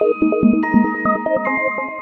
Thank you.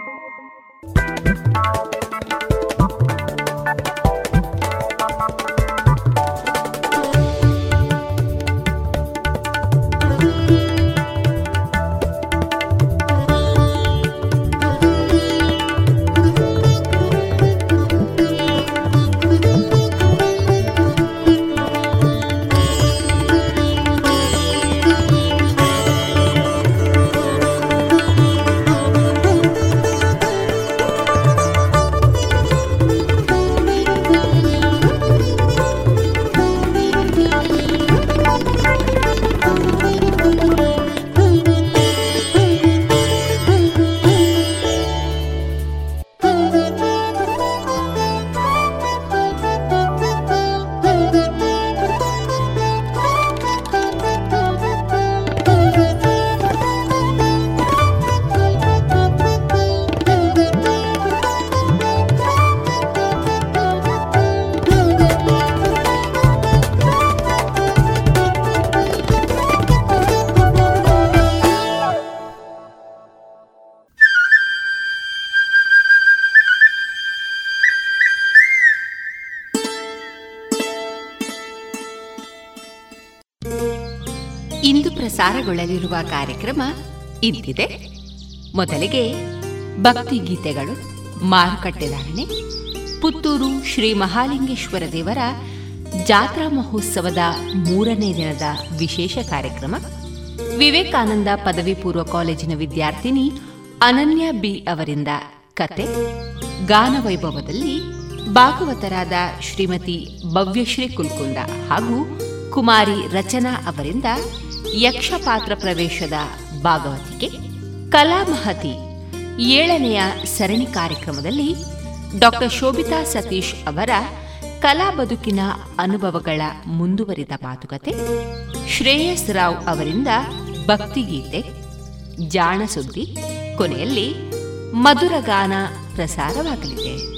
ಪ್ರಸಾರಗೊಳ್ಳಲಿರುವ ಕಾರ್ಯಕ್ರಮ ಇಂತಿದೆ. ಮೊದಲಿಗೆ ಭಕ್ತಿ ಗೀತೆಗಳು ಮಾರುಕಟ್ಟೆದಾರಣೆ ಪುತ್ತೂರು ಶ್ರೀ ಮಹಾಲಿಂಗೇಶ್ವರ ದೇವರ ಜಾತ್ರಾ ಮಹೋತ್ಸವದ ಮೂರನೇ ದಿನದ ವಿಶೇಷ ಕಾರ್ಯಕ್ರಮ. ವಿವೇಕಾನಂದ ಪದವಿ ಪೂರ್ವ ಕಾಲೇಜಿನ ವಿದ್ಯಾರ್ಥಿನಿ ಅನನ್ಯ ಬಿ ಅವರಿಂದ ಕತೆ. ಗಾನವೈಭವದಲ್ಲಿ ಭಾಗವತರಾದ ಶ್ರೀಮತಿ ಭವ್ಯಶ್ರೀ ಕುಲ್ಕುಂದ ಹಾಗೂ ಕುಮಾರಿ ರಚನಾ ಅವರಿಂದ ಯಕ್ಷಪಾತ್ರ ಪ್ರವೇಶದ ಭಾಗವತಿಕೆ ಕಲಾಮಹತಿ ಏಳನೆಯ ಸರಣಿ ಕಾರ್ಯಕ್ರಮದಲ್ಲಿ ಡಾಕ್ಟರ್ ಶೋಭಿತಾ ಸತೀಶ್ ಅವರ ಕಲಾ ಬದುಕಿನ ಅನುಭವಗಳ ಮುಂದುವರಿದ ಮಾತುಕತೆ, ಶ್ರೇಯಸ್ ರಾವ್ ಅವರಿಂದ ಭಕ್ತಿಗೀತೆ ಜಾಣ ಸುದ್ದಿ ಕೊನೆಯಲ್ಲಿ ಮಧುರಗಾನ ಪ್ರಸಾರವಾಗಲಿದೆ.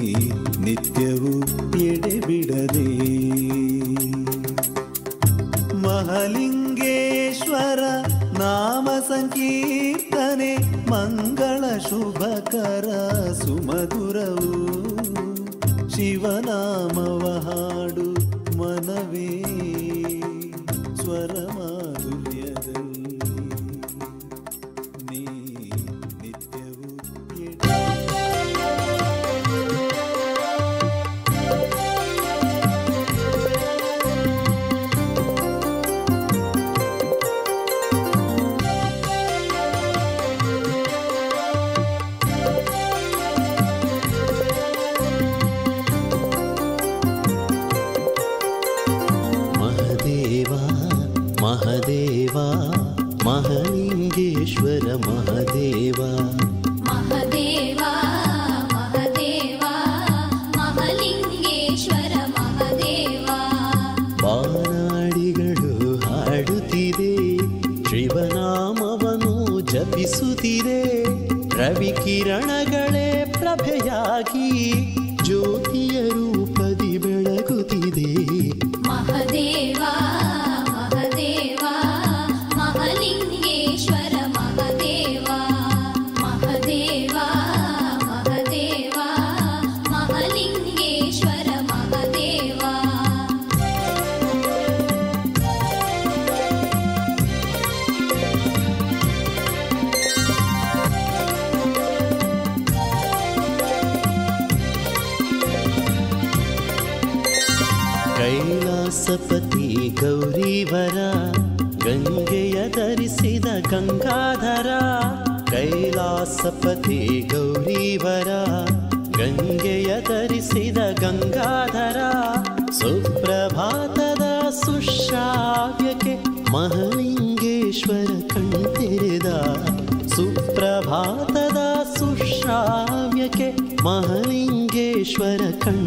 ¡No te! ಈಶ್ವರ ಕಣ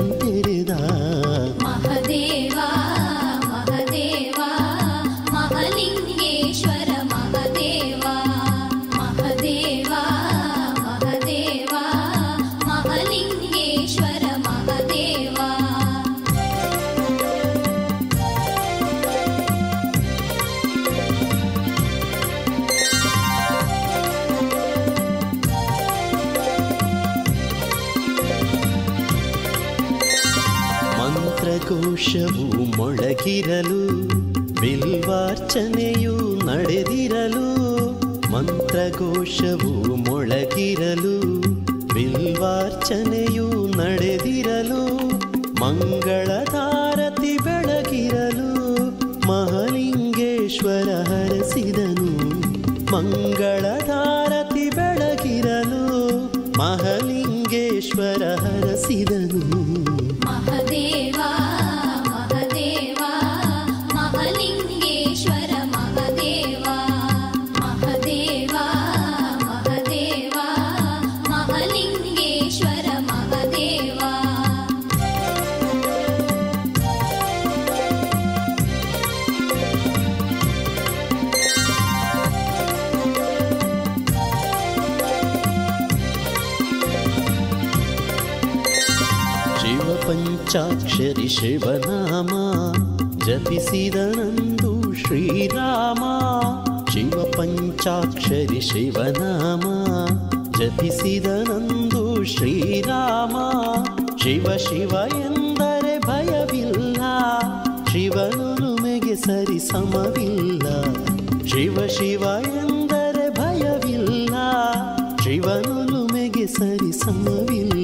ಶಿವನಾಮ ಜಪಿಸಿದನಂದು ಶ್ರೀರಾಮ. ಶಿವ ಪಂಚಾಕ್ಷರಿ ಶಿವನಾಮ ಜಪಿಸಿದನಂದು ಶ್ರೀರಾಮ. ಶಿವ ಶಿವ ಎಂದರೆ ಭಯವಿಲ್ಲ. ಶಿವನುರುಮೆಗೆ ಸರಿ ಸಮವಿಲ್ಲ. ಶಿವ ಶಿವ ಎಂದರೆ ಭಯವಿಲ್ಲ. ಶಿವನುರುಮೆಗೆ ಸರಿ ಸಮವಿಲ್ಲ.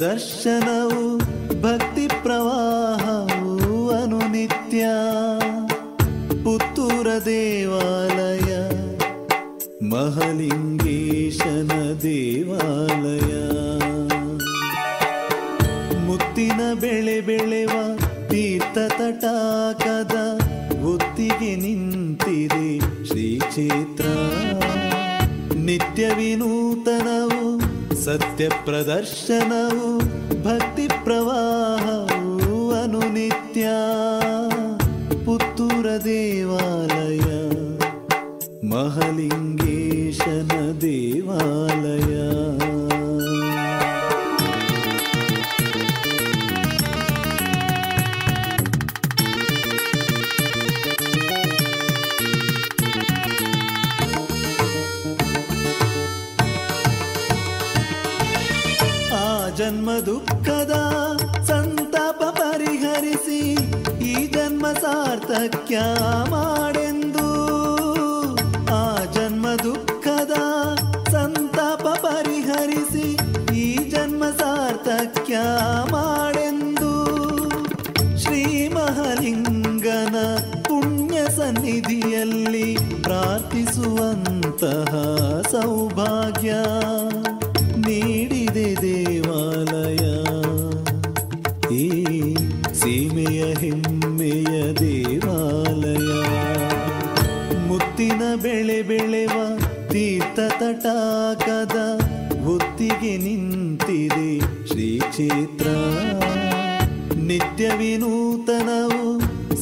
ദർശന ಸತ್ಯ ಪ್ರದರ್ಶನವು ಭಕ್ತಿ ಪ್ರವಾಹವು ಅನುನಿತ್ಯ. ಪುತ್ತೂರ ದೇವಾಲಯ ಮಹಲಿ क्या मा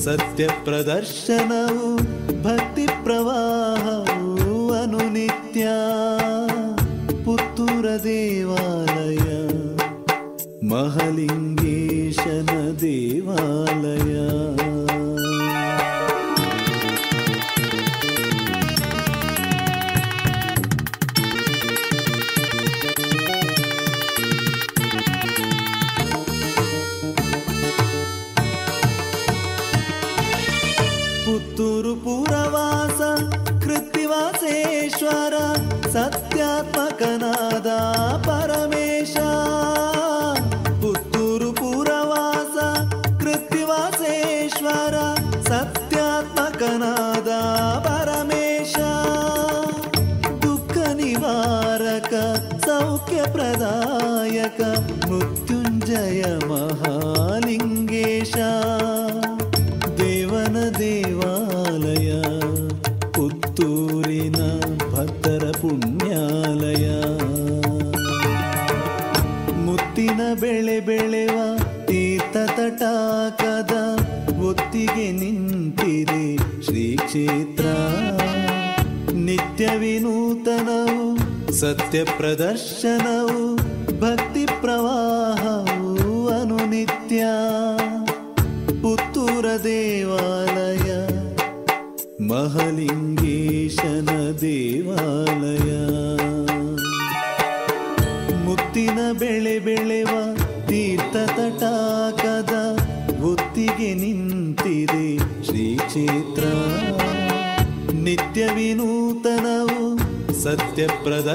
ಸತ್ಯ ಪ್ರದರ್ಶನವು ನೃತ್ಯ ಪ್ರದರ್ಶನವು.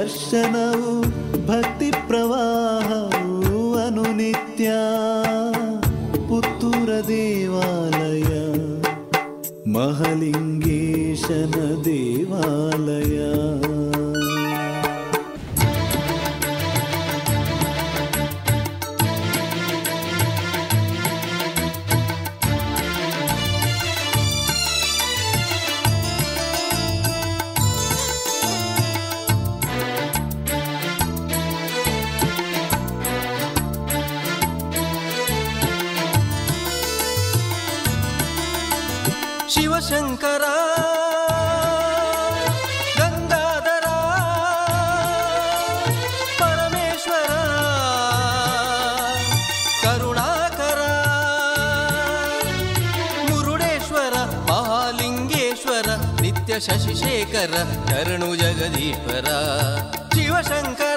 السماوات ಶಂಕರ ಗಂಗಾಧರ ಪರಮೇಶ್ವರ ಕರುಣಾಕರ ಮುರುಡೇಶ್ವರ ಮಹಾಲಿಂಗೇಶ್ವರ ನಿತ್ಯ ಶಶಿಶೇಖರ ಕರುಣು ಜಗದೀಶ್ವರ ಶಿವಶಂಕರ.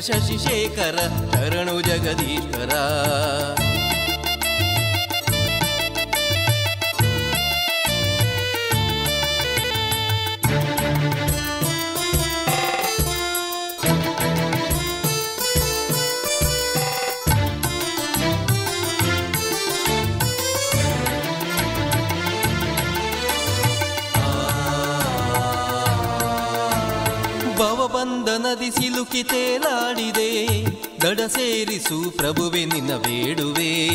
शशिशेखर शेखर जगदीश्वरा। ಜಗದೀಶ್ವರ ಭವಬಂಧ ನದಿ ಸಿಲುಕಿ ತೇಲಾಡಿದೆ. ದಡ ಸೇರಿಸು ಪ್ರಭುವೆ ನಿನ್ನ ಬೇಡುವೆ.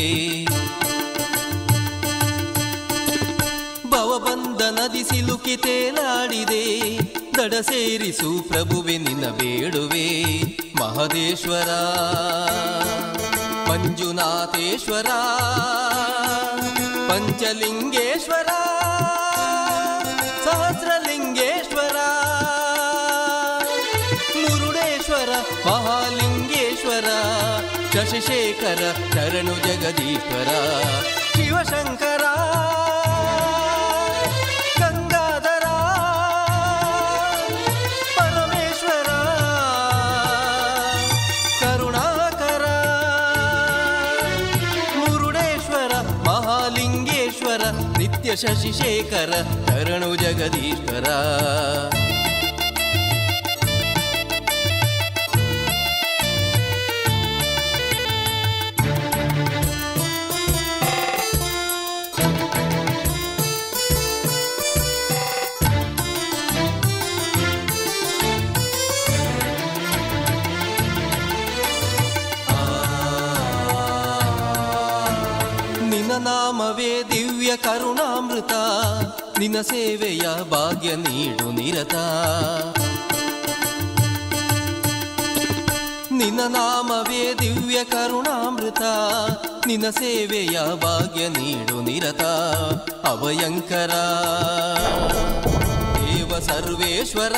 ಭವಬಂಧ ನದಿ ಸಿಲುಕಿ ತೇಲಾಡಿದೆ. ದಡ ಸೇರಿಸು ಪ್ರಭುವೆ ನಿನ್ನ ಬೇಡುವೆ. ಮಹದೇಶ್ವರ, ಮಂಜುನಾಥೇಶ್ವರ, ಪಂಚಲಿಂಗೇಶ್ವರ ಶಶಿಶೇಖರ ಶರಣು ಜಗದೀಶ್ವರ. ಶಿವಶಂಕರ ಗಂಗಾಧರ ಪರಮೇಶ್ವರ ಕರುಣಾಕರ ಮುರುಡೇಶ್ವರ ಮಹಾಲಿಂಗೇಶ್ವರ ನಿತ್ಯ ಶಶಿಶೇಖರ ಶರಣು ಜಗದೀಶ್ವರ. ದಿವ್ಯ ಕರುಣಾಮೃತ, ನಿನ್ನ ಸೇವೆಯ ಭಾಗ್ಯ ನೀಡು ನಿರತ. ನಿನ್ನ ನಾಮವೇ ದಿವ್ಯ ಕರುಣಾಮೃತ, ನಿನ್ನ ಸೇವೆಯ ಭಾಗ್ಯ ನೀಡು ನಿರತ. ಅವಯಂಕರ, ದೇವ ಸರ್ವೇಶ್ವರ,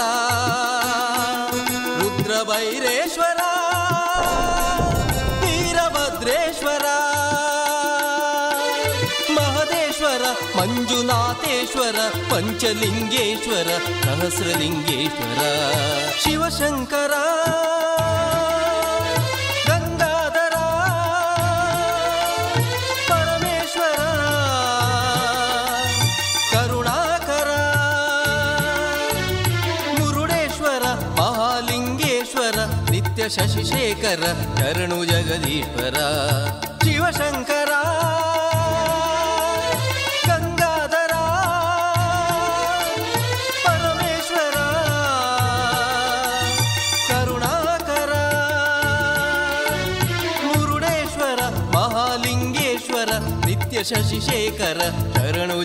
ರುದ್ರ ವೈರೇಶ್ವರ ವೀರಭದ್ರೇಶ್ವರ. ಮಂಜುನಾಥೇಶ್ವರ ಪಂಚಲಿಂಗೇಶ್ವರ ಸಹಸ್ರಲಿಂಗೇಶ್ವರ ಶಿವಶಂಕರ ಗಂಗಾಧರ ಪರಮೇಶ್ವರ ಕರುಣಾಕರ ಮುರುಡೇಶ್ವರ ಮಹಾಲಿಂಗೇಶ್ವರ ನಿತ್ಯ ಶಶಿಶೇಖರ ಕರುಣು ಜಗದೀಶ್ವರ ಶಿವಶಂಕರ. ನಿತ್ಯ ಶಶಿಶೇಖರ ಶರಣು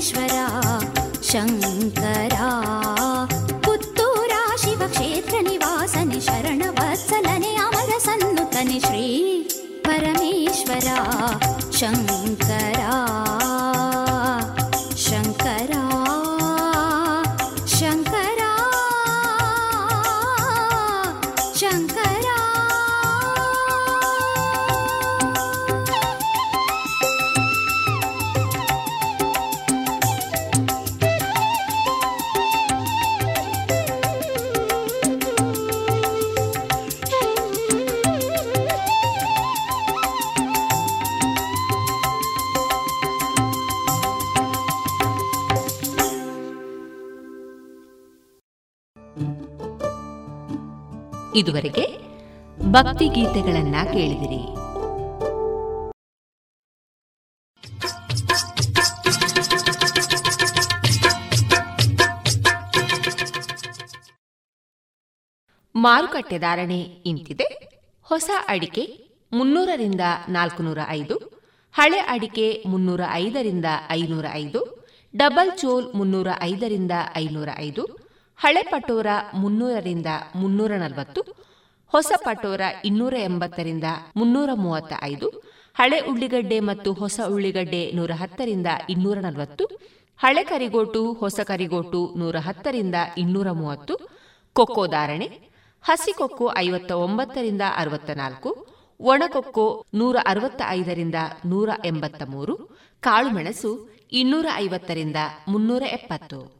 परमेश्वरा शङ्करा। ಇದುವರೆಗೆ ಭಕ್ತಿ ಗೀತೆಗಳನ್ನ ಕೇಳಿದಿರಿ. ಮಾರುಕಟ್ಟೆ ಧಾರಣೆ ಇಂತಿದೆ. ಹೊಸ ಅಡಿಕೆ ಮುನ್ನೂರರಿಂದ ನಾಲ್ಕುನೂರ ಐದು, ಹಳೆ ಅಡಿಕೆ ಮುನ್ನೂರ ಐದರಿಂದ ಐನೂರ ಐದು, ಡಬಲ್ ಚೋಲ್ ಮುನ್ನೂರ ಐದರಿಂದ ಐನೂರ ಐದು ಹಳೆ ಪಟೋರ ಮುನ್ನೂರರಿಂದ ಮುನ್ನೂರ ನಲವತ್ತು, ಹೊಸ ಪಟೋರ ಇನ್ನೂರ ಎಂಬತ್ತರಿಂದ ಮುನ್ನೂರ ಮೂವತ್ತ ಐದು, ಹಳೆ ಉಳ್ಳಿಗಡ್ಡೆ ಮತ್ತು ಹೊಸ ಉಳ್ಳಿಗಡ್ಡೆ ನೂರ ಹತ್ತರಿಂದ ಇನ್ನೂರ ನಲವತ್ತು, ಹಳೆ ಕರಿಗೋಟು, ಹೊಸ ಕರಿಗೋಟು ನೂರ ಹತ್ತರಿಂದ ಇನ್ನೂರ ಮೂವತ್ತು, ಕೊಕ್ಕೋ ಧಾರಣೆ, ಹಸಿ ಕೊಕ್ಕೋ ಐವತ್ತ ಒಂಬತ್ತರಿಂದ ಅರವತ್ತ ನಾಲ್ಕು ಒಣಕೊಕ್ಕೋ ನೂರ ಅರವತ್ತ ಐದರಿಂದ ನೂರ ಎಂಬತ್ತ ಮೂರು ಕಾಳುಮೆಣಸು ಇನ್ನೂರ ಐವತ್ತರಿಂದ ಮುನ್ನೂರ ಎಪ್ಪತ್ತು.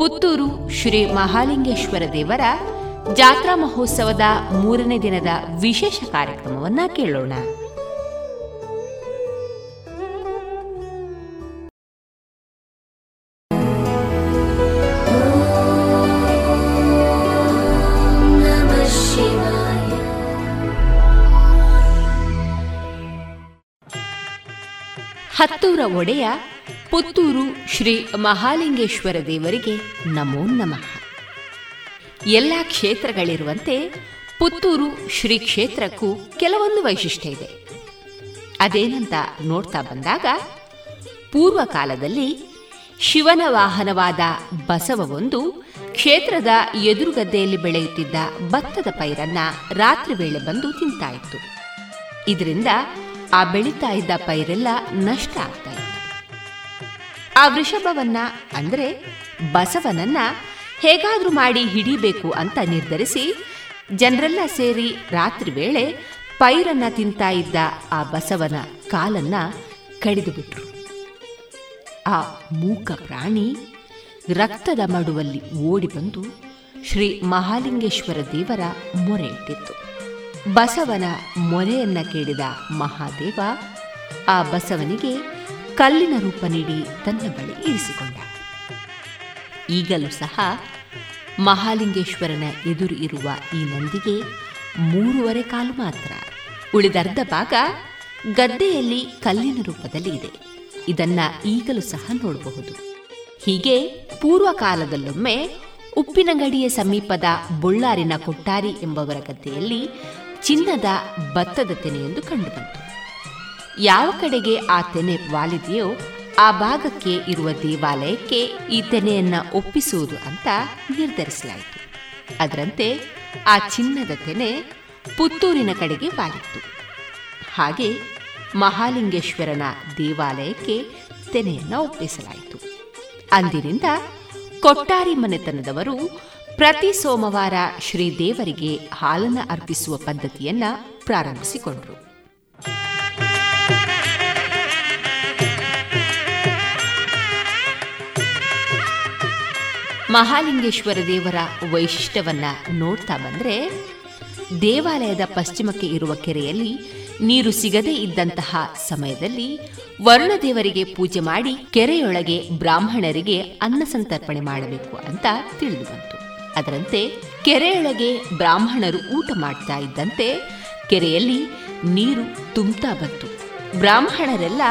ಪುತ್ತೂರು ಶ್ರೀ ಮಹಾಲಿಂಗೇಶ್ವರ ದೇವರ ಜಾತ್ರಾ ಮಹೋತ್ಸವದ ಮೂರನೇ ದಿನದ ವಿಶೇಷ ಕಾರ್ಯಕ್ರಮವನ್ನ ಕೇಳೋಣ. ಹತ್ತೂರ ಒಡೆಯ ಪುತ್ತೂರು ಶ್ರೀ ಮಹಾಲಿಂಗೇಶ್ವರ ದೇವರಿಗೆ ನಮೋ ನಮಃ. ಎಲ್ಲ ಕ್ಷೇತ್ರಗಳಿರುವಂತೆ ಪುತ್ತೂರು ಶ್ರೀ ಕ್ಷೇತ್ರಕ್ಕೂ ಕೆಲವೊಂದು ವೈಶಿಷ್ಟ್ಯ ಇದೆ. ಅದೇನಂತ ನೋಡ್ತಾ ಬಂದಾಗ, ಪೂರ್ವ ಕಾಲದಲ್ಲಿ ಶಿವನ ವಾಹನವಾದ ಬಸವವೊಂದು ಕ್ಷೇತ್ರದ ಎದುರುಗದ್ದೆಯಲ್ಲಿ ಬೆಳೆಯುತ್ತಿದ್ದ ಭತ್ತದ ಪೈರನ್ನ ರಾತ್ರಿ ವೇಳೆ ಬಂದು ತಿಂತಾಯಿತ್ತು ಇದರಿಂದ ಆ ಬೆಳೀತಾ ಇದ್ದ ಪೈರೆಲ್ಲ ನಷ್ಟ ಆಗ್ತಾ ಇತ್ತು. ಆ ವೃಷಭವನ್ನ ಅಂದ್ರೆ ಬಸವನನ್ನ ಹೇಗಾದ್ರೂ ಮಾಡಿ ಹಿಡಿಬೇಕು ಅಂತ ನಿರ್ಧರಿಸಿ ಜನರೆಲ್ಲ ಸೇರಿ ರಾತ್ರಿ ವೇಳೆ ಪೈರನ್ನ ತಿಂತಾ ಇದ್ದ ಆ ಬಸವನ ಕಾಲನ್ನ ಕಡಿದು ಬಿಟ್ರು. ಆ ಮೂಕ ಪ್ರಾಣಿ ರಕ್ತದ ಮಡುವಲ್ಲಿ ಓಡಿ ಬಂದು ಶ್ರೀ ಮಹಾಲಿಂಗೇಶ್ವರ ದೇವರ ಮೊರೆ ಇಟ್ಟಿತ್ತು. ಬಸವನ ಮೊರೆಯನ್ನ ಕೇಳಿದ ಮಹಾದೇವ ಆ ಬಸವನಿಗೆ ಕಲ್ಲಿನ ರೂಪ ನೀಡಿ ತನ್ನ ಬಳಿ ಇರಿಸಿಕೊಂಡ. ಈಗಲೂ ಸಹ ಮಹಾಲಿಂಗೇಶ್ವರನ ಎದುರು ಇರುವ ಈ ನಂದಿಗೆ ಮೂರುವರೆ ಕಾಲು ಮಾತ್ರ. ಉಳಿದರ್ಧ ಭಾಗ ಗದ್ದೆಯಲ್ಲಿ ಕಲ್ಲಿನ ರೂಪದಲ್ಲಿ ಇದೆ. ಇದನ್ನ ಈಗಲೂ ಸಹ ನೋಡಬಹುದು. ಹೀಗೆ ಪೂರ್ವ ಕಾಲದಲ್ಲೊಮ್ಮೆ ಉಪ್ಪಿನಗಡಿಯ ಸಮೀಪದ ಬುಳ್ಳಾರಿನ ಕೊಟ್ಟಾರಿ ಎಂಬವರ ಗದ್ದೆಯಲ್ಲಿ ಚಿನ್ನದ ಭತ್ತದ ತೆನೆಯೊಂದು ಕಂಡುಬಂತು. ಯಾವ ಕಡೆಗೆ ಆ ತೆನೆ ವಾಲಿದೆಯೋ ಆ ಭಾಗಕ್ಕೆ ಇರುವ ದೇವಾಲಯಕ್ಕೆ ಈ ತೆನೆಯನ್ನ ಒಪ್ಪಿಸುವುದು ಅಂತ ನಿರ್ಧರಿಸಲಾಯಿತು. ಅದರಂತೆ ಆ ಚಿನ್ನದ ತೆನೆ ಪುತ್ತೂರಿನ ಕಡೆಗೆ ವಾಲಿತ್ತು. ಹಾಗೆ ಮಹಾಲಿಂಗೇಶ್ವರನ ದೇವಾಲಯಕ್ಕೆ ತೆನೆಯನ್ನ ಒಪ್ಪಿಸಲಾಯಿತು. ಅಂದಿನಿಂದ ಕೊಟ್ಟಾರಿ ಮನೆತನದವರು ಪ್ರತಿ ಸೋಮವಾರ ಶ್ರೀದೇವರಿಗೆ ಹಾಲನ್ನು ಅರ್ಪಿಸುವ ಪದ್ಧತಿಯನ್ನ ಪ್ರಾರಂಭಿಸಿಕೊಂಡರು. ಮಹಾಲಿಂಗೇಶ್ವರ ದೇವರ ವೈಶಿಷ್ಟ್ಯವನ್ನ ನೋಡ್ತಾ ಬಂದ್ರೆ, ದೇವಾಲಯದ ಪಶ್ಚಿಮಕ್ಕೆ ಇರುವ ಕೆರೆಯಲ್ಲಿ ನೀರು ಸಿಗದೇ ಇದ್ದಂತಹ ಸಮಯದಲ್ಲಿ ವರುಣದೇವರಿಗೆ ಪೂಜೆ ಮಾಡಿ ಕೆರೆಯೊಳಗೆ ಬ್ರಾಹ್ಮಣರಿಗೆ ಅನ್ನ ಸಂತರ್ಪಣೆ ಮಾಡಬೇಕು ಅಂತ ತಿಳಿದು ಬಂತು. ಅದರಂತೆ ಕೆರೆಯೊಳಗೆ ಬ್ರಾಹ್ಮಣರು ಊಟ ಮಾಡ್ತಾ ಇದ್ದಂತೆ ಕೆರೆಯಲ್ಲಿ ನೀರು ತುಂಬ್ತಾ ಬಂತು. ಬ್ರಾಹ್ಮಣರೆಲ್ಲ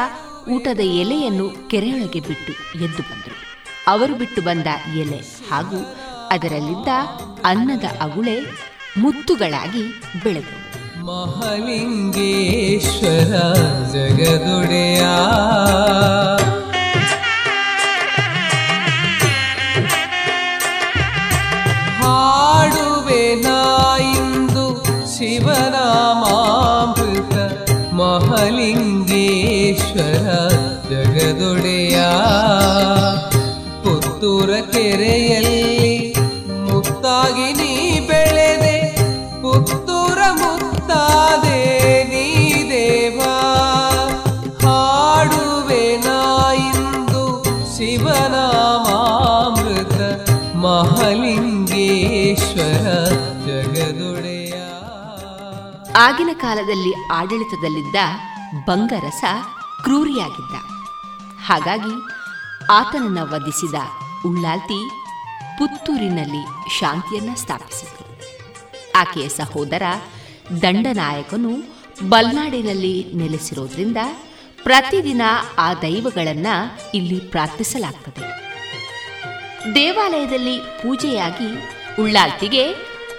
ಊಟದ ಎಲೆಯನ್ನು ಕೆರೆಯೊಳಗೆ ಬಿಟ್ಟು ಎದ್ದು ಬಂದರು. ಅವರು ಬಿಟ್ಟು ಬಂದ ಎಲೆ ಹಾಗೂ ಅದರಲ್ಲಿದ್ದ ಅನ್ನದ ಅಗುಳೆ ಮುತ್ತುಗಳಾಗಿ ಬೆಳೆದವು. ಮಹಾಲಿಂಗೇಶ್ವರ ಜಗದೊಡೆಯ ಪುತ್ತೂರ ಕೆರೆಯಲ್ಲಿ ಮುತ್ತಾಗಿ ನೀ ಬೆಳೆದೆ, ಪುತ್ತೂರ ಮುತ್ತಾದೆ ನೀ ದೇವಾ. ಹಾಡುವೆ ನಾಯಿಂದು ಶಿವನಾಮಾಮೃತ, ಮಹಲಿಂಗೇಶ್ವರ ಜಗದೊಡೆಯ. ಆಗಿನ ಕಾಲದಲ್ಲಿ ಆಡಳಿತದಲ್ಲಿದ್ದ ಬಂಗರಸ ಕ್ರೂರಿಯಾಗಿದ್ದ. ಹಾಗಾಗಿ ಆತನನ್ನು ವಧಿಸಿದ ಉಳ್ಳಾಲ್ತಿ ಪುತ್ತೂರಿನಲ್ಲಿ ಶಾಂತಿಯನ್ನ ಸ್ಥಾಪಿಸಿತು ಆಕೆಯ ಸಹೋದರ ದಂಡನಾಯಕನು ಬಲ್ನಾಡಿನಲ್ಲಿ ನೆಲೆಸಿರೋದ್ರಿಂದ ಪ್ರತಿದಿನ ಆ ದೈವಗಳನ್ನ ಇಲ್ಲಿ ಪ್ರಾರ್ಥಿಸಲಾಗ್ತದೆ. ದೇವಾಲಯದಲ್ಲಿ ಪೂಜೆಯಾಗಿ ಉಳ್ಳಾಲ್ತಿಗೆ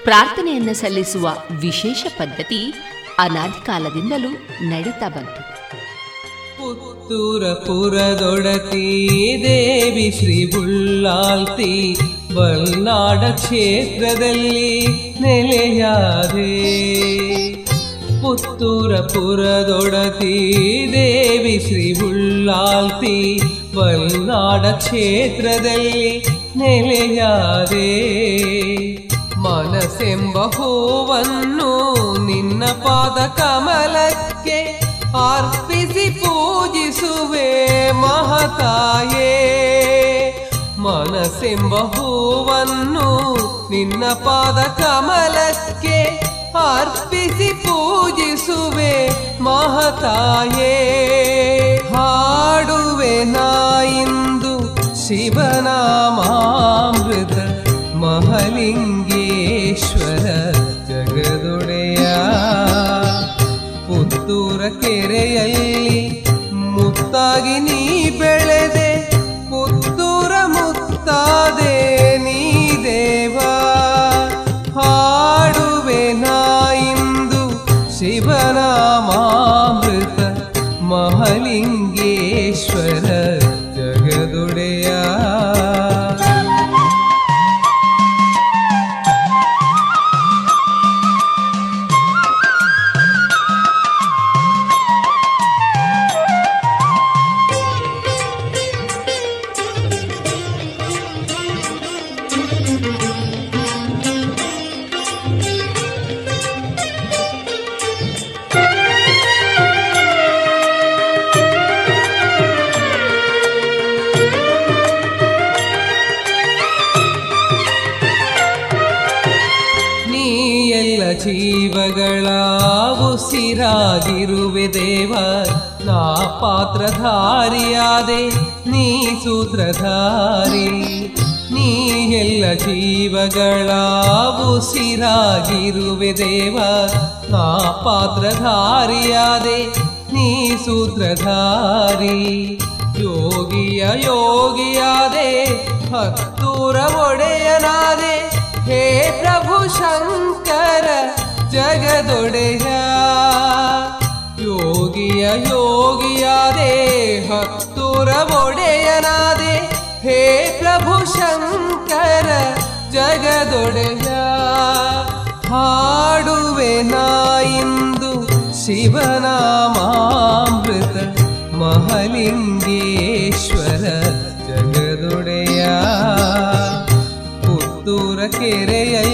ಪ್ರಾರ್ಥನೆಯನ್ನು ಸಲ್ಲಿಸುವ ವಿಶೇಷ ಪದ್ಧತಿ ಅನಾದಿ ಕಾಲದಿಂದಲೂ ನಡೀತಾ ಬಂತು. ಪುತ್ತೂರ ಪುರದೊಡತಿ ದೇವಿ ಶ್ರೀ ಬುಳ್ಳಾಲ್ತಿ ಬಲ್ನಾಡ ಕ್ಷೇತ್ರದಲ್ಲಿ ನೆಲೆಯಾದೆ. ಪುತ್ತೂರ ಪುರದೊಡತಿ ದೇವಿ ಶ್ರೀ ಬುಳ್ಳಾಲ್ತಿ ಬಲ್ನಾಡ ಕ್ಷೇತ್ರದಲ್ಲಿ ನೆಲೆಯಾದೆ. ಮನಸೆಂಬ ಹೂವನ್ನು ನಿನ್ನ ಪಾದ ಕಮಲಕ್ಕೆ ಅರ್ಪಿಸಿ ಪೂಜಿಸುವೆ ಮಹತಾಯೇ ಮನಸ್ಸೆಂಬ ಹೂವನ್ನು ನಿನ್ನ ಪಾದ ಕಮಲಕ್ಕೆ ಅರ್ಪಿಸಿ ಪೂಜಿಸುವೆ ಮಹತಾಯೇ ಹಾಡುವೆ ನಾಯಿಂದು ಶಿವನಾಮಾಮೃತ ಮಹಲಿಂಗೇಶ್ವರ ಪುತ್ತೂರ ಕೆರೆಯಲ್ಲಿ ಮುತ್ತಾಗಿ ನೀ ಬೆಳೆದೆ ಪುತ್ತೂರ ಮುತ್ತಾದೆ ನೀ ದೇವಾ. ಹಾಡುವೆ ನಾಯಿಂದು ಶಿವನಾಮಾಮೃತ ಮಹಲಿಂಗೇಶ್ವರ. शिवनामामृत महलिङ्गेश्वर जगदुडया पुरकेरयै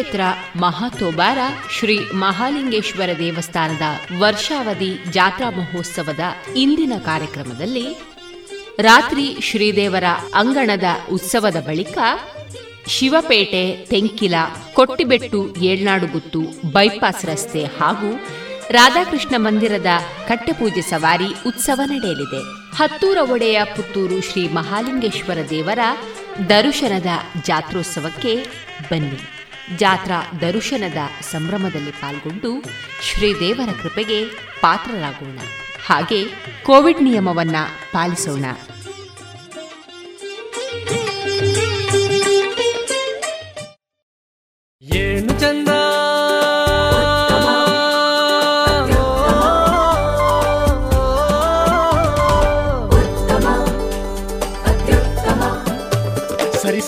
ಕ್ಷೇತ್ರ ಮಹಾತೋಬಾರ ಶ್ರೀ ಮಹಾಲಿಂಗೇಶ್ವರ ದೇವಸ್ಥಾನದ ವರ್ಷಾವಧಿ ಜಾತ್ರಾ ಮಹೋತ್ಸವದ ಇಂದಿನ ಕಾರ್ಯಕ್ರಮದಲ್ಲಿ ರಾತ್ರಿ ಶ್ರೀದೇವರ ಅಂಗಣದ ಉತ್ಸವದ ಬಳಿಕ ಶಿವಪೇಟೆ, ತೆಂಕಿಲ, ಕೊಟ್ಟಿಬೆಟ್ಟು ಏಳ್ನಾಡುಗುತ್ತು ಬೈಪಾಸ್ ರಸ್ತೆ ಹಾಗೂ ರಾಧಾಕೃಷ್ಣ ಮಂದಿರದ ಕಟ್ಟೆಪೂಜೆ ಸವಾರಿ ಉತ್ಸವ ನಡೆಯಲಿದೆ. ಹತ್ತೂರ ಒಡೆಯ ಪುತ್ತೂರು ಶ್ರೀ ಮಹಾಲಿಂಗೇಶ್ವರ ದೇವರ ದರುಶನದ ಜಾತ್ರೋತ್ಸವಕ್ಕೆ ಬನ್ನಿ. ಜಾತ್ರಾ ದರುಶನದ ಸಂಭ್ರಮದಲ್ಲಿ ಪಾಲ್ಗೊಂಡು ಶ್ರೀದೇವರ ಕೃಪೆಗೆ ಪಾತ್ರರಾಗೋಣ. ಹಾಗೆ ಕೋವಿಡ್ ನಿಯಮವನ್ನ ಪಾಲಿಸೋಣ.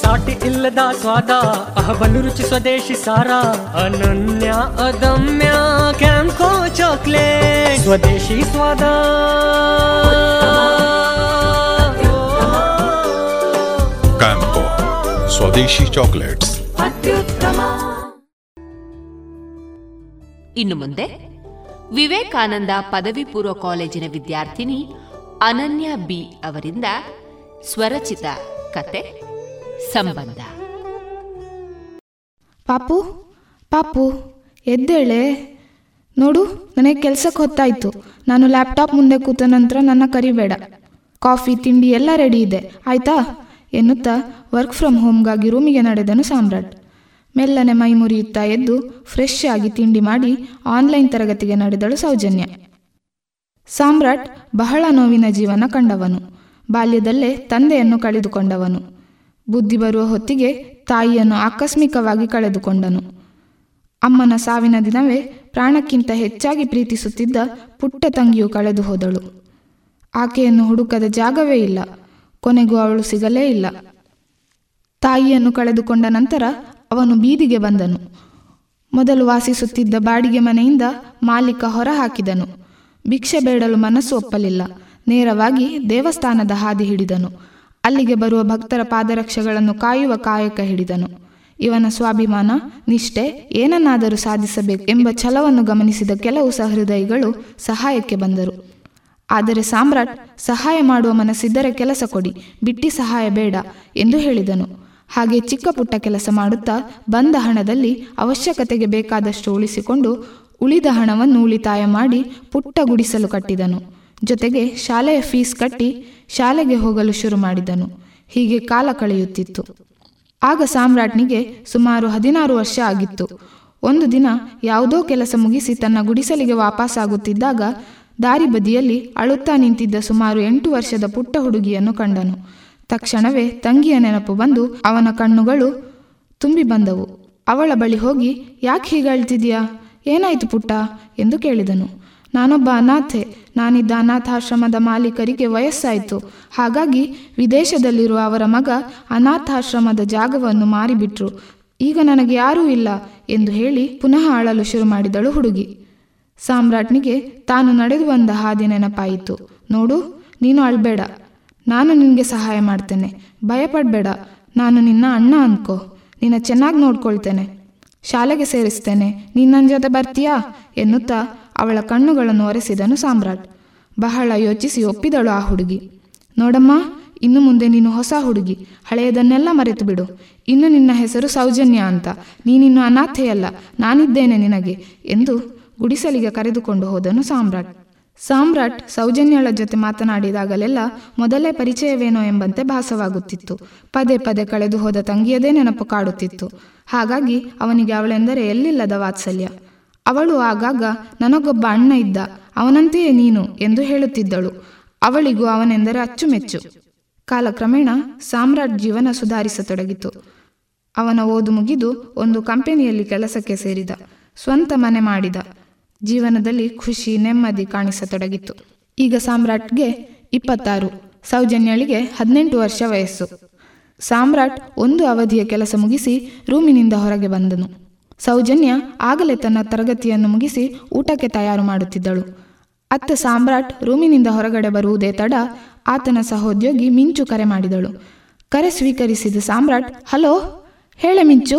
ಸರಿಸಾಟಿ ಇಲ್ಲದ ಸ್ವಾದ ಅಹಬಲು ರುಚಿ ಸ್ವದೇಶಿ ಸಾರ ಅನನ್ಯ ಅದಮ್ಯ ಕ್ಯಾಂಕೋ ಚಾಕ್ಲೇಟ್. ಸ್ವದೇಶಿ ಸ್ವಾದ. ಕ್ಯಾಂಕೋ ಸ್ವದೇಶಿ ಚಾಕ್ಲೇಟ್ಸ್. ಇನ್ನು ಮುಂದೆ ವಿವೇಕಾನಂದ ಪದವಿ ಪೂರ್ವ ಕಾಲೇಜಿನ ವಿದ್ಯಾರ್ಥಿನಿ ಅನನ್ಯ ಬಿ ಅವರಿಂದ ಸ್ವರಚಿತ ಕತೆ. ಸಂಬಂಧ. ಪಾಪು ಪಾಪು, ಎದ್ದೇಳೆ. ನೋಡು, ನನಗೆ ಕೆಲ್ಸಕ್ಕೆ ಹೊತ್ತಾಯ್ತು. ನಾನು ಲ್ಯಾಪ್ಟಾಪ್ ಮುಂದೆ ಕೂತ ನಂತರ ನನ್ನ ಕರಿಬೇಡ ಕಾಫಿ, ತಿಂಡಿ ಎಲ್ಲ ರೆಡಿ ಇದೆ. ಆಯ್ತಾ? ಎನ್ನುತ್ತಾ ವರ್ಕ್ ಫ್ರಮ್ ಹೋಮ್ಗಾಗಿ ರೂಮಿಗೆ ನಡೆದನು ಸಾಮ್ರಾಟ್. ಮೆಲ್ಲನೆ ಮೈ ಮುರಿಯುತ್ತಾ ಎದ್ದು ಫ್ರೆಶ್ ಆಗಿ ತಿಂಡಿ ಮಾಡಿ ಆನ್ಲೈನ್ ತರಗತಿಗೆ ನಡೆದಳು ಸೌಜನ್ಯ. ಸಾಮ್ರಾಟ್ ಬಹಳ ನೋವಿನ ಜೀವನ ಕಂಡವನು. ಬಾಲ್ಯದಲ್ಲೇ ತಂದೆಯನ್ನು ಕಳೆದುಕೊಂಡವನು. ಬುದ್ಧಿ ಬರುವ ಹೊತ್ತಿಗೆ ತಾಯಿಯನ್ನು ಆಕಸ್ಮಿಕವಾಗಿ ಕಳೆದುಕೊಂಡನು. ಅಮ್ಮನ ಸಾವಿನ ದಿನವೇ ಪ್ರಾಣಕ್ಕಿಂತ ಹೆಚ್ಚಾಗಿ ಪ್ರೀತಿಸುತ್ತಿದ್ದ ಪುಟ್ಟ ತಂಗಿಯು ಕಳೆದು ಹೋದಳು. ಆಕೆಯನ್ನು ಹುಡುಕದ ಜಾಗವೇ ಇಲ್ಲ, ಕೊನೆಗೂ ಅವಳು ಸಿಗಲೇ ಇಲ್ಲ. ತಾಯಿಯನ್ನು ಕಳೆದುಕೊಂಡ ನಂತರ ಅವನು ಬೀದಿಗೆ ಬಂದನು. ಮೊದಲು ವಾಸಿಸುತ್ತಿದ್ದ ಬಾಡಿಗೆ ಮನೆಯಿಂದ ಮಾಲೀಕ ಹೊರ ಹಾಕಿದನು ಭಿಕ್ಷೆ ಬೇಡಲು ಮನಸ್ಸು ಒಪ್ಪಲಿಲ್ಲ, ನೇರವಾಗಿ ದೇವಸ್ಥಾನದ ಹಾದಿ ಹಿಡಿದನು. ಅಲ್ಲಿಗೆ ಬರುವ ಭಕ್ತರ ಪಾದರಕ್ಷೆಗಳನ್ನು ಕಾಯುವ ಕಾಯಕ ಹಿಡಿದನು. ಇವನ ಸ್ವಾಭಿಮಾನ, ನಿಷ್ಠೆ ಏನನ್ನಾದರೂ ಸಾಧಿಸಬೇಕು ಎಂಬ ಛಲವನ್ನು ಗಮನಿಸಿದ ಕೆಲವು ಸಹೃದಯಿಗಳು ಸಹಾಯಕ್ಕೆ ಬಂದರು. ಆದರೆ ಸಾಮ್ರಾಟ್, ಸಹಾಯ ಮಾಡುವ ಮನಸ್ಸಿದ್ದರೆ ಕೆಲಸ ಕೊಡಿ, ಬಿಟ್ಟಿ ಸಹಾಯ ಬೇಡ ಎಂದು ಹೇಳಿದನು. ಹಾಗೆ ಚಿಕ್ಕ ಪುಟ್ಟ ಕೆಲಸ ಮಾಡುತ್ತಾ ಬಂದ ಹಣದಲ್ಲಿ ಅವಶ್ಯಕತೆಗೆ ಬೇಕಾದಷ್ಟು ಉಳಿಸಿಕೊಂಡು ಉಳಿದ ಹಣವನ್ನು ಉಳಿತಾಯ ಮಾಡಿ ಪುಟ್ಟ ಗುಡಿಸಲು ಕಟ್ಟಿದನು. ಜೊತೆಗೆ ಶಾಲೆಯ ಫೀಸ್ ಕಟ್ಟಿ ಶಾಲೆಗೆ ಹೋಗಲು ಶುರು ಮಾಡಿದನು. ಹೀಗೆ ಕಾಲ ಕಳೆಯುತ್ತಿತ್ತು. ಆಗ ಸಾಮ್ರಾಟ್ನಿಗೆ ಸುಮಾರು ಹದಿನಾರು ವರ್ಷ ಆಗಿತ್ತು. ಒಂದು ದಿನ ಯಾವುದೋ ಕೆಲಸ ಮುಗಿಸಿ ತನ್ನ ಗುಡಿಸಲಿಗೆ ವಾಪಸ್ಸಾಗುತ್ತಿದ್ದಾಗ ದಾರಿ ಬದಿಯಲ್ಲಿ ಅಳುತ್ತಾ ನಿಂತಿದ್ದ ಸುಮಾರು ಎಂಟು ವರ್ಷದ ಪುಟ್ಟ ಹುಡುಗಿಯನ್ನು ಕಂಡನು. ತಕ್ಷಣವೇ ತಂಗಿಯ ನೆನಪು ಬಂದು ಅವನ ಕಣ್ಣುಗಳು ತುಂಬಿ ಬಂದವು. ಅವಳ ಬಳಿ ಹೋಗಿ, ಯಾಕೆ ಹೀಗೆ ಅಳ್ತಿದ್ಯಾ? ಏನಾಯ್ತು ಪುಟ್ಟ? ಎಂದು ಕೇಳಿದನು. ನಾನೊಬ್ಬ ಅನಾಥೆ. ನಾನಿದ್ದ ಅನಾಥಾಶ್ರಮದ ಮಾಲೀಕರಿಗೆ ವಯಸ್ಸಾಯಿತು. ಹಾಗಾಗಿ ವಿದೇಶದಲ್ಲಿರುವ ಅವರ ಮಗ ಅನಾಥಾಶ್ರಮದ ಜಾಗವನ್ನು ಮಾರಿಬಿಟ್ರು. ಈಗ ನನಗೆ ಯಾರೂ ಇಲ್ಲ ಎಂದು ಹೇಳಿ ಪುನಃ ಅಳಲು ಶುರು ಮಾಡಿದಳು ಹುಡುಗಿ. ಸಾಮ್ರಾಟ್ನಿಗೆ ತಾನು ನಡೆದು ಬಂದ ಹಾದಿ ನೆನಪಾಯಿತು. ನೋಡು, ನೀನು ಅಳ್ಬೇಡ. ನಾನು ನಿನಗೆ ಸಹಾಯ ಮಾಡ್ತೇನೆ. ಭಯಪಡಬೇಡ. ನಾನು ನಿನ್ನ ಅಣ್ಣ ಅನ್ಕೋ. ನಿನ್ನ ಚೆನ್ನಾಗಿ ನೋಡ್ಕೊಳ್ತೇನೆ. ಶಾಲೆಗೆ ಸೇರಿಸ್ತೇನೆ. ನೀನು ನನ್ನ ಜೊತೆ ಬರ್ತೀಯಾ? ಎನ್ನುತ್ತಾ ಅವಳ ಕಣ್ಣುಗಳನ್ನು ಒರೆಸಿದನು ಸಾಮ್ರಾಟ್. ಬಹಳ ಯೋಚಿಸಿ ಒಪ್ಪಿದಳು ಆ ಹುಡುಗಿ. ನೋಡಮ್ಮ, ಇನ್ನು ಮುಂದೆ ನೀನು ಹೊಸ ಹುಡುಗಿ. ಹಳೆಯದನ್ನೆಲ್ಲ ಮರೆತು ಬಿಡು ಇನ್ನು ನಿನ್ನ ಹೆಸರು ಸೌಜನ್ಯ ಅಂತ. ನೀನಿನ್ನು ಅನಾಥೆಯಲ್ಲ. ನಾನಿದ್ದೇನೆ ನಿನಗೆ ಎಂದು ಗುಡಿಸಲಿಗೆ ಕರೆದುಕೊಂಡು ಹೋದನು ಸಾಮ್ರಾಟ್. ಸಾಮ್ರಾಟ್ ಸೌಜನ್ಯಳ ಜೊತೆ ಮಾತನಾಡಿದಾಗಲೆಲ್ಲ ಮೊದಲೇ ಪರಿಚಯವೇನೋ ಎಂಬಂತೆ ಭಾಸವಾಗುತ್ತಿತ್ತು. ಪದೇ ಪದೇ ಕಳೆದು ಹೋದ ತಂಗಿಯದೇ ನೆನಪು ಕಾಡುತ್ತಿತ್ತು. ಹಾಗಾಗಿ ಅವನಿಗೆ ಅವಳೆಂದರೆ ಎಲ್ಲಿಲ್ಲದ ವಾತ್ಸಲ್ಯ. ಅವಳು ಆಗಾಗ ನನಗೊಬ್ಬ ಅಣ್ಣ ಇದ್ದ, ಅವನಂತೆಯೇ ನೀನು ಎಂದು ಹೇಳುತ್ತಿದ್ದಳು. ಅವಳಿಗೂ ಅವನೆಂದರೆ ಅಚ್ಚುಮೆಚ್ಚು. ಕಾಲಕ್ರಮೇಣ ಸಾಮ್ರಾಟ್ ಜೀವನ ಸುಧಾರಿಸತೊಡಗಿತು. ಅವನ ಓದು ಮುಗಿದು ಒಂದು ಕಂಪನಿಯಲ್ಲಿ ಕೆಲಸಕ್ಕೆ ಸೇರಿದ, ಸ್ವಂತ ಮನೆ ಮಾಡಿದ. ಜೀವನದಲ್ಲಿ ಖುಷಿ, ನೆಮ್ಮದಿ ಕಾಣಿಸತೊಡಗಿತು. ಈಗ ಸಾಮ್ರಾಟ್ಗೆ ಇಪ್ಪತ್ತಾರು, ಸೌಜನ್ಯಳಿಗೆ ಹದಿನೆಂಟು ವರ್ಷ ವಯಸ್ಸು. ಸಾಮ್ರಾಟ್ ಒಂದು ಅವಧಿಯ ಕೆಲಸ ಮುಗಿಸಿ ರೂಮಿನಿಂದ ಹೊರಗೆ ಬಂದನು. ಸೌಜನ್ಯ ಆಗಲೇ ತನ್ನ ತರಗತಿಯನ್ನು ಮುಗಿಸಿ ಊಟಕ್ಕೆ ತಯಾರು ಮಾಡುತ್ತಿದ್ದಳು. ಅತ್ತ ಸಾಮ್ರಾಟ್ ರೂಮಿನಿಂದ ಹೊರಗಡೆ ಬರುವುದೇ ತಡ ಆತನ ಸಹೋದ್ಯೋಗಿ ಮಿಂಚು ಕರೆ ಮಾಡಿದಳು. ಕರೆ ಸ್ವೀಕರಿಸಿದ ಸಾಮ್ರಾಟ್, ಹಲೋ, ಹೇಳೆ ಮಿಂಚು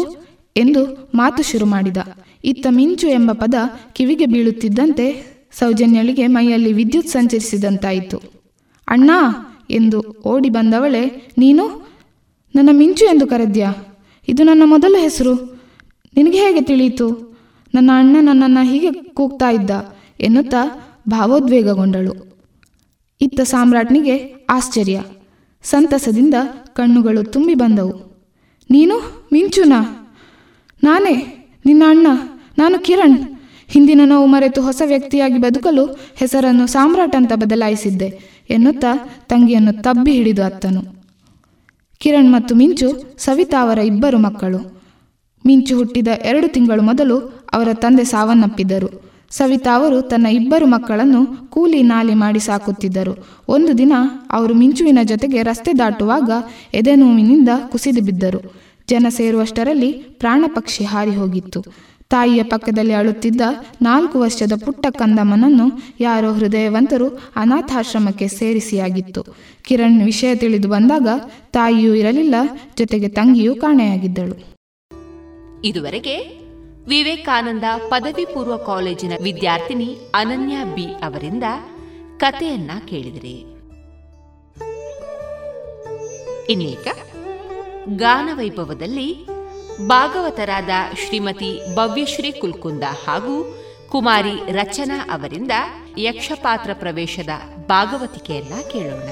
ಎಂದು ಮಾತು ಶುರು ಮಾಡಿದ. ಇತ್ತ ಮಿಂಚು ಎಂಬ ಪದ ಕಿವಿಗೆ ಬೀಳುತ್ತಿದ್ದಂತೆ ಸೌಜನ್ಯಳಿಗೆ ಮೈಯಲ್ಲಿ ವಿದ್ಯುತ್ ಸಂಚರಿಸಿದಂತಾಯಿತು. ಅಣ್ಣ ಎಂದು ಓಡಿ ಬಂದವಳೆ, ನೀನು? ನನ್ನ ಮಿಂಚು ಎಂದು ಕರೆದ್ಯಾ? ಇದು ನನ್ನ ಮೊದಲ ಹೆಸರು. ನಿನಗೆ ಹೇಗೆ ತಿಳಿಯಿತು? ನನ್ನ ಅಣ್ಣ ನನ್ನನ್ನು ಹೀಗೆ ಕೂಗ್ತಾ ಇದ್ದ ಎನ್ನುತ್ತಾ ಭಾವೋದ್ವೇಗಗೊಂಡಳು. ಇತ್ತ ಸಾಮ್ರಾಟ್ನಿಗೆ ಆಶ್ಚರ್ಯ. ಸಂತಸದಿಂದ ಕಣ್ಣುಗಳು ತುಂಬಿ ಬಂದವು. ನೀನು ಮಿಂಚುನಾ? ನಾನೇ? ನಿನ್ನ ಅಣ್ಣ? ನಾನು ಕಿರಣ್. ಹಿಂದಿನ ನೋವು ಮರೆತು ಹೊಸ ವ್ಯಕ್ತಿಯಾಗಿ ಬದುಕಲು ಹೆಸರನ್ನು ಸಾಮ್ರಾಟ್ ಅಂತ ಬದಲಾಯಿಸಿದ್ದೆ ಎನ್ನುತ್ತಾ ತಂಗಿಯನ್ನು ತಬ್ಬಿ ಹಿಡಿದು ಅತ್ತನು. ಕಿರಣ್ ಮತ್ತು ಮಿಂಚು ಸವಿತಾ ಅವರ ಇಬ್ಬರು ಮಕ್ಕಳು. ಮಿಂಚು ಹುಟ್ಟಿದ ಎರಡು ತಿಂಗಳು ಮೊದಲು ಅವರ ತಂದೆ ಸಾವನ್ನಪ್ಪಿದ್ದರು ಸವಿತಾ ಅವರು ತನ್ನ ಇಬ್ಬರು ಮಕ್ಕಳನ್ನು ಕೂಲಿ ನಾಲಿ ಮಾಡಿ ಸಾಕುತ್ತಿದ್ದರು. ಒಂದು ದಿನ ಅವರು ಮಿಂಚುವಿನ ಜೊತೆಗೆ ರಸ್ತೆ ದಾಟುವಾಗ ಎದೆನೋವಿನಿಂದ ಕುಸಿದು ಬಿದ್ದರು. ಜನ ಸೇರುವಷ್ಟರಲ್ಲಿ ಪ್ರಾಣ ಪಕ್ಷಿ ಹಾರಿ ಹೋಗಿತ್ತು. ತಾಯಿಯ ಪಕ್ಕದಲ್ಲಿ ಅಳುತ್ತಿದ್ದ ನಾಲ್ಕು ವರ್ಷದ ಪುಟ್ಟ ಕಂದಮ್ಮನನ್ನು ಯಾರೋ ಹೃದಯವಂತರು ಅನಾಥಾಶ್ರಮಕ್ಕೆ ಸೇರಿಸಿಯಾಗಿತ್ತು. ಕಿರಣ್ ವಿಷಯ ತಿಳಿದು ಬಂದಾಗ ತಾಯಿಯೂ ಇರಲಿಲ್ಲ, ಜೊತೆಗೆ ತಂಗಿಯೂ ಕಾಣೆಯಾಗಿದ್ದಳು. ಇದುವರೆಗೆ ವಿವೇಕಾನಂದ ಪದವಿ ಪೂರ್ವ ಕಾಲೇಜಿನ ವಿದ್ಯಾರ್ಥಿನಿ ಅನನ್ಯ ಬಿ ಅವರಿಂದ ಕಥೆಯನ್ನ ಕೇಳಿದಿರಿ. ಇನ್ನೀಗ ಗಾನವೈಭವದಲ್ಲಿ ಭಾಗವತರಾದ ಶ್ರೀಮತಿ ಭವ್ಯಶ್ರೀ ಕುಲ್ಕುಂದ ಹಾಗೂ ಕುಮಾರಿ ರಚನಾ ಅವರಿಂದ ಯಕ್ಷಪಾತ್ರ ಪ್ರವೇಶದ ಭಾಗವತಿಕೆಯನ್ನ ಕೇಳೋಣ.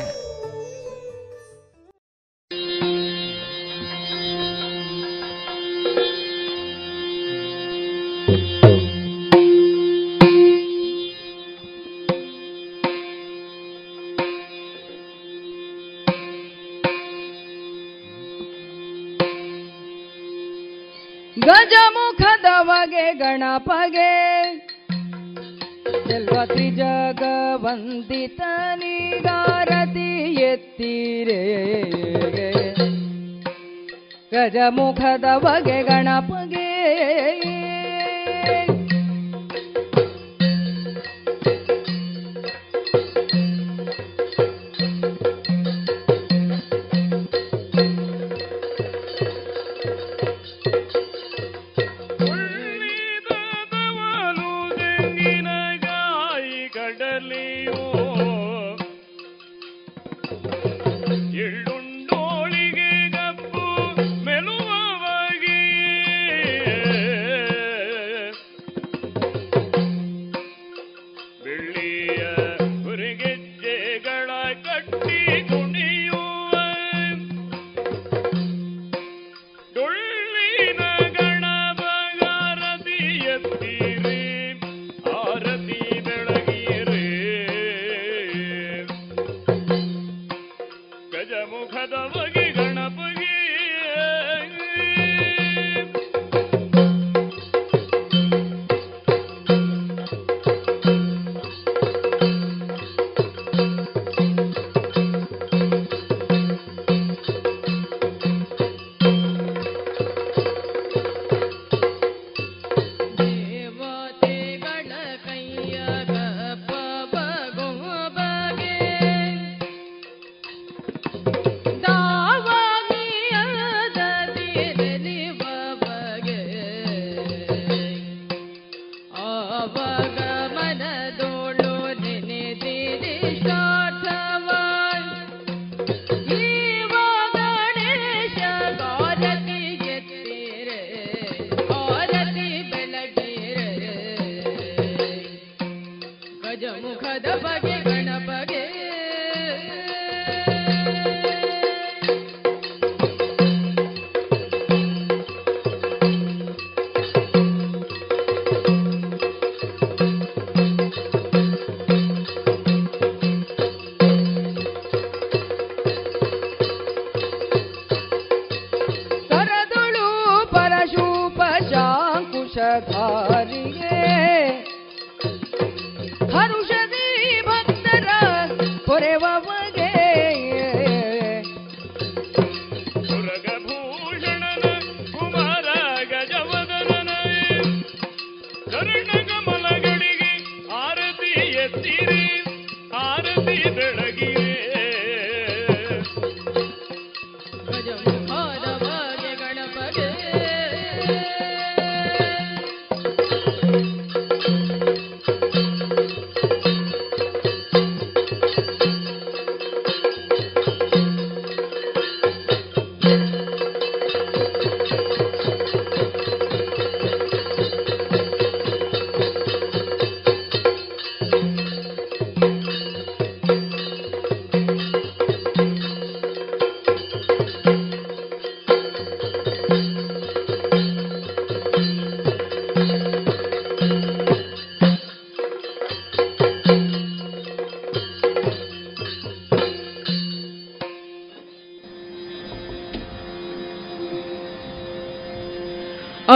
ಗಜಮುಖದವಗೆ ಗಣಪಗೆ. ಸೆಲ್ವ ತ್ರಿಜಗ ವಂದಿತನಿಗಾರತಿ ಎತ್ತೀರೆ. ಗಜಮುಖದವಗೆ ಗಣಪಗೆ.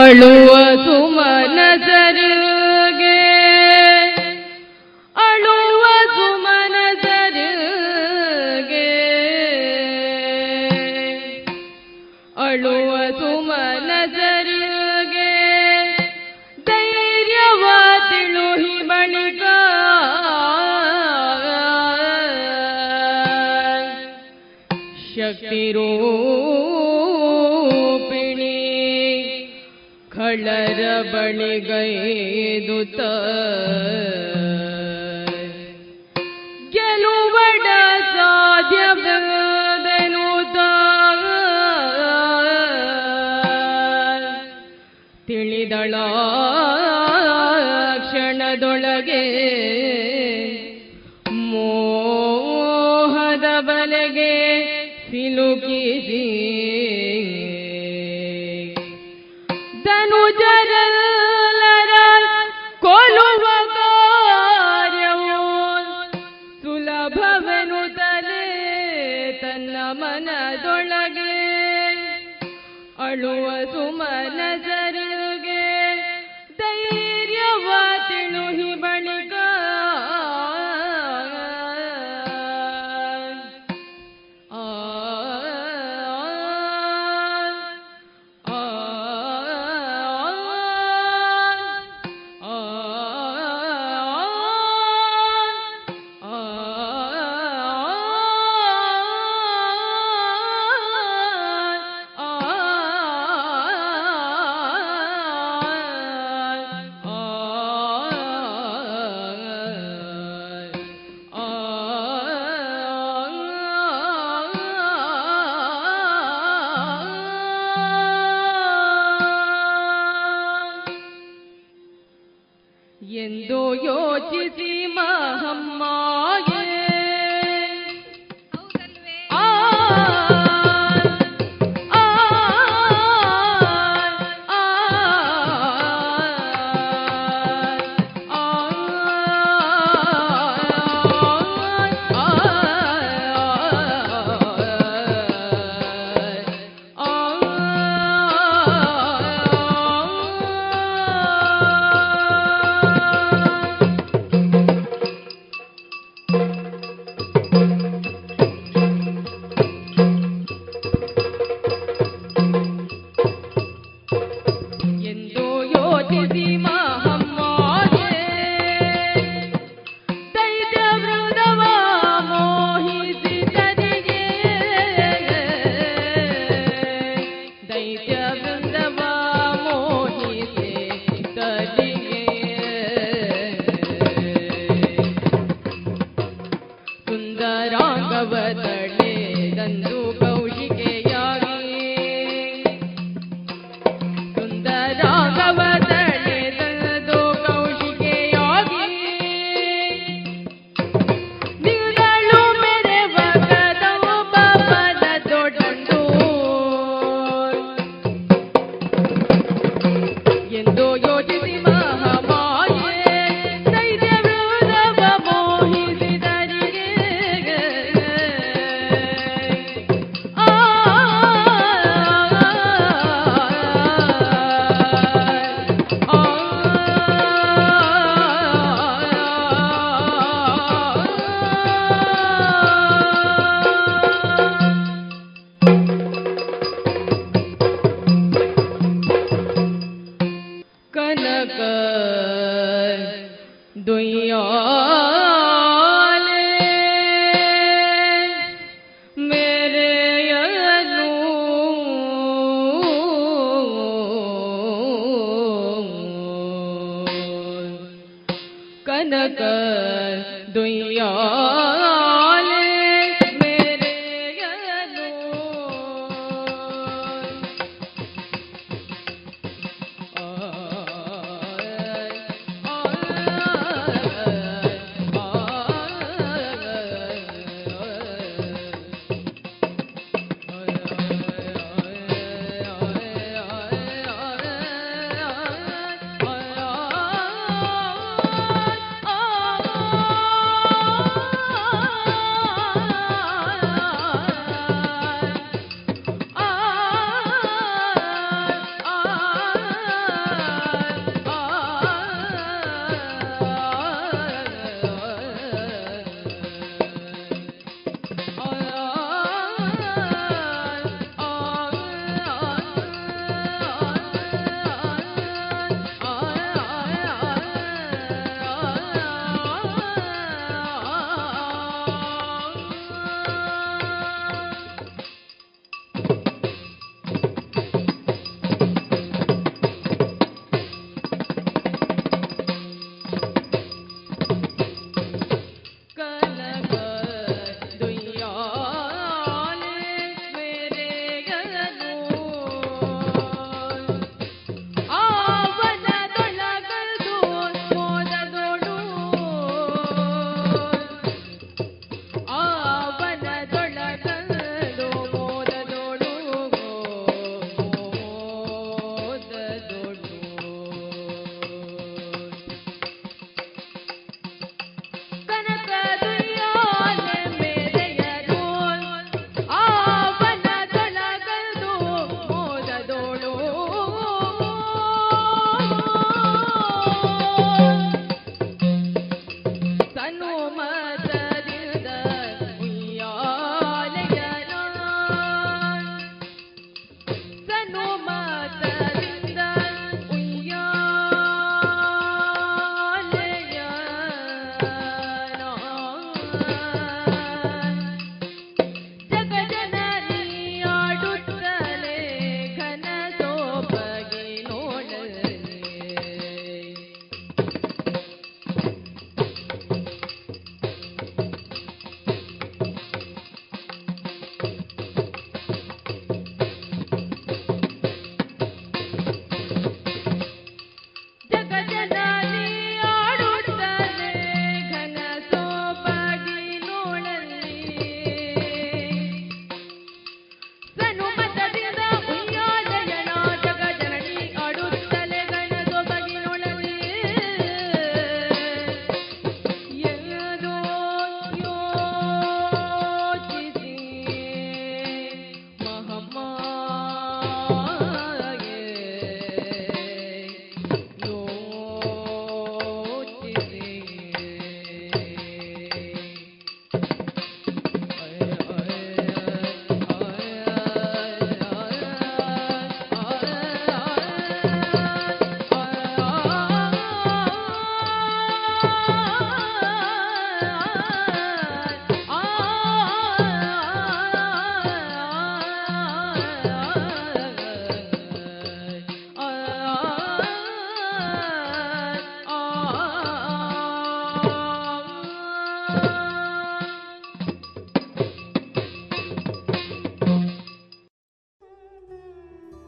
ಅಳುವ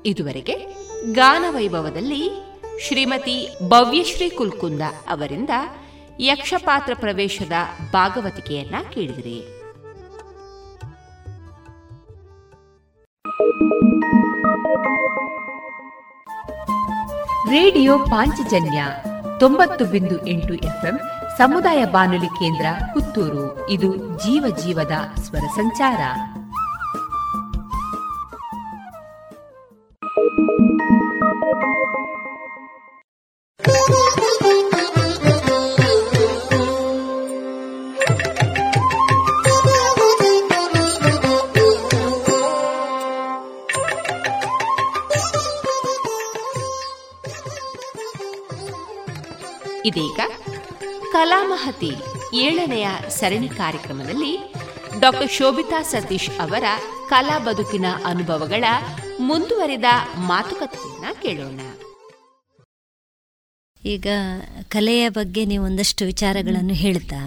ಇದುವರೆಗೆ ಗಾನವೈಭವದಲ್ಲಿ ಶ್ರೀಮತಿ ಭವ್ಯಶ್ರೀ ಕುಲ್ಕುಂದ ಅವರಿಂದ ಯಕ್ಷಪಾತ್ರ ಪ್ರವೇಶದ ಭಾಗವತಿಕೆಯನ್ನ ಕೇಳಿದಿರಿ. ರೇಡಿಯೋ ಪಾಂಚಜನ್ಯ ತೊಂಬತ್ತು ಬಿಂದು ಎಂಟು ಎಫ್ಎಂ ಸಮುದಾಯ ಬಾನುಲಿ ಕೇಂದ್ರ ಪುತ್ತೂರು. ಇದು ಜೀವ ಜೀವದ ಸ್ವರ ಸಂಚಾರ. ಕಲಾಮಹತಿ ಏಳನೆಯ ಸರಣಿ ಕಾರ್ಯಕ್ರಮದಲ್ಲಿ ಡಾಕ್ಟರ್ ಶೋಭಿತಾ ಸತೀಶ್ ಅವರ ಕಲಾ ಬದುಕಿನ ಅನುಭವಗಳ ಮುಂದುವರಿದ ಮಾತುಕತೆಯನ್ನ ಕೇಳೋಣ. ಈಗ ಕಲೆಯ ಬಗ್ಗೆ ನೀವು ಒಂದಷ್ಟು ವಿಚಾರಗಳನ್ನು ಹೇಳ್ತಾ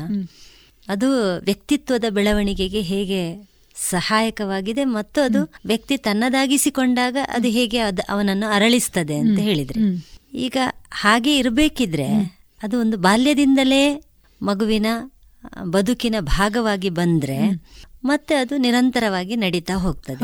ಅದು ವ್ಯಕ್ತಿತ್ವದ ಬೆಳವಣಿಗೆಗೆ ಹೇಗೆ ಸಹಾಯಕವಾಗಿದೆ ಮತ್ತು ಅದು ವ್ಯಕ್ತಿ ತನ್ನದಾಗಿಸಿಕೊಂಡಾಗ ಅದು ಹೇಗೆ ಅದು ಅವನನ್ನು ಅರಳಿಸ್ತದೆ ಅಂತ ಹೇಳಿದ್ರೆ. ಈಗ ಹಾಗೆ ಇರಬೇಕಿದ್ರೆ ಅದು ಒಂದು ಬಾಲ್ಯದಿಂದಲೇ ಮಗುವಿನ ಬದುಕಿನ ಭಾಗವಾಗಿ ಬಂದ್ರೆ ಮತ್ತೆ ಅದು ನಿರಂತರವಾಗಿ ನಡೀತಾ ಹೋಗ್ತದೆ.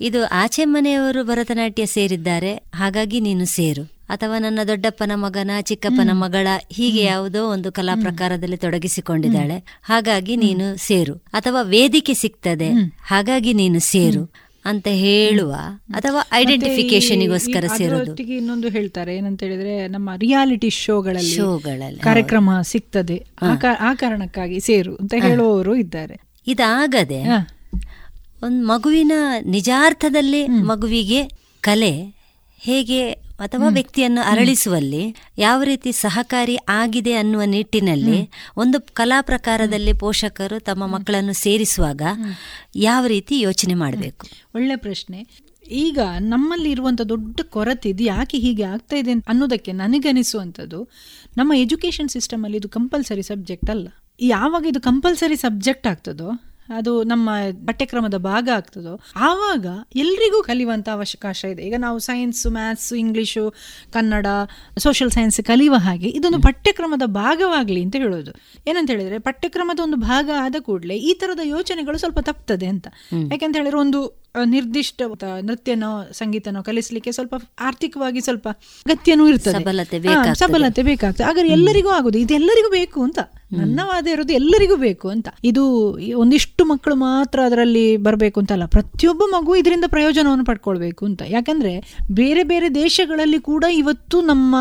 ಇದು ಆಚೆ ಮನೆಯವರು ಭರತನಾಟ್ಯ ಸೇರಿದ್ದಾರೆ ಹಾಗಾಗಿ ನೀನು ಸೇರು. ಅಥವಾ ನನ್ನ ದೊಡ್ಡಪ್ಪನ ಮಗನ ಚಿಕ್ಕಪ್ಪನ ಮಗಳ ಹೀಗೆ ಯಾವುದೋ ಒಂದು ಕಲಾ ಪ್ರಕಾರದಲ್ಲಿ ತೊಡಗಿಸಿಕೊಂಡಿದ್ದಾಳೆ. ಹಾಗಾಗಿ ನೀನು ಸೇರು. ಅಥವಾ ವೇದಿಕೆ ಸಿಗ್ತದೆ ಹಾಗಾಗಿ ನೀನು ಸೇರು. ಅಂತ ಹೇಳುವ ಅಥವಾ ಐಡೆಂಟಿಫಿಕೇಶನ್ಗೋಸ್ಕರ ಸೇರೋದು. ಇನ್ನೊಂದು ಹೇಳ್ತಾರೆ ಏನಂತ ಹೇಳಿದ್ರೆ ನಮ್ಮ ರಿಯಾಲಿಟಿ ಶೋಗಳಲ್ಲಿ ಶೋಗಳಲ್ಲಿ ಕಾರ್ಯಕ್ರಮ ಸಿಗ್ತದೆ ಆ ಕಾರಣಕ್ಕಾಗಿ ಸೇರು ಅಂತ ಹೇಳುವವರು ಇದ್ದಾರೆ. ಇದಾಗದೆ ಒಂದು ಮಗುವಿನ ನಿಜಾರ್ಥದಲ್ಲಿ ಮಗುವಿಗೆ ಕಲೆ ಹೇಗೆ ಅಥವಾ ವ್ಯಕ್ತಿಯನ್ನು ಅರಳಿಸುವಲ್ಲಿ ಯಾವ ರೀತಿ ಸಹಕಾರಿ ಆಗಿದೆ ಅನ್ನುವ ನಿಟ್ಟಿನಲ್ಲಿ ಒಂದು ಕಲಾ ಪ್ರಕಾರದಲ್ಲಿ ಪೋಷಕರು ತಮ್ಮ ಮಕ್ಕಳನ್ನು ಸೇರಿಸುವಾಗ ಯಾವ ರೀತಿ ಯೋಚನೆ ಮಾಡಬೇಕು? ಒಳ್ಳೆ ಪ್ರಶ್ನೆ. ಈಗ ನಮ್ಮಲ್ಲಿ ಇರುವಂಥ ದೊಡ್ಡ ಕೊರತೆ ಇದು ಯಾಕೆ ಹೀಗೆ ಆಗ್ತಾ ಇದೆ ಅನ್ನೋದಕ್ಕೆ ನನಗನಿಸುವಂಥದ್ದು ನಮ್ಮ ಎಜುಕೇಷನ್ ಸಿಸ್ಟಮಲ್ಲಿ ಇದು ಕಂಪಲ್ಸರಿ ಸಬ್ಜೆಕ್ಟ್ ಅಲ್ಲ. ಯಾವಾಗ ಇದು ಕಂಪಲ್ಸರಿ ಸಬ್ಜೆಕ್ಟ್ ಆಗ್ತದೋ ಅದು ನಮ್ಮ ಪಠ್ಯಕ್ರಮದ ಭಾಗ ಆಗ್ತದೋ ಆವಾಗ ಎಲ್ರಿಗೂ ಕಲಿಯುವಂಥ ಅವಕಾಶ ಇದೆ. ಈಗ ನಾವು science maths English Kannada social science ಕಲಿಯುವ ಹಾಗೆ ಇದೊಂದು ಪಠ್ಯಕ್ರಮದ ಭಾಗವಾಗಲಿ ಅಂತ ಹೇಳೋದು. ಏನಂತ ಹೇಳಿದ್ರೆ ಪಠ್ಯಕ್ರಮದ ಒಂದು ಭಾಗ ಆದ ಕೂಡಲೇ ಈ ತರದ ಯೋಚನೆಗಳು ಸ್ವಲ್ಪ ತಪ್ತದೆ ಅಂತ. ಯಾಕೆಂತ ಹೇಳಿದ್ರೆ ಒಂದು ನಿರ್ದಿಷ್ಟ ನೃತ್ಯನೋ ಸಂಗೀತನೋ ಕಲಿಸ್ಲಿಕ್ಕೆ ಸ್ವಲ್ಪ ಆರ್ಥಿಕವಾಗಿ ಸ್ವಲ್ಪ ಅಗತ್ಯನೂ ಇರ್ತದೆ. ಸಬಲತೆ ಬೇಕಾಗ್ತದೆ. ಹಾಗಾದ್ರೆ ಎಲ್ಲರಿಗೂ ಆಗುದು ಇದೆಲ್ಲರಿಗೂ ಬೇಕು ಅಂತ. ನನ್ನ ವಾದ ಇರೋದು ಎಲ್ಲರಿಗೂ ಬೇಕು ಅಂತ. ಇದು ಒಂದಿಷ್ಟು ಮಕ್ಕಳು ಮಾತ್ರ ಅದರಲ್ಲಿ ಬರಬೇಕು ಅಂತಲ್ಲ ಪ್ರತಿಯೊಬ್ಬ ಮಗು ಇದರಿಂದ ಪ್ರಯೋಜನವನ್ನು ಪಡ್ಕೊಳ್ಬೇಕು ಅಂತ. ಯಾಕಂದ್ರೆ ಬೇರೆ ಬೇರೆ ದೇಶಗಳಲ್ಲಿ ಕೂಡ ಇವತ್ತು ನಮ್ಮ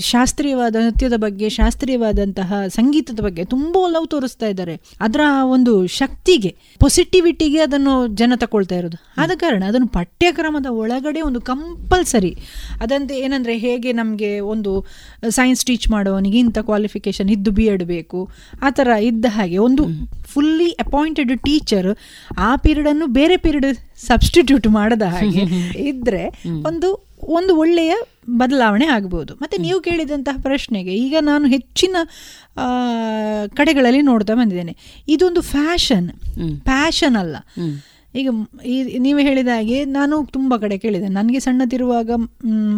ಶಾಸ್ತ್ರೀಯವಾದ ನೃತ್ಯದ ಬಗ್ಗೆ ಶಾಸ್ತ್ರೀಯವಾದಂತಹ ಸಂಗೀತದ ಬಗ್ಗೆ ತುಂಬಾ ಒಲವು ತೋರಿಸ್ತಾ ಇದ್ದಾರೆ. ಅದರ ಒಂದು ಶಕ್ತಿಗೆ ಪಾಸಿಟಿವಿಟಿಗೆ ಅದನ್ನು ಜನ ತಗೊಳ್ತಾ ಇರೋದು. ಆದ ಕಾರಣ ಅದನ್ನು ಪಠ್ಯಕ್ರಮದ ಒಳಗಡೆ ಒಂದು ಕಂಪಲ್ಸರಿ ಅದಂತೆ ಏನಂದ್ರೆ ಹೇಗೆ ನಮಗೆ ಒಂದು ಸೈನ್ಸ್ ಟೀಚ್ ಮಾಡೋವನಿಗೆ ಇಂಥ ಕ್ವಾಲಿಫಿಕೇಶನ್ ಇದ್ದು ಬಿ ಎಡ್ ಬೇಕು ಆ ಥರ ಇದ್ದ ಹಾಗೆ ಒಂದು ಫುಲ್ಲಿ ಅಪಾಯಿಂಟೆಡ್ ಟೀಚರ್ ಆ ಪೀರಿಯಡನ್ನು ಬೇರೆ ಪೀರಿಯಡ್ ಸಬ್ಸ್ಟಿಟ್ಯೂಟ್ ಮಾಡದ ಹಾಗೆ ಇದ್ದರೆ ಒಂದು ಒಂದು ಒಳ್ಳೆಯ ಬದಲಾವಣೆ ಆಗ್ಬೋದು. ಮತ್ತೆ ನೀವು ಕೇಳಿದಂತಹ ಪ್ರಶ್ನೆಗೆ ಈಗ ನಾನು ಹೆಚ್ಚಿನ ಕಡೆಗಳಲ್ಲಿ ನೋಡ್ತಾ ಬಂದಿದ್ದೇನೆ. ಇದೊಂದು ಫ್ಯಾಷನ್ ಪ್ಯಾಷನ್ ಅಲ್ಲ. ಈಗ ಈ ನೀವು ಹೇಳಿದ ಹಾಗೆ ನಾನು ತುಂಬ ಕಡೆ ಕೇಳಿದೆ. ನನಗೆ ಸಣ್ಣದಿರುವಾಗ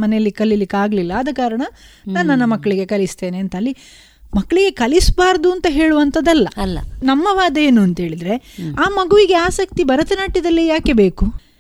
ಮನೆಯಲ್ಲಿ ಕಲೀಲಿಕ್ಕೆ ಆಗಲಿಲ್ಲ. ಆದ ಕಾರಣ ನಾನು ನನ್ನ ಮಕ್ಕಳಿಗೆ ಕಲಿಸ್ತೇನೆ ಅಂತ ಅಲ್ಲಿ ಮಕ್ಕಳಿಗೆ ಕಲಿಸಬಾರ್ದು ಅಂತ ಹೇಳುವಂಥದ್ದಲ್ಲ. ಅಲ್ಲ. ನಮ್ಮ ವಾದ ಏನು ಅಂತ ಹೇಳಿದರೆ ಆ ಮಗುವಿಗೆ ಆಸಕ್ತಿ ಭರತನಾಟ್ಯದಲ್ಲಿ ಯಾಕೆ ಬೇಕು?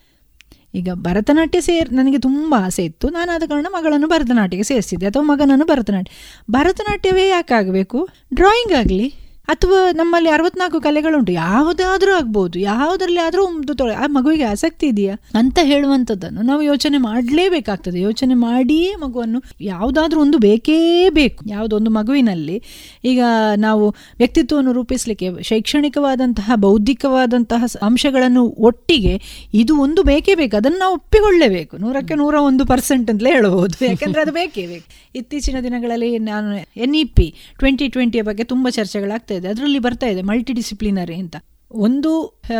ಈಗ ಭರತನಾಟ್ಯ ಸೇರ್ ನನಗೆ ತುಂಬ ಆಸೆ ಇತ್ತು. ನಾನು ಆದ ಕಾರಣ ಮಗಳನ್ನು ಭರತನಾಟ್ಯಕ್ಕೆ ಸೇರಿಸಿದ್ದೆ ಅಥವಾ ಮಗನನ್ನು ಭರತನಾಟ್ಯ. ಭರತನಾಟ್ಯವೇ ಯಾಕೆ ಆಗಬೇಕು ಡ್ರಾಯಿಂಗ್ ಆಗಲಿ. ಅಥವಾ ನಮ್ಮಲ್ಲಿ ಅರವತ್ನಾಲ್ಕು ಕಲೆಗಳುಂಟು, ಯಾವುದಾದ್ರೂ ಆಗ್ಬೋದು ಯಾವುದರಲ್ಲಿ ಆದರೂ ಒಂದು ತೊಳೆ, ಆ ಮಗುವಿಗೆ ಆಸಕ್ತಿ ಇದೆಯಾ? ಅಂತ ಹೇಳುವಂಥದ್ದನ್ನು ನಾವು ಯೋಚನೆ ಮಾಡಲೇಬೇಕಾಗ್ತದೆ. ಯೋಚನೆ ಮಾಡಿಯೇ ಮಗುವನ್ನು ಯಾವುದಾದ್ರೂ ಒಂದು ಬೇಕೇ ಬೇಕು. ಯಾವುದೊಂದು ಮಗುವಿನಲ್ಲಿ ಈಗ ನಾವು ವ್ಯಕ್ತಿತ್ವವನ್ನು ರೂಪಿಸಲಿಕ್ಕೆ ಶೈಕ್ಷಣಿಕವಾದಂತಹ, ಬೌದ್ಧಿಕವಾದಂತಹ ಅಂಶಗಳನ್ನು ಒಟ್ಟಿಗೆ ಇದು ಒಂದು ಬೇಕೇ ಬೇಕು. ಅದನ್ನು ನಾವು ಒಪ್ಪಿಕೊಳ್ಳೇಬೇಕು. ನೂರಕ್ಕೆ ನೂರ ಒಂದು ಪರ್ಸೆಂಟ್ ಅಂತಲೇ ಹೇಳಬಹುದು. ಯಾಕಂದ್ರೆ ಅದು ಬೇಕೇ ಬೇಕು. ಇತ್ತೀಚಿನ ದಿನಗಳಲ್ಲಿ ನಾನು ಎನ್ ಇ ಪಿ, ಟ್ವೆಂಟಿ ಟ್ವೆಂಟಿಯ ಬಗ್ಗೆ ತುಂಬ ಚರ್ಚೆಗಳಾಗ್ತಾ ಇದೆ ಅದರಲ್ಲಿ ಬರ್ತಾ ಇದೆ ಮಲ್ಟಿ ಡಿಸಿಪ್ಲಿನರಿ ಅಂತ. ಒಂದು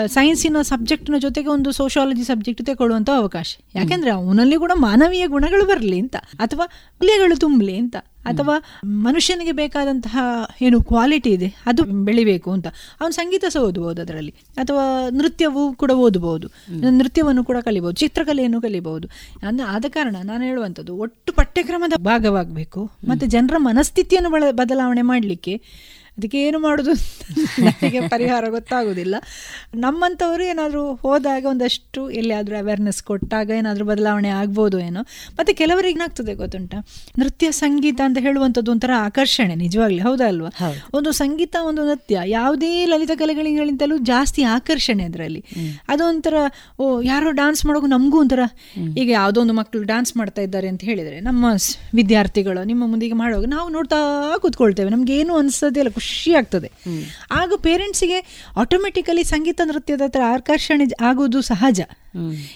ಸೈನ್ಸಿನ ಸಬ್ಜೆಕ್ಟ್ನ ಜೊತೆಗೆ ಒಂದು ಸೋಷಿಯಾಲಜಿ ಸಬ್ಜೆಕ್ಟ್ ತಗೊಳ್ಳುವಂಥ ಅವಕಾಶ. ಯಾಕೆಂದ್ರೆ ಅವನಲ್ಲಿ ಕೂಡ ಮಾನವೀಯ ಗುಣಗಳು ಬರಲಿ ಅಂತ ಅಥವಾ ಮೌಲ್ಯಗಳು ತುಂಬಲಿ ಅಂತ ಅಥವಾ ಮನುಷ್ಯನಿಗೆ ಬೇಕಾದಂತಹ ಏನು ಕ್ವಾಲಿಟಿ ಇದೆ ಅದು ಬೆಳಿಬೇಕು ಅಂತ. ಅವನು ಸಂಗೀತ ಸಹ ಓದಬಹುದು ಅದರಲ್ಲಿ ಅಥವಾ ನೃತ್ಯವೂ ಕೂಡ ಓದಬಹುದು ನೃತ್ಯವನ್ನು ಕೂಡ ಕಲಿಬಹುದು ಚಿತ್ರಕಲೆಯನ್ನು ಕಲಿಬಹುದು ಅಂದ್ರೆ ಆದ ಕಾರಣ ನಾನು ಹೇಳುವಂಥದ್ದು ಒಟ್ಟು ಪಠ್ಯಕ್ರಮದ ಭಾಗವಾಗಬೇಕು ಮತ್ತೆ ಜನರ ಮನಸ್ಥಿತಿಯನ್ನು ಬದಲಾವಣೆ ಮಾಡಲಿಕ್ಕೆ ಅದಕ್ಕೆ ಏನು ಮಾಡೋದು ನನಗೆ ಪರಿಹಾರ ಗೊತ್ತಾಗೋದಿಲ್ಲ. ನಮ್ಮಂಥವರು ಏನಾದರೂ ಹೋದಾಗ ಒಂದಷ್ಟು ಎಲ್ಲಿಯಾದರೂ ಅವೇರ್ನೆಸ್ ಕೊಟ್ಟಾಗ ಏನಾದರೂ ಬದಲಾವಣೆ ಆಗ್ಬೋದು ಏನೋ. ಮತ್ತು ಕೆಲವರಿಗೆ ಏನಾಗ್ತದೆ ಗೊತ್ತುಂಟ? ನೃತ್ಯ ಸಂಗೀತ ಅಂತ ಹೇಳುವಂಥದ್ದು ಒಂಥರ ಆಕರ್ಷಣೆ ನಿಜವಾಗ್ಲಿ. ಹೌದಾ ಅಲ್ವಾ? ಒಂದು ಸಂಗೀತ ಒಂದು ನೃತ್ಯ ಯಾವುದೇ ಲಲಿತ ಕಲೆಗಳಿಗಿಂತಲೂ ಜಾಸ್ತಿ ಆಕರ್ಷಣೆ ಅದರಲ್ಲಿ. ಅದೊಂಥರ ಓ ಯಾರೋ ಡಾನ್ಸ್ ಮಾಡೋಕೆ ನಮಗೂ ಒಂಥರ ಈಗ ಯಾವುದೋ ಒಂದು ಮಕ್ಕಳು ಡಾನ್ಸ್ ಮಾಡ್ತಾ ಇದ್ದಾರೆ ಅಂತ ಹೇಳಿದರೆ ನಮ್ಮ ವಿದ್ಯಾರ್ಥಿಗಳು ನಿಮ್ಮ ಮುಂದಿಗೆ ಮಾಡುವಾಗ ನಾವು ನೋಡ್ತಾ ಕೂತ್ಕೊಳ್ತೇವೆ. ನಮಗೇನು ಏನು ಅನಿಸೋದಿಲ್ಲ ಖುಷಿ ಆಗ್ತದೆ. ಆಗ ಪೇರೆಂಟ್ಸಿಗೆ ಆಟೋಮೆಟಿಕಲಿ ಸಂಗೀತ ನೃತ್ಯದ ಹತ್ರ ಆಕರ್ಷಣೆ ಆಗೋದು ಸಹಜ.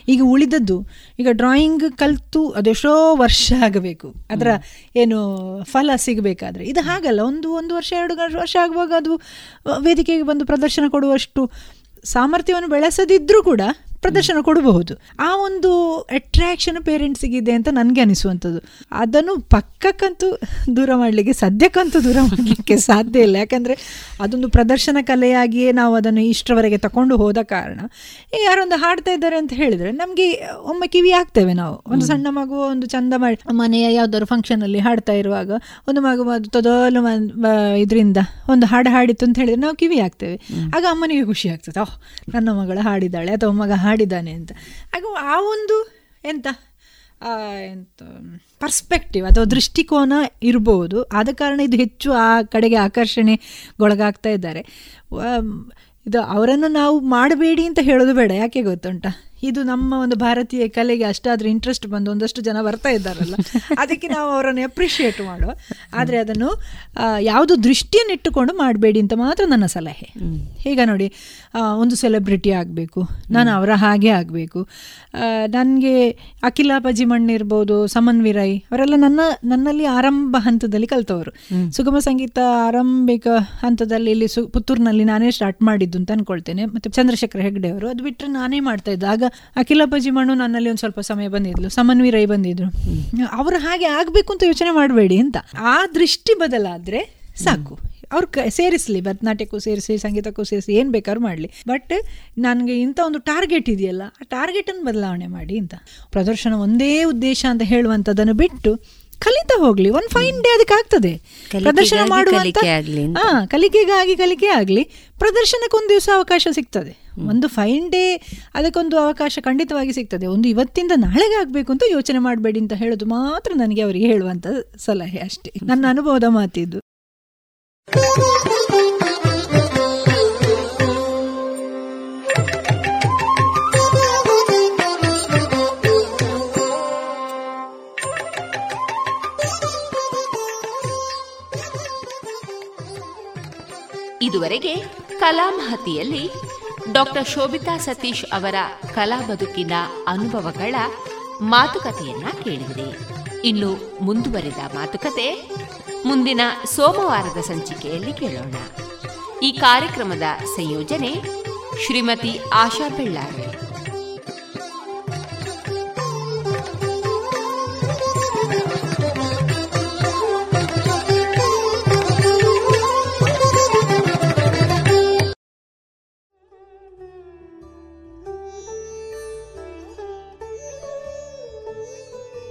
ಈಗ ಉಳಿದದ್ದು ಈಗ ಡ್ರಾಯಿಂಗ್ ಕಲ್ತು ಅದೆಷ್ಟೋ ವರ್ಷ ಆಗಬೇಕು. ಅದರ ಏನು ಫಲ ಸಿಗಬೇಕಾದ್ರೆ. ಇದು ಹಾಗಲ್ಲ ಒಂದು ಒಂದು ವರ್ಷ ಎರಡು ವರ್ಷ ಆಗುವಾಗ ಅದು ವೇದಿಕೆಗೆ ಬಂದು ಪ್ರದರ್ಶನ ಕೊಡುವಷ್ಟು ಸಾಮರ್ಥ್ಯವನ್ನು ಬೆಳೆಸದಿದ್ರೂ ಕೂಡ ಪ್ರದರ್ಶನ ಕೊಡಬಹುದು. ಆ ಒಂದು ಅಟ್ರಾಕ್ಷನ್ ಪೇರೆಂಟ್ಸಿಗೆ ಇದೆ ಅಂತ ನನಗೆ ಅನಿಸುವಂಥದ್ದು. ಅದನ್ನು ಪಕ್ಕಕ್ಕಂತೂ ದೂರ ಮಾಡಲಿಕ್ಕೆ ಸದ್ಯಕ್ಕಂತೂ ದೂರ ಮಾಡಲಿಕ್ಕೆ ಸಾಧ್ಯ ಇಲ್ಲ. ಯಾಕಂದರೆ ಅದೊಂದು ಪ್ರದರ್ಶನ ಕಲೆಯಾಗಿಯೇ ನಾವು ಅದನ್ನು ಇಷ್ಟರವರೆಗೆ ತಗೊಂಡು ಹೋದ ಕಾರಣ ಈಗ ಯಾರೊಂದು ಹಾಡ್ತಾ ಇದ್ದಾರೆ ಅಂತ ಹೇಳಿದರೆ ನಮಗೆ ಒಮ್ಮೆ ಕಿವಿ ಆಗ್ತೇವೆ ನಾವು. ಒಂದು ಸಣ್ಣ ಮಗು ಒಂದು ಚಂದ ಮಾಡಿ ಮನೆಯ ಯಾವುದಾದ್ರು ಫಂಕ್ಷನಲ್ಲಿ ಹಾಡ್ತಾ ಇರುವಾಗ ಒಂದು ಮಗು ಅದು ತೊದಲು ಇದರಿಂದ ಒಂದು ಹಾಡು ಹಾಡಿತ್ತು ಅಂತ ಹೇಳಿದ್ರೆ ನಾವು ಕಿವಿ ಆಗ್ತೇವೆ ಆಗ ಅಮ್ಮನಿಗೆ ಖುಷಿ ಆಗ್ತದೆ. ಓಹ್ ನನ್ನ ಮಗಳು ಹಾಡಿದ್ದಾಳೆ ಅಥವಾ ಮಗ ಹಾಡಿದ್ದಾನೆ ಅಂತ. ಆಗ ಆ ಒಂದು ಎಂತ ಎಂತ ಪರ್ಸ್ಪೆಕ್ಟಿವ್ ಅಥವಾ ದೃಷ್ಟಿಕೋನ ಇರ್ಬೋದು. ಆದ ಕಾರಣ ಇದು ಹೆಚ್ಚು ಆ ಕಡೆಗೆ ಆಕರ್ಷಣೆಗೊಳಗಾಗ್ತಾ ಇದ್ದಾರೆ. ಇದು ಅವರನ್ನು ನಾವು ಮಾಡಬೇಡಿ ಅಂತ ಹೇಳೋದು ಬೇಡ. ಯಾಕೆ ಗೊತ್ತುಂಟ? ಇದು ನಮ್ಮ ಒಂದು ಭಾರತೀಯ ಕಲೆಗೆ ಅಷ್ಟಾದ್ರೂ ಇಂಟ್ರೆಸ್ಟ್ ಬಂದು ಒಂದಷ್ಟು ಜನ ಬರ್ತಾ ಇದ್ದಾರಲ್ಲ ಅದಕ್ಕೆ ನಾವು ಅವರನ್ನು ಅಪ್ರಿಷಿಯೇಟ್ ಮಾಡುವ. ಆದರೆ ಅದನ್ನು ಯಾವುದು ದೃಷ್ಟಿಯನ್ನಿಟ್ಟುಕೊಂಡು ಮಾಡಬೇಡಿ ಅಂತ ಮಾತ್ರ ನನ್ನ ಸಲಹೆ. ಈಗ ನೋಡಿ ಒಂದು ಸೆಲೆಬ್ರಿಟಿ ಆಗಬೇಕು ನಾನು ಅವರ ಹಾಗೆ ಆಗಬೇಕು. ನನಗೆ ಅಖಿಲ ಪಜಿಮಣ್ಣ ಇರ್ಬೋದು ಸಮನ್ ವಿರೈ ಅವರೆಲ್ಲ ನನ್ನ ನನ್ನಲ್ಲಿ ಆರಂಭ ಹಂತದಲ್ಲಿ ಕಲ್ತವರು. ಸುಗಮ ಸಂಗೀತ ಆರಂಭಿಕ ಹಂತದಲ್ಲಿ ಇಲ್ಲಿ ಸು ಪುತ್ತೂರಿನಲ್ಲಿ ನಾನೇ ಸ್ಟಾರ್ಟ್ ಮಾಡಿದ್ದು ಅಂತ ಅನ್ಕೊಳ್ತೇನೆ. ಮತ್ತೆ ಚಂದ್ರಶೇಖರ್ ಹೆಗ್ಡೆ ಅವರು ಅದು ಬಿಟ್ಟರೆ ನಾನೇ ಮಾಡ್ತಾ ಇದ್ದೆ. ಆಗ ಅಖಿಲ ಪಜಿಮಣ್ಣು ನನ್ನಲ್ಲಿ ಒಂದು ಸ್ವಲ್ಪ ಸಮಯ ಬಂದಿದ್ಲು ಸಮನ್ವಿ ರೈ ಬಂದಿದ್ರು. ಅವರು ಹಾಗೆ ಆಗಬೇಕು ಅಂತ ಯೋಚನೆ ಮಾಡಬೇಡಿ ಅಂತ. ಆ ದೃಷ್ಟಿ ಬದಲಾದ್ರೆ ಸಾಕು. ಅವ್ರು ಕ ಸೇರಿಸಲಿ ಭರತನಾಟ್ಯಕ್ಕೂ ಸೇರಿಸಿ ಸಂಗೀತಕ್ಕೂ ಸೇರಿಸಿ ಏನು ಬೇಕಾದ್ರೂ ಮಾಡಲಿ. ಬಟ್ ನನಗೆ ಇಂಥ ಒಂದು ಟಾರ್ಗೆಟ್ ಇದೆಯಲ್ಲ ಆ ಟಾರ್ಗೆಟನ್ನು ಬದಲಾವಣೆ ಮಾಡಿ ಅಂತ. ಪ್ರದರ್ಶನ ಒಂದೇ ಉದ್ದೇಶ ಅಂತ ಹೇಳುವಂಥದ್ದನ್ನು ಬಿಟ್ಟು ಕಲಿತಾ ಹೋಗ್ಲಿ ಒಂದು ಫೈನ್ ಡೇ ಅದಕ್ಕೆ ಆಗ್ತದೆ. ಪ್ರದರ್ಶನ ಕಲಿಕೆ ಆಗ್ಲಿ ಅಂತ. ಕಲಿಕೆಗಾಗಿ ಕಲಿಕೆ ಆಗಲಿ ಪ್ರದರ್ಶನಕ್ಕೆ ಒಂದು ದಿವಸ ಅವಕಾಶ ಸಿಗ್ತದೆ. ಒಂದು ಫೈನ್ ಡೇ ಅದಕ್ಕೊಂದು ಅವಕಾಶ ಖಂಡಿತವಾಗಿ ಸಿಗ್ತದೆ. ಒಂದು ಇವತ್ತಿಂದ ನಾಳೆಗೆ ಆಗಬೇಕು ಅಂತ ಯೋಚನೆ ಮಾಡಬೇಡಿ ಅಂತ ಹೇಳೋದು ಮಾತ್ರ ನನಗೆ ಅವರಿಗೆ ಹೇಳುವಂಥ ಸಲಹೆ ಅಷ್ಟೇ. ನನ್ನ ಅನುಭವದ ಮಾತಿದ್ದು. ಇದುವರೆಗೆ ಕಲಾಮಹತಿಯಲ್ಲಿ ಡಾಕ್ಟರ್ ಶೋಭಿತಾ ಸತೀಶ್ ಅವರ ಕಲಾ ಬದುಕಿನ ಅನುಭವಗಳ ಮಾತುಕತೆಯನ್ನ ಕೇಳಿದೆ ಇನ್ನು ಮುಂದುವರೆದ ಮಾತುಕತೆ ಮುಂದಿನ ಸೋಮವಾರದ ಸಂಚಿಕೆಯಲ್ಲಿ ಕೇಳೋಣ. ಈ ಕಾರ್ಯಕ್ರಮದ ಸಂಯೋಜನೆ ಶ್ರೀಮತಿ ಆಶಾ ಬೆಳ್ಳಾರೆ.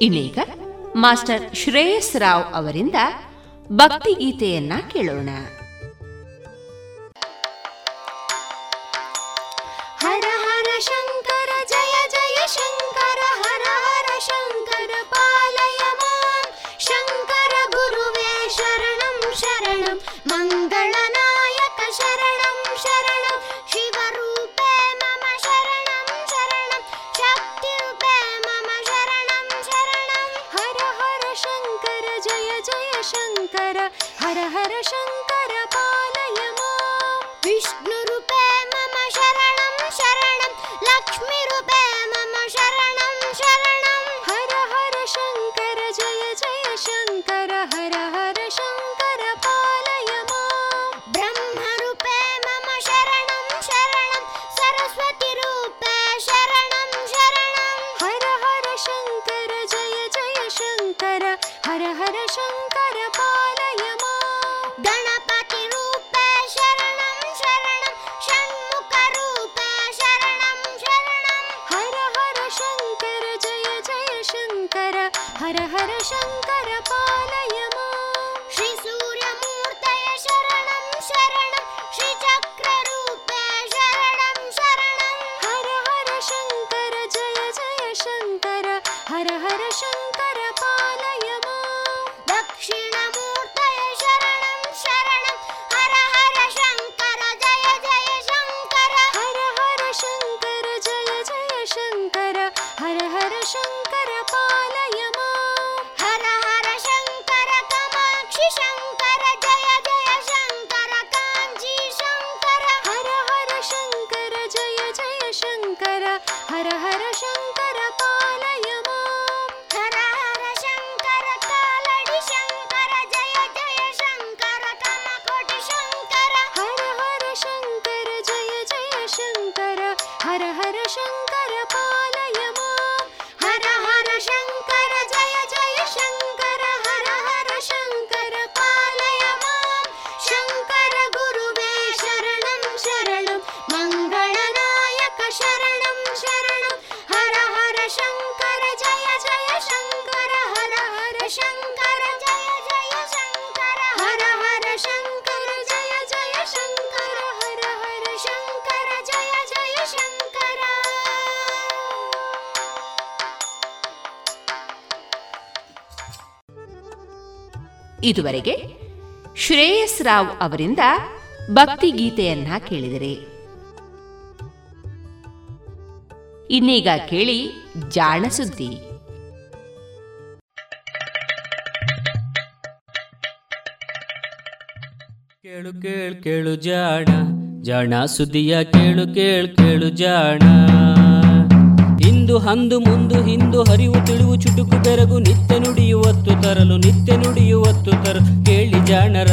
ಇನ್ನೀಗ ಮಾಸ್ಟರ್ ಶ್ರೇಯಸ್ ರಾವ್ ಅವರಿಂದ ಭಕ್ತಿ ಗೀತೆಯನ್ನ ಕೇಳೋಣ. ಹರ ಹರ ಶಂಕರ, ಜಯ ಜಯ ಶಂಕರ, ಹರ ಹರ ಶಂಕರ ಪಾಲಯ ಮಾಂ. ಶಂಕರ ಗುರುವೇ ಶರಣಂ ಶರಣಂ. ಮಂಗಳನಾಯಕ ಶರಣಂ ಶರಣಂ. लक्ष्मीरूपे मम शरणं शरणं। हर हर शङ्कर जय जय शङ्कर हर हर शङ्कर पालय ब्रह्मरूपे मम शरणं शरणं। सरस्वतीरूपे शरणं शरणं। हर हर शङ्कर जय जय शङ्कर हर हर शङ्कर शङ्कर पालय माम् श्रीसूर्यमूर्तय शरणं शरणं श्रीचक्ररूपे शरणं शरणं। हर हर शङ्कर जय जय शङ्कर। हर हर शङ्कर ಇದುವರೆಗೆ ಶ್ರೇಯಸ್ ರಾವ್ ಅವರಿಂದ ಭಕ್ತಿ ಗೀತೆಯನ್ನ ಕೇಳಿದರೆ. ಇನ್ನೀಗ ಕೇಳಿ ಜಾಣ ಸುದ್ದಿ. ಕೇಳು ಕೇಳು ಕೇಳು ಜಾಣ ಜಾಣ ಸುದ್ದಿಯ ಕೇಳು ಕೇಳು ಕೇಳು ಜಾಣ. ಇಂದು ಹಂದು ಮುಂದು ಹಿಂದು ಹರಿವು ತಿಳಿವು ಚುಟುಕು ಬೆರಗು ನಿತ್ಯ ನುಡಿಯುವತ್ತು ತರಲು, ನಿತ್ಯ ನುಡಿಯುವತ್ತು ತರಲು ಕೇಳಿ ಜಾಣರ,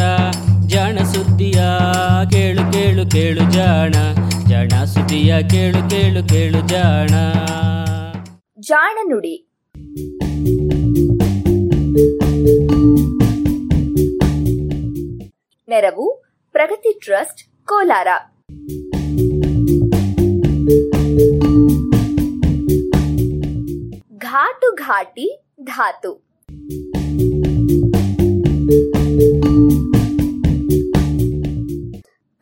ಜಾಣ ಸುದ್ದಿಯ, ಕೇಳು ಕೇಳು ಕೇಳು ಜಾಣ. ಜಾಣ ಸುದ್ದಿಯ, ಕೇಳು ಕೇಳು ಕೇಳು ಜಾಣ. ಜಾಣ ನುಡಿ. ನೆರವು ಪ್ರಗತಿ ಟ್ರಸ್ಟ್ ಕೋಲಾರ. ಘಾಟು ಧಾತು.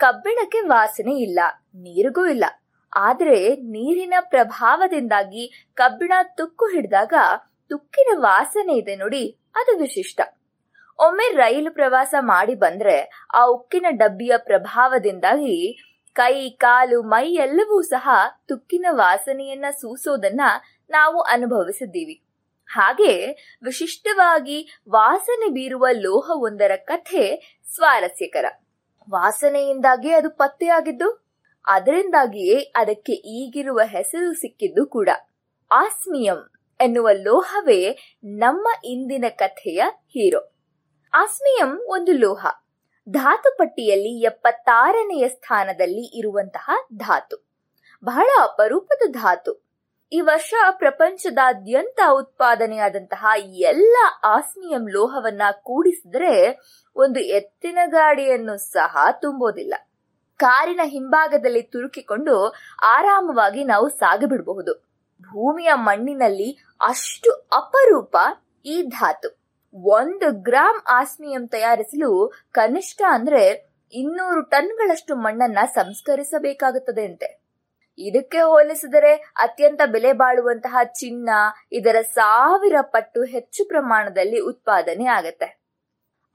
ಕಬ್ಬಿಣಕ್ಕೆ ವಾಸನೆ ಇಲ್ಲ, ನೀರಿಗೂ ಇಲ್ಲ. ಆದರೆ ನೀರಿನ ಪ್ರಭಾವದಿಂದಾಗಿ ಕಬ್ಬಿಣ ತುಕ್ಕು ಹಿಡಿದಾಗ ತುಕ್ಕಿನ ವಾಸನೆ ಇದೆ ನೋಡಿ, ಅದು ವಿಶಿಷ್ಟ. ಒಮ್ಮೆ ರೈಲು ಪ್ರವಾಸ ಮಾಡಿ ಬಂದ್ರೆ ಆ ಉಕ್ಕಿನ ಡಬ್ಬಿಯ ಪ್ರಭಾವದಿಂದಾಗಿ ಕೈ, ಕಾಲು, ಮೈ ಎಲ್ಲವೂ ಸಹ ತುಕ್ಕಿನ ವಾಸನೆಯನ್ನ ಸೂಸೋದನ್ನ ನಾವು ಅನುಭವಿಸಿದ್ದೀವಿ. ಹಾಗೆ ವಿಶಿಷ್ಟವಾಗಿ ವಾಸನೆ ಬೀರುವ ಲೋಹವೊಂದರ ಕಥೆ ಸ್ವಾರಸ್ಯಕರ. ವಾಸನೆಯಿಂದಾಗಿ ಅದು ಪತ್ತೆಯಾಗಿದ್ದು, ಅದರಿಂದಾಗಿಯೇ ಅದಕ್ಕೆ ಈಗಿರುವ ಹೆಸರು ಸಿಕ್ಕಿದ್ದು ಕೂಡ. ಆಸ್ಮಿಯಂ ಎನ್ನುವ ಲೋಹವೇ ನಮ್ಮ ಇಂದಿನ ಕಥೆಯ ಹೀರೋ. ಆಸ್ಮಿಯಂ ಒಂದು ಲೋಹ. ಧಾತು ಪಟ್ಟಿಯಲ್ಲಿ ಎಪ್ಪತ್ತಾರನೆಯ ಸ್ಥಾನದಲ್ಲಿ ಇರುವಂತಹ ಧಾತು. ಬಹಳ ಅಪರೂಪದ ಧಾತು. ಈ ವರ್ಷ ಪ್ರಪಂಚದಾದ್ಯಂತ ಉತ್ಪಾದನೆಯಾದಂತಹ ಎಲ್ಲ ಆಸ್ಮಿಯಂ ಲೋಹವನ್ನ ಕೂಡಿಸಿದ್ರೆ ಒಂದು ಎತ್ತಿನ ಗಾಡಿಯನ್ನು ಸಹ ತುಂಬೋದಿಲ್ಲ. ಕಾರಿನ ಹಿಂಭಾಗದಲ್ಲಿ ತುರುಕಿಕೊಂಡು ಆರಾಮವಾಗಿ ನಾವು ಸಾಗಿಬಿಡಬಹುದು. ಭೂಮಿಯ ಮಣ್ಣಿನಲ್ಲಿ ಅಷ್ಟು ಅಪರೂಪ ಈ ಧಾತು. ಒಂದು ಗ್ರಾಂ ಆಸ್ಮಿಯಂ ತಯಾರಿಸಲು ಕನಿಷ್ಠ ಅಂದ್ರೆ ಇನ್ನೂರು ಟನ್ಗಳಷ್ಟು ಮಣ್ಣನ್ನ ಸಂಸ್ಕರಿಸಬೇಕಾಗುತ್ತದೆ ಅಂತೆ. ಇದಕ್ಕೆ ಹೋಲಿಸಿದರೆ ಅತ್ಯಂತ ಬೆಲೆ ಬಾಳುವಂತಹ ಚಿನ್ನ, ಇದರ ಸಾವಿರ ಪಟ್ಟು ಹೆಚ್ಚು ಪ್ರಮಾಣದಲ್ಲಿ ಉತ್ಪಾದನೆ ಆಗತ್ತೆ.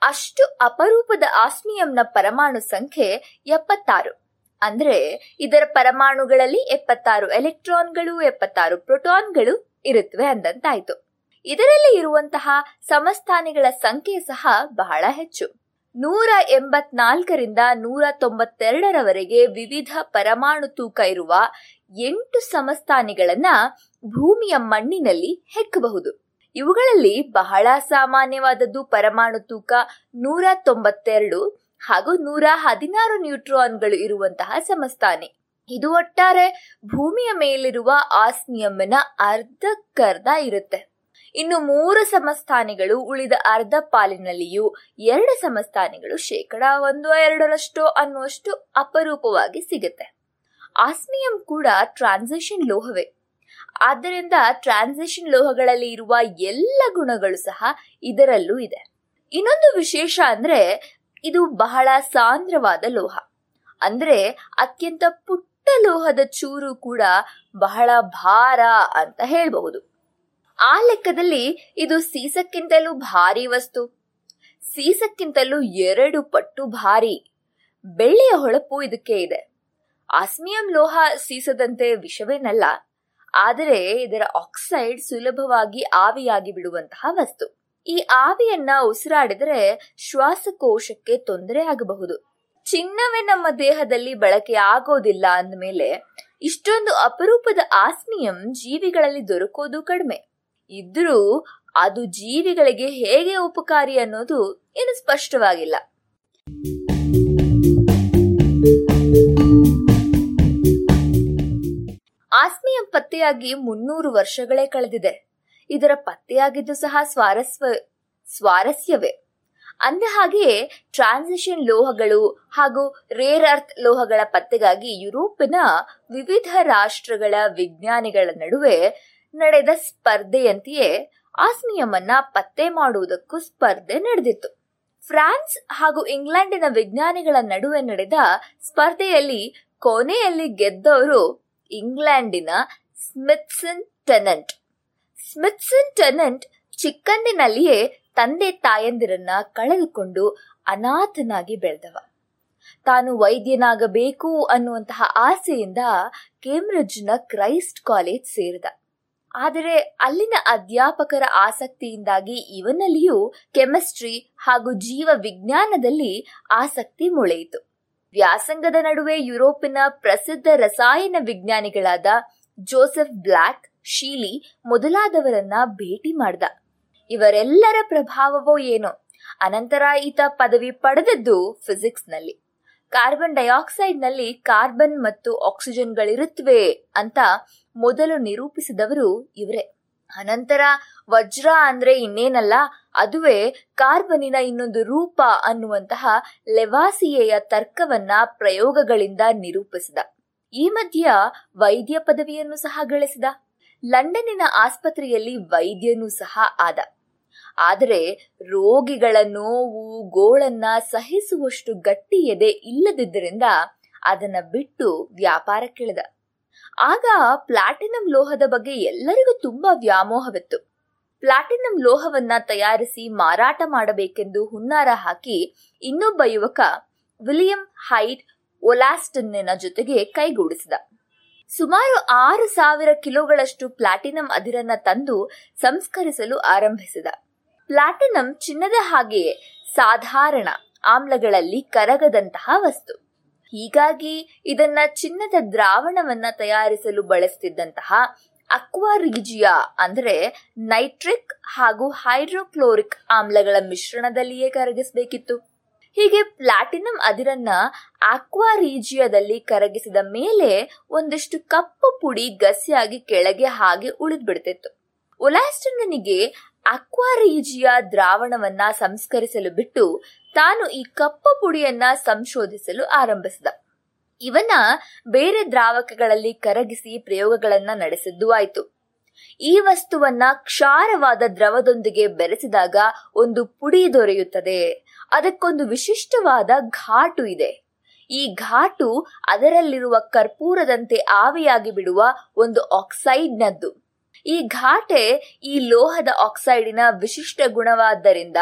ಅಷ್ಟು ಅಪರೂಪದ ಆಸ್ಮಿಯಂನ ಪರಮಾಣು ಸಂಖ್ಯೆ ಎಪ್ಪತ್ತಾರು. ಅಂದ್ರೆ ಇದರ ಪರಮಾಣುಗಳಲ್ಲಿ ಎಪ್ಪತ್ತಾರು ಎಲೆಕ್ಟ್ರಾನ್ಗಳು, ಎಪ್ಪತ್ತಾರು ಪ್ರೋಟಾನ್ಗಳು ಇರುತ್ತವೆ ಅಂದಂತಾಯ್ತು. ಇದರಲ್ಲಿ ಇರುವಂತಹ ಸಮಸ್ಥಾನಿಗಳ ಸಂಖ್ಯೆ ಸಹ ಬಹಳ ಹೆಚ್ಚು. ನೂರ ಎಂಬತ್ನಾಲ್ಕರಿಂದ ನೂರ ತೊಂಬತ್ತೆರಡರವರೆಗೆ ವಿವಿಧ ಪರಮಾಣು ತೂಕ ಇರುವ ಎಂಟು ಸಮಸ್ಥಾನಿಗಳನ್ನ ಭೂಮಿಯ ಮಣ್ಣಿನಲ್ಲಿ ಹೆಕ್ಕಬಹುದು. ಇವುಗಳಲ್ಲಿ ಬಹಳ ಸಾಮಾನ್ಯವಾದದ್ದು ಪರಮಾಣು ತೂಕ ನೂರ ತೊಂಬತ್ತೆರಡು ಹಾಗೂ ನೂರ ಹದಿನಾರು ನ್ಯೂಟ್ರಾನ್ಗಳು ಇರುವಂತಹ ಸಮಸ್ಥಾನಿ. ಇದು ಒಟ್ಟಾರೆ ಭೂಮಿಯ ಮೇಲಿರುವ ಆಸ್ಮಿಯಮ್ಮನ ಅರ್ಧಕ್ಕರ್ಧ ಇರುತ್ತೆ. ಇನ್ನು ಮೂರು ಸಮಸ್ಥಾನಿಗಳು ಉಳಿದ ಅರ್ಧ ಪಾಲಿನಲ್ಲಿಯೂ ಎರಡು ಸಮಸ್ಥಾನಿಗಳು ಶೇಕಡ ಒಂದು ಎರಡರಷ್ಟು ಅನ್ನುವಷ್ಟು ಅಪರೂಪವಾಗಿ ಸಿಗುತ್ತೆ. ಆಸ್ಮಿಯಂ ಕೂಡ ಟ್ರಾನ್ಸಿಷನ್ ಲೋಹವೇ. ಆದ್ದರಿಂದ ಟ್ರಾನ್ಸಿಷನ್ ಲೋಹಗಳಲ್ಲಿ ಇರುವ ಎಲ್ಲ ಗುಣಗಳು ಸಹ ಇದರಲ್ಲೂ ಇದೆ. ಇನ್ನೊಂದು ವಿಶೇಷ ಅಂದ್ರೆ ಇದು ಬಹಳ ಸಾಂದ್ರವಾದ ಲೋಹ. ಅಂದ್ರೆ ಅತ್ಯಂತ ಪುಟ್ಟ ಲೋಹದ ಚೂರು ಕೂಡ ಬಹಳ ಭಾರ ಅಂತ ಹೇಳಬಹುದು. ಆ ಲೆಕ್ಕದಲ್ಲಿ ಇದು ಸೀಸಕ್ಕಿಂತಲೂ ಭಾರಿ ವಸ್ತು. ಸೀಸಕ್ಕಿಂತಲೂ ಎರಡು ಪಟ್ಟು ಭಾರಿ. ಬೆಳ್ಳಿಯ ಹೊಳಪು ಇದಕ್ಕೆ ಇದೆ. ಆಸ್ಮಿಯಂ ಲೋಹ ಸೀಸದಂತೆ ವಿಷವೇನಲ್ಲ, ಆದರೆ ಇದರ ಆಕ್ಸೈಡ್ ಸುಲಭವಾಗಿ ಆವಿಯಾಗಿ ಬಿಡುವಂತಹ ವಸ್ತು. ಈ ಆವಿಯನ್ನ ಉಸಿರಾಡಿದರೆ ಶ್ವಾಸಕೋಶಕ್ಕೆ ತೊಂದರೆ ಆಗಬಹುದು. ಚಿನ್ನವೇ ನಮ್ಮ ದೇಹದಲ್ಲಿ ಬಳಕೆ ಆಗೋದಿಲ್ಲ ಅಂದಮೇಲೆ ಇಷ್ಟೊಂದು ಅಪರೂಪದ ಆಸ್ಮಿಯಂ ಜೀವಿಗಳಲ್ಲಿ ದೊರಕೋದು ಕಡಿಮೆ. ಇದ್ರೂ ಅದು ಜೀವಿಗಳಿಗೆ ಹೇಗೆ ಉಪಕಾರಿ ಅನ್ನೋದು ಏನು ಸ್ಪಷ್ಟವಾಗಿಲ್ಲ. ಆಸ್ಮಿಯ ಪತ್ತೆಯಾಗಿ ಮುನ್ನೂರು ವರ್ಷಗಳೇ ಕಳೆದಿದೆ. ಇದರ ಪತ್ತೆಯಾಗಿದ್ದು ಸಹ ಸ್ವಾರಸ್ವ, ಸ್ವಾರಸ್ಯವೇ. ಅಂದ ಹಾಗೆಯೇ ಟ್ರಾನ್ಸಿಷನ್ ಲೋಹಗಳು ಹಾಗೂ ರೇರ್ ಅರ್ತ್ ಲೋಹಗಳ ಪತ್ತೆಗಾಗಿ ಯುರೋಪಿನ ವಿವಿಧ ರಾಷ್ಟ್ರಗಳ ವಿಜ್ಞಾನಿಗಳ ನಡುವೆ ನಡೆದ ಸ್ಪರ್ಧೆಯಂತೆಯೇ ಆಸ್ಮಿಯಮನ್ನ ಪತ್ತೆ ಮಾಡುವುದಕ್ಕೂ ಸ್ಪರ್ಧೆ ನಡೆದಿತ್ತು. ಫ್ರಾನ್ಸ್ ಹಾಗೂ ಇಂಗ್ಲೆಂಡಿನ ವಿಜ್ಞಾನಿಗಳ ನಡುವೆ ನಡೆದ ಸ್ಪರ್ಧೆಯಲ್ಲಿ ಕೊನೆಯಲ್ಲಿ ಗೆದ್ದವರು ಇಂಗ್ಲೆಂಡಿನ ಸ್ಮಿತ್ಸನ್ ಟೆನೆಂಟ್. ಸ್ಮಿತ್ಸನ್ ಟೆನೆಂಟ್ ಚಿಕ್ಕಂದಿನಲ್ಲಿಯೇ ತಂದೆ ತಾಯಂದಿರನ್ನ ಕಳೆದುಕೊಂಡು ಅನಾಥನಾಗಿ ಬೆಳೆದವ. ತಾನು ವೈದ್ಯನಾಗಬೇಕು ಅನ್ನುವಂತಹ ಆಸೆಯಿಂದ ಕೇಂಬ್ರಿಡ್ಜ್ನ ಕ್ರೈಸ್ಟ್ ಕಾಲೇಜ್ ಸೇರಿದ. ಆದರೆ ಅಲ್ಲಿನ ಅಧ್ಯಾಪಕರ ಆಸಕ್ತಿಯಿಂದಾಗಿ ಇವನಲ್ಲಿಯೂ ಕೆಮಿಸ್ಟ್ರಿ ಹಾಗೂ ಜೀವ ವಿಜ್ಞಾನದಲ್ಲಿ ಆಸಕ್ತಿ ಮೊಳೆಯಿತು. ವ್ಯಾಸಂಗದ ನಡುವೆ ಯುರೋಪಿನ ಪ್ರಸಿದ್ಧ ರಸಾಯನ ವಿಜ್ಞಾನಿಗಳಾದ ಜೋಸೆಫ್ ಬ್ಲ್ಯಾಕ್ ಶೀಲಿ ಮೊದಲಾದವರನ್ನ ಭೇಟಿ ಮಾಡ್ದ. ಇವರೆಲ್ಲರ ಪ್ರಭಾವವೋ ಏನೋ. ಅನಂತರ ಈತ ಪದವಿ ಪಡೆದದ್ದು ಫಿಸಿಕ್ಸ್ನಲ್ಲಿ. ಕಾರ್ಬನ್ ಡೈಆಕ್ಸೈಡ್ನಲ್ಲಿ ಕಾರ್ಬನ್ ಮತ್ತು ಆಕ್ಸಿಜನ್ಗಳಿರುತ್ತವೆ ಅಂತ ಮೊದಲು ನಿರೂಪಿಸಿದವರು ಇವರೇ. ಅನಂತರ ವಜ್ರ ಅಂದ್ರೆ ಇನ್ನೇನಲ್ಲ, ಅದುವೇ ಕಾರ್ಬನಿನ ಇನ್ನೊಂದು ರೂಪ ಅನ್ನುವಂತಹ ಲೆವಾಸಿಯೆಯ ತರ್ಕವನ್ನ ಪ್ರಯೋಗಗಳಿಂದ ನಿರೂಪಿಸಿದ. ಈ ಮಧ್ಯ ವೈದ್ಯ ಪದವಿಯನ್ನು ಸಹ ಗಳಿಸಿದ. ಲಂಡನ್ನಿನ ಆಸ್ಪತ್ರೆಯಲ್ಲಿ ವೈದ್ಯನೂ ಸಹ ಆದ. ಆದರೆ ರೋಗಿಗಳ ನೋವು ಗೋಳನ್ನ ಸಹಿಸುವಷ್ಟು ಗಟ್ಟಿ ಎದೆ ಇಲ್ಲದಿದ್ದರಿಂದ ಅದನ್ನ ಬಿಟ್ಟು ವ್ಯಾಪಾರಕ್ಕಿಳಿದ. ಆಗ ಪ್ಲಾಟಿನಂ ಲೋಹದ ಬಗ್ಗೆ ಎಲ್ಲರಿಗೂ ತುಂಬಾ ವ್ಯಾಮೋಹವಿತ್ತು. ಪ್ಲಾಟಿನಂ ಲೋಹವನ್ನ ತಯಾರಿಸಿ ಮಾರಾಟ ಮಾಡಬೇಕೆಂದು ಹುನ್ನಾರ ಹಾಕಿ ಇನ್ನೊಬ್ಬ ಯುವಕ ವಿಲಿಯಂ ಹೈಟ್ ಒಲಾಸ್ಟನ್ನಿನ ಜೊತೆಗೆ ಕೈಗೂಡಿಸಿದ. ಸುಮಾರು ಆರು ಸಾವಿರ ಕಿಲೋಗಳಷ್ಟು ಪ್ಲಾಟಿನಂ ಅದಿರನ್ನ ತಂದು ಸಂಸ್ಕರಿಸಲು ಆರಂಭಿಸಿದ. ಪ್ಲಾಟಿನಂ ಚಿನ್ನದ ಹಾಗೆಯೇ ಸಾಧಾರಣ ಆಮ್ಲಗಳಲ್ಲಿ ಕರಗದಂತಹ ವಸ್ತು. ಹೀಗಾಗಿ ಇದನ್ನ ಚಿನ್ನದ ದ್ರಾವಣವನ್ನ ತಯಾರಿಸಲು ಬಳಸ್ತಿದ್ದಂತಹ ಅಕ್ವಾರಿಜಿಯಾ ಅಂದ್ರೆ ನೈಟ್ರಿಕ್ ಹಾಗೂ ಹೈಡ್ರೋಕ್ಲೋರಿಕ್ ಆಮ್ಲಗಳ ಮಿಶ್ರಣದಲ್ಲಿಯೇ ಕರಗಿಸಬೇಕಿತ್ತು. ಹೀಗೆ ಪ್ಲಾಟಿನಂ ಅದಿರನ್ನ ಆಕ್ವಾರೀಜಿಯಾದಲ್ಲಿ ಕರಗಿಸಿದ ಮೇಲೆ ಒಂದಷ್ಟು ಕಪ್ಪು ಪುಡಿ ಗಸಿಯಾಗಿ ಕೆಳಗೆ ಹಾಗೆ ಉಳಿದ್ಬಿಡ್ತಿತ್ತು. ಒಲಾಸ್ಟನ್ನಿಗೆ ಅಕ್ವಾರೀಜಿಯಾ ದ್ರಾವಣವನ್ನ ಸಂಸ್ಕರಿಸಲು ಬಿಟ್ಟು ತಾನು ಈ ಕಪ್ಪು ಪುಡಿಯನ್ನ ಸಂಶೋಧಿಸಲು ಆರಂಭಿಸಿದ. ಇವನ ಬೇರೆ ದ್ರಾವಕಗಳಲ್ಲಿ ಕರಗಿಸಿ ಪ್ರಯೋಗಗಳನ್ನ ನಡೆಸಿದ್ದು ಆಯಿತು. ಈ ವಸ್ತುವನ್ನ ಕ್ಷಾರವಾದ ದ್ರವದೊಂದಿಗೆ ಬೆರೆಸಿದಾಗ ಒಂದು ಪುಡಿ ದೊರೆಯುತ್ತದೆ. ಅದಕ್ಕೊಂದು ವಿಶಿಷ್ಟವಾದ ಘಾಟು ಇದೆ. ಈ ಘಾಟು ಅದರಲ್ಲಿರುವ ಕರ್ಪೂರದಂತೆ ಆವಿಯಾಗಿ ಬಿಡುವ ಒಂದು ಆಕ್ಸೈಡ್ನದ್ದು. ಈ ಘಾಟೆ ಈ ಲೋಹದ ಆಕ್ಸೈಡಿನ ವಿಶಿಷ್ಟ ಗುಣವಾದ್ದರಿಂದ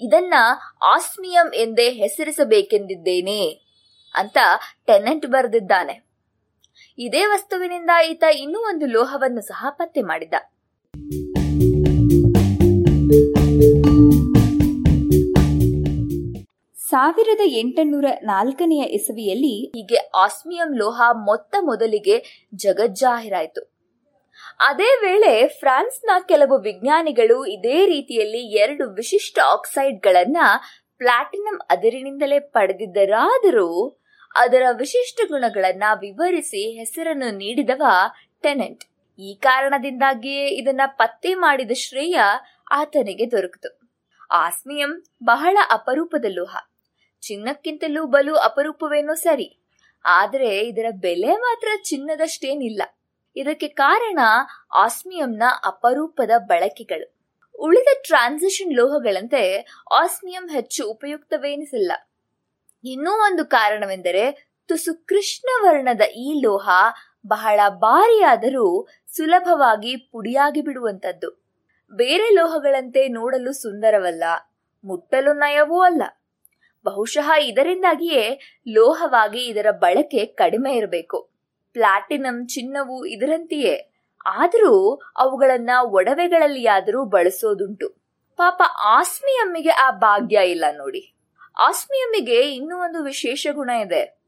ಇದನ್ನ ಆಸ್ಮಿಯಂ ಎಂದೇ ಹೆಸರಿಸಬೇಕೆಂದಿದ್ದೇನೆ ಅಂತ ಟೆನೆಂಟ್ ಬರೆದಿದ್ದಾನೆ. ಇದೇ ವಸ್ತುವಿನಿಂದ ಈತ ಇನ್ನೂ ಒಂದು ಲೋಹವನ್ನು ಸಹ ಪತ್ತೆ ಮಾಡಿದ. ಸಾವಿರದ ಎಂಟುನೂರ ನಾಲ್ಕನೆಯ ಇಸವಿಯಲ್ಲಿ ಹೀಗೆ ಆಸ್ಮಿಯಂ ಲೋಹ ಮೊತ್ತ ಮೊದಲಿಗೆ ಜಗಜ್ಜಾಹಿರಾಯಿತು. ಅದೇ ವೇಳೆ ಫ್ರಾನ್ಸ್ನ ಕೆಲವು ವಿಜ್ಞಾನಿಗಳು ಇದೇ ರೀತಿಯಲ್ಲಿ ಎರಡು ವಿಶಿಷ್ಟ ಆಕ್ಸೈಡ್ಗಳನ್ನ ಪ್ಲಾಟಿನಂ ಅದಿರಿನಿಂದಲೇ ಪಡೆದಿದ್ದರಾದರೂ ಅದರ ವಿಶಿಷ್ಟ ಗುಣಗಳನ್ನ ವಿವರಿಸಿ ಹೆಸರನ್ನು ನೀಡಿದವ ಟೆನೆಂಟ್. ಈ ಕಾರಣದಿಂದಾಗಿಯೇ ಇದನ್ನ ಪತ್ತೆ ಮಾಡಿದ ಶ್ರೇಯ ಆತನಿಗೆ ದೊರಕಿತು. ಆಸ್ಮಿಯಂ ಬಹಳ ಅಪರೂಪದ ಲೋಹ ಚಿನ್ನಕ್ಕಿಂತಲೂ ಬಲು ಅಪರೂಪವೇನೋ ಸರಿ. ಆದರೆ ಇದರ ಬೆಲೆ ಮಾತ್ರ ಚಿನ್ನದಷ್ಟೇನಿಲ್ಲ. ಇದಕ್ಕೆ ಕಾರಣ ಆಸ್ಮಿಯಂನ ಅಪರೂಪದ ಬಳಕೆಗಳು. ಉಳಿದ ಟ್ರಾನ್ಸಿಷನ್ ಲೋಹಗಳಂತೆ ಆಸ್ಮಿಯಂ ಹೆಚ್ಚು ಉಪಯುಕ್ತವೇನಿಸಿಲ್ಲ. ಇನ್ನೂ ಒಂದು ಕಾರಣವೆಂದರೆ ತುಸು ಕೃಷ್ಣ ವರ್ಣದ ಈ ಲೋಹ ಬಹಳ ಭಾರಿಯಾದರೂ ಸುಲಭವಾಗಿ ಪುಡಿಯಾಗಿ ಬಿಡುವಂತದ್ದು ಬೇರೆ ಲೋಹಗಳಂತೆ ನೋಡಲು ಸುಂದರವಲ್ಲ, ಮುಟ್ಟಲು ನಯವೂ ಅಲ್ಲ. ಬಹುಶಃ ಇದರಿಂದಾಗಿಯೇ ಲೋಹವಾಗಿ ಇದರ ಬಳಕೆ ಕಡಿಮೆ ಇರಬೇಕು. ಪ್ಲಾಟಿನಂ ಚಿನ್ನವು ಇದರಂತೆಯೇ. ಆದರೂ ಅವುಗಳನ್ನ ಒಡವೆಗಳಲ್ಲಿಯಾದರೂ ಬಳಸೋದುಂಟು. ಪಾಪ ಆಸ್ಮಿಯಮ್ಮಿಗೆ ಆ ಭಾಗ್ಯ ಇಲ್ಲ ನೋಡಿ. ಆಸ್ಮಿಯಮ್ಮಿಗೆ ಇನ್ನೂ ಒಂದು ವಿಶೇಷ ಗುಣ ಇದೆ.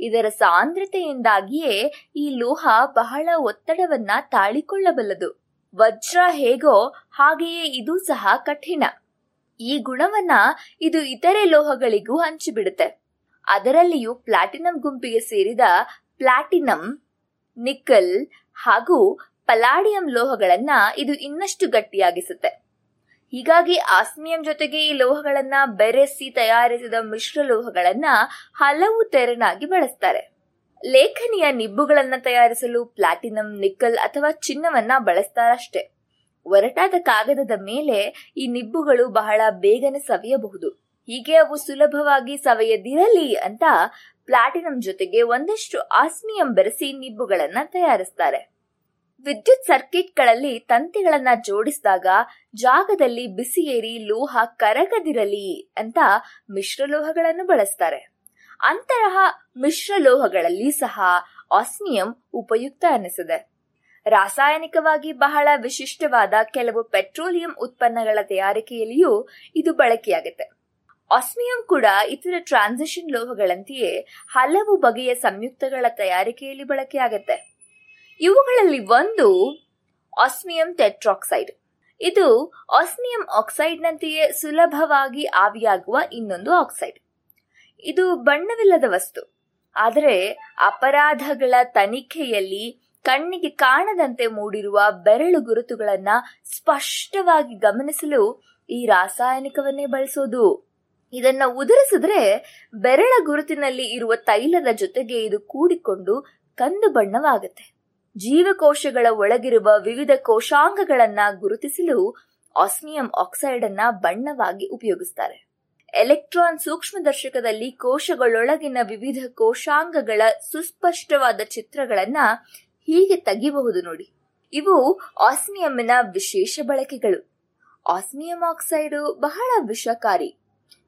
ಇದರ ಸಾಂದ್ರತೆಯಿಂದಾಗಿಯೇ ಈ ಲೋಹ ಬಹಳ ಒತ್ತಡವನ್ನ ತಾಳಿಕೊಳ್ಳಬಲ್ಲದು. ವಜ್ರ ಹೇಗೋ ಹಾಗೆಯೇ ಇದು ಸಹ ಕಠಿಣ. ಈ ಗುಣವನ್ನ ಇದು ಇತರೆ ಲೋಹಗಳಿಗೂ ಹಂಚಿಬಿಡುತ್ತೆ. ಅದರಲ್ಲಿಯೂ ಪ್ಲಾಟಿನಂ ಗುಂಪಿಗೆ ಸೇರಿದ ಪ್ಲಾಟಿನಂ ನಿಕ್ಕಲ್ ಹಾಗೂ ಪಲಾಡಿಯಂ ಲೋಹಗಳನ್ನ ಇದು ಇನ್ನಷ್ಟು ಗಟ್ಟಿಯಾಗಿಸುತ್ತೆ. ಹೀಗಾಗಿ ಆಸ್ಮಿಯಂ ಜೊತೆಗೆ ಈ ಲೋಹಗಳನ್ನ ಬೆರೆಸಿ ತಯಾರಿಸಿದ ಮಿಶ್ರ ಲೋಹಗಳನ್ನ ಹಲವು ತೆರನಾಗಿ ಬಳಸ್ತಾರೆ. ಲೇಖನಿಯ ನಿಬ್ಬುಗಳನ್ನ ತಯಾರಿಸಲು ಪ್ಲಾಟಿನಂ ನಿಕ್ಕಲ್ ಅಥವಾ ಚಿನ್ನವನ್ನ ಬಳಸ್ತಾರಷ್ಟೇ. ಒರಟಾದ ಕಾಗದದ ಮೇಲೆ ಈ ನಿಬ್ಬುಗಳು ಬಹಳ ಬೇಗನೆ ಸವಿಯಬಹುದು. ಹೀಗೆ ಅವು ಸುಲಭವಾಗಿ ಸವೆಯದಿರಲಿ ಅಂತ ಪ್ಲಾಟಿನಂ ಜೊತೆಗೆ ಒಂದಷ್ಟು ಆಸ್ಮಿಯಂ ಬೆರೆಸಿ ನಿಬ್ಬುಗಳನ್ನ ತಯಾರಿಸ್ತಾರೆ. ವಿದ್ಯುತ್ ಸರ್ಕಿಟ್ಗಳಲ್ಲಿ ತಂತಿಗಳನ್ನ ಜೋಡಿಸಿದಾಗ ಜಾಗದಲ್ಲಿ ಬಿಸಿ ಲೋಹ ಕರಗದಿರಲಿ ಅಂತ ಮಿಶ್ರಲೋಹಗಳನ್ನು ಬಳಸ್ತಾರೆ. ಅಂತಹ ಮಿಶ್ರಲೋಹಗಳಲ್ಲಿ ಸಹ ಆಸ್ಮಿಯಂ ಉಪಯುಕ್ತ ಅನಿಸಿದೆ ರಾಸಾಯನಿಕವಾಗಿ ಬಹಳ ವಿಶಿಷ್ಟವಾದ ಕೆಲವು ಪೆಟ್ರೋಲಿಯಂ ಉತ್ಪನ್ನಗಳ ತಯಾರಿಕೆಯಲ್ಲಿಯೂ ಇದು ಬಳಕೆಯಾಗುತ್ತೆ. ಆಸ್ಮಿಯಂ ಕೂಡ ಇತರ ಟ್ರಾನ್ಸಿಷನ್ ಲೋಹಗಳಂತೆಯೇ ಹಲವು ಬಗೆಯ ಸಂಯುಕ್ತಗಳ ತಯಾರಿಕೆಯಲ್ಲಿ ಬಳಕೆಯಾಗುತ್ತೆ. ಇವುಗಳಲ್ಲಿ ಒಂದು ಆಸ್ಮಿಯಂ ಟೆಟ್ರಾಕ್ಸೈಡ್ ಇದು ಆಸ್ಮಿಯಂ ಆಕ್ಸೈಡ್ನಂತೆಯೇ ಸುಲಭವಾಗಿ ಆವಿಯಾಗುವ ಇನ್ನೊಂದು ಆಕ್ಸೈಡ್ ಇದು ಬಣ್ಣವಿಲ್ಲದ ವಸ್ತು. ಆದರೆ ಅಪರಾಧಗಳ ತನಿಖೆಯಲ್ಲಿ ಕಣ್ಣಿಗೆ ಕಾಣದಂತೆ ಮೂಡಿರುವ ಬೆರಳು ಗುರುತುಗಳನ್ನ ಸ್ಪಷ್ಟವಾಗಿ ಗಮನಿಸಲು ಈ ರಾಸಾಯನಿಕವನ್ನೇ ಬಳಸೋದು. ಇದನ್ನ ಉದುರಿಸಿದ್ರೆ ಬೆರಳ ಗುರುತಿನಲ್ಲಿ ಇರುವ ತೈಲದ ಜೊತೆಗೆ ಇದು ಕೂಡಿಕೊಂಡು ಕಂದು ಬಣ್ಣವಾಗುತ್ತೆ. ಜೀವಕೋಶಗಳ ಒಳಗಿರುವ ವಿವಿಧ ಕೋಶಾಂಗಗಳನ್ನ ಗುರುತಿಸಲು ಆಸ್ಮಿಯಂ ಆಕ್ಸೈಡ್ ಅನ್ನ ಬಣ್ಣವಾಗಿ ಉಪಯೋಗಿಸ್ತಾರೆ. ಎಲೆಕ್ಟ್ರಾನ್ ಸೂಕ್ಷ್ಮದರ್ಶಕದಲ್ಲಿ ಕೋಶಗಳೊಳಗಿನ ವಿವಿಧ ಕೋಶಾಂಗಗಳ ಸುಸ್ಪಷ್ಟವಾದ ಚಿತ್ರಗಳನ್ನ ಹೀಗೆ ತೆಗಿಬಹುದು ನೋಡಿ. ಇವು ಆಸ್ಮಿಯಂನ ವಿಶೇಷ ಬಳಕೆಗಳು. ಆಸ್ಮಿಯಂ ಆಕ್ಸೈಡ್ ಬಹಳ ವಿಷಕಾರಿ.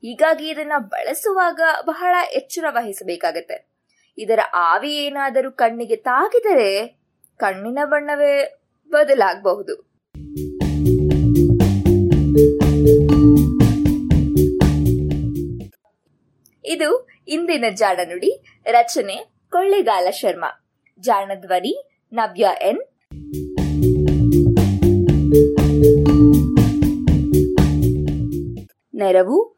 ಹೀಗಾಗಿ ಇದನ್ನ ಬಳಸುವಾಗ ಬಹಳ ಎಚ್ಚರ ವಹಿಸಬೇಕಾಗತ್ತೆ. ಇದರ ಆವಿ ಏನಾದರೂ ಕಣ್ಣಿಗೆ ತಾಗಿದರೆ ಕಣ್ಣಿನ ಬಣ್ಣವೇ ಬದಲಾಗಬಹುದು. ಇದು ಇಂದಿನ ಜಾಣ ನುಡಿ, ರಚನೆ ಕೊಳ್ಳೆಗಾಲ ಶರ್ಮಾ. ಜಾಣ ಧ್ವನಿ ನವ್ಯ ಎನ್. ನೆರವು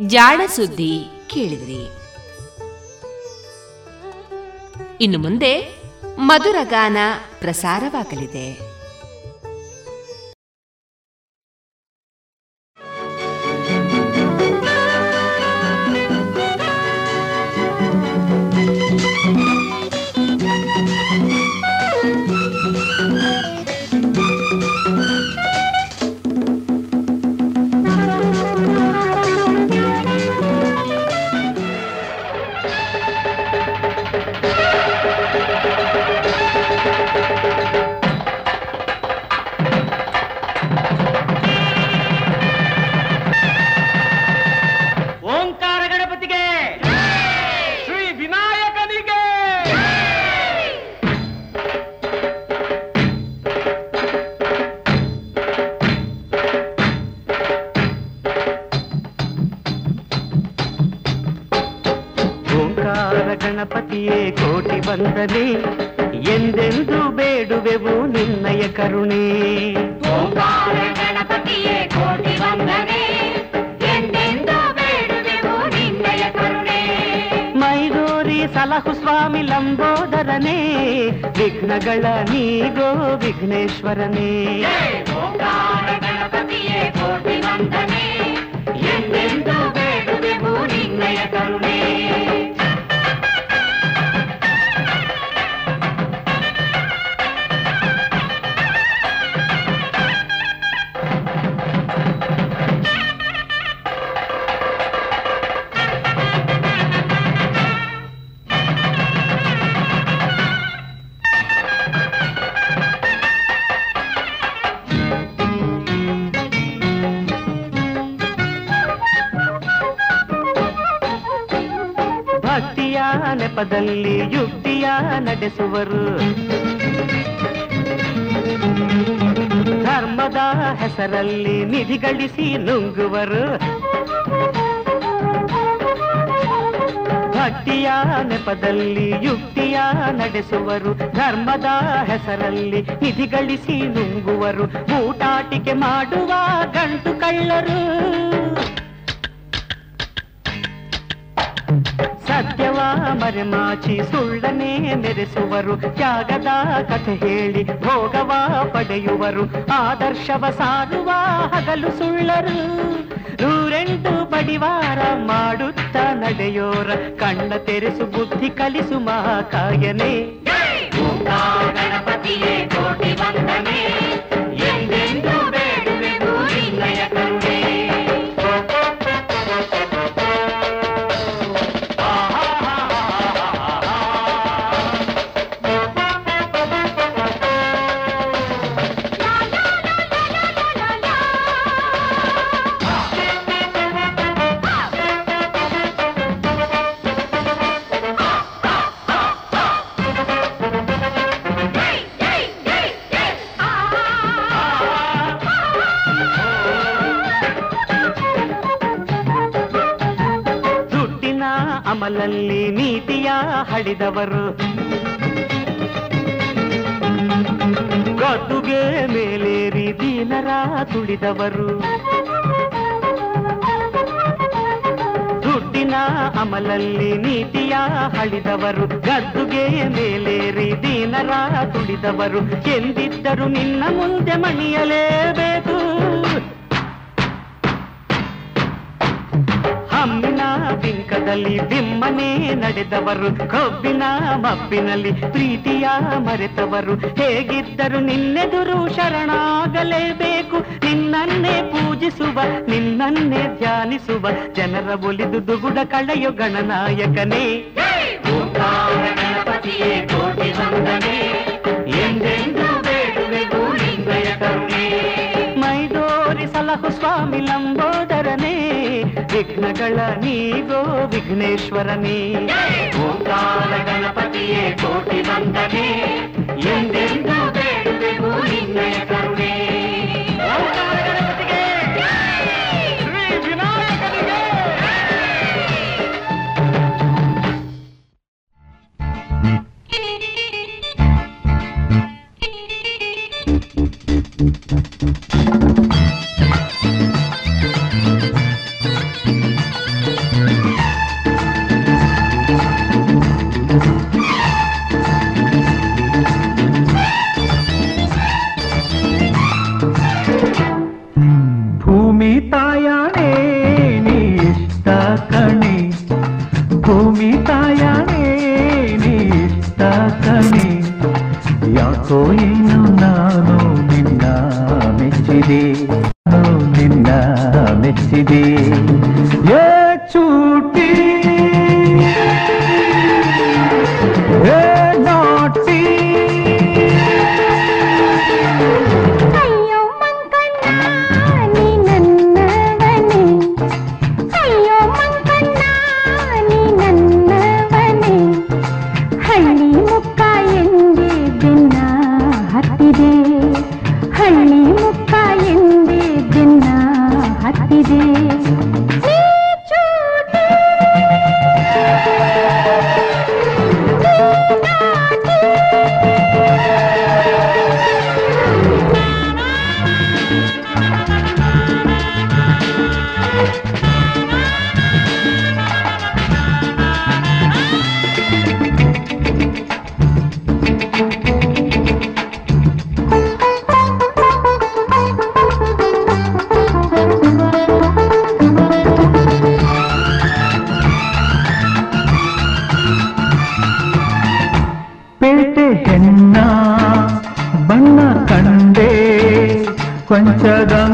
ಜಾಣ ಸುದ್ದಿ ಕೇಳಿದ್ರಿ. ಇನ್ನು ಮುಂದೆ ಮಧುರಗಾನ ಪ್ರಸಾರವಾಗಲಿದೆ. ಹೆಸರಲ್ಲಿ ನಿಧಿ ಗಳಿಸಿ ನುಂಗುವರು. ಊಟಾಟಿಕೆ ಮಾಡುವ ಗಂಟು ಕಳ್ಳರು. ಸತ್ಯವ ಮರೆಮಾಚಿ ಸುಳ್ಳನೆ ಮೆರೆಸುವರು ತ್ಯಾಗದ ಕಥೆ ಹೇಳಿ ಭೋಗವ ಪಡೆಯುವರು. ಆದರ್ಶವ ಸಾರುವ ಹಗಲು ಸುಳ್ಳರು. ನೂರೆಂಟು ಪಡಿವಾರ ಮಾಡುತ್ತ ನಡೆಯೋರ. ಕಣ್ಣ ತೆರೆಸು ಬುದ್ಧಿ ಕಲಿಸು ಮಹಾಕಾಯನೇ. ಗಣಪತಿಯೇ கோட்டியே கோட்டி வந்த ನೀತಿಯ ಹಡಿದವರು. ಗದ್ದುಗೆ ಮೇಲೇರಿ ದೀನರ ತುಳಿದವರು. ದುಡ್ಡಿನ ಅಮಲಲ್ಲಿ ನೀತಿಯ ಹಳಿದವರು. ಗದ್ದುಗೆ ಮೇಲೇರಿ ದೀನರ ತುಳಿದವರು. ಎಂದಿದ್ದರು ನಿನ್ನ ಮುಂದೆ ಮಣಿಯಲೇಬೇಕು. ನಡೆದವರು ಕೊಬ್ಬಿನ ಮಬ್ಬಿನಲ್ಲಿ ಪ್ರೀತಿಯ ಮರೆತವರು. ಹೇಗಿದ್ದರು ನಿನ್ನೆದುರು ಶರಣಾಗಲೇಬೇಕು. ನಿನ್ನನ್ನೇ ಪೂಜಿಸುವ ನಿನ್ನನ್ನೇ ಧ್ಯಾನಿಸುವ. ಜನರ ಒಲಿದು ದುಗುಡ ಕಳೆಯು ಗಣನಾಯಕನೇ. ಮೈದೋರಿ ಸಲಹು ಸ್ವಾಮಿ ಲಂಬೋದರನೇ ವಿಘ್ನಗಳ ನೀಗೋ ವಿಘ್ನೇಶ್ವರನೇ ಓಂಕಾರ ಗಣಪತಿಯೇ ಕೋಟಿ ವಂದನೆ ಎಂದೆಂದೂ ಬೇಡುವೆವು ನಿನ್ನಯ ಕರುಣೆ పంచదం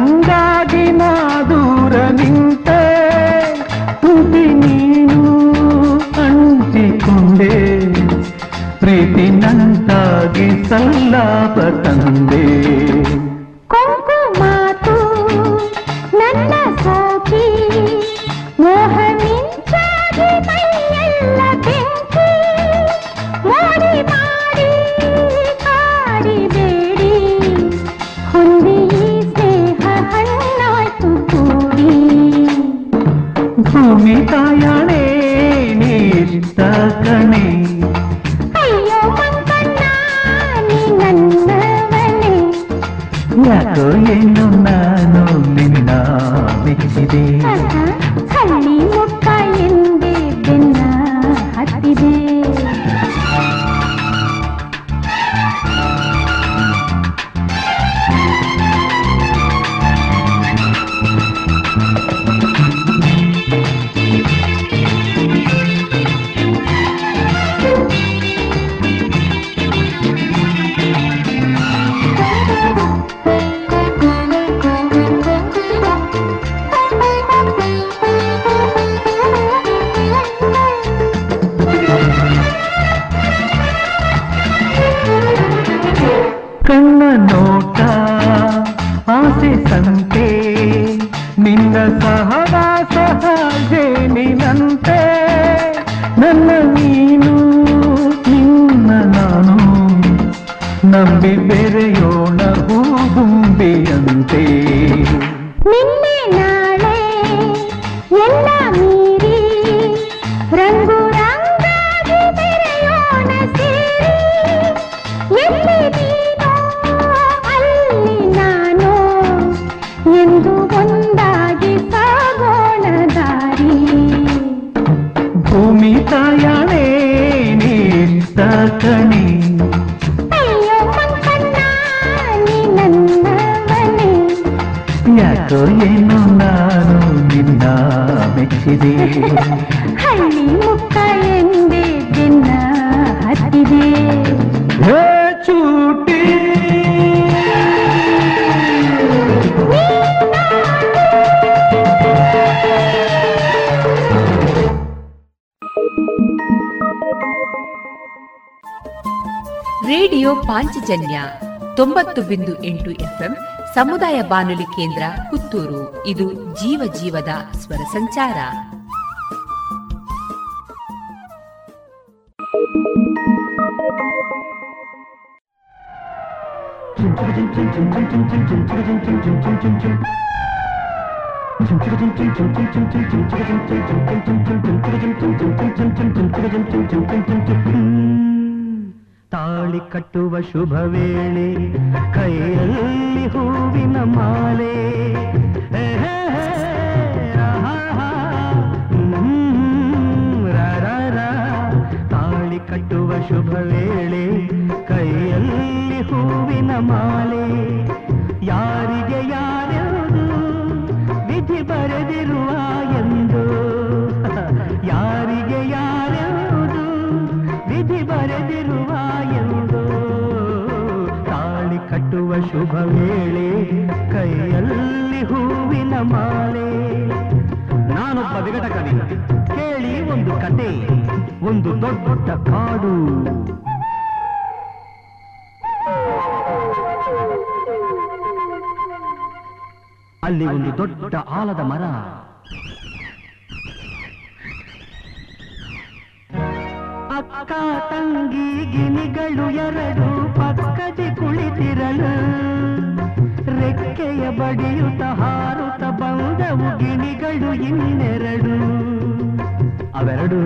ಸಮುದಾಯ ಬಾನುಲಿ ಕೇಂದ್ರ ಪುತ್ತೂರು. ಇದು ಜೀವ ಜೀವದ ಸ್ವರ ಸಂಚಾರ. ತಾಳಿ ಕಟ್ಟುವ ಶುಭ ವೇಳೆ ಬಾಲೆ ನಾನೊಬ್ಬ ವಿಗಟ ಕವಿ ಕೇಳಿ ಒಂದು ಕತೆ, ಒಂದು ದೊಡ್ಡ ಕಾಡು. ಅಲ್ಲಿ ಒಂದು ದೊಡ್ಡ ಆಲದ ಮರ. ಅಕ್ಕ ತಂಗಿ ಗಿನಿಗಳು ಎರಡು ಪಕ್ಕದಿ ಕುಳಿತಿರಲು. ರೆಕ್ಕೆಯ ಬಡಿಯುತ್ತ ಹಾರುತ್ತ ಬಂದವು ಗಿಣಿಗಳು ಇನ್ನೆರಡು. ಅವೆರಡು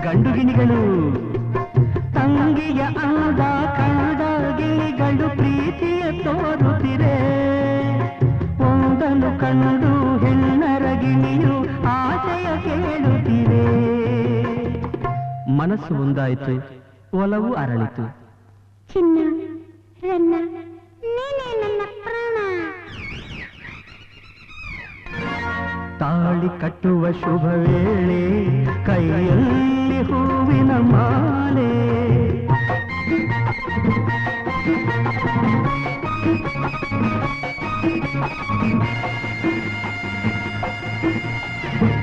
ಗಂಡು ಗಿಣಿಗಳು. ತಂಗಿಯ ಅಂದ ಕಂಡ ಗಿಣಿಗಳು ಪ್ರೀತಿಯ ತೋರುತ್ತಿರೆ ಒಂದನ್ನು ಕಂಡು ಹೆಣ್ಣರ ಗಿಣಿಯು ಆಶಯ ಕೇಳುತ್ತಿರೆ ಮನಸ್ಸು ಒಂದಾಯಿತು, ಒಲವು ಅರಳಿತು. ಚಿನ್ನ, ರನ್ನ ತಾಳಿ ಕಟ್ಟುವ ಶುಭ ವೇಳೆ ಕೈಯಲ್ಲಿ ಹೂವಿನ ಮಾಲೆ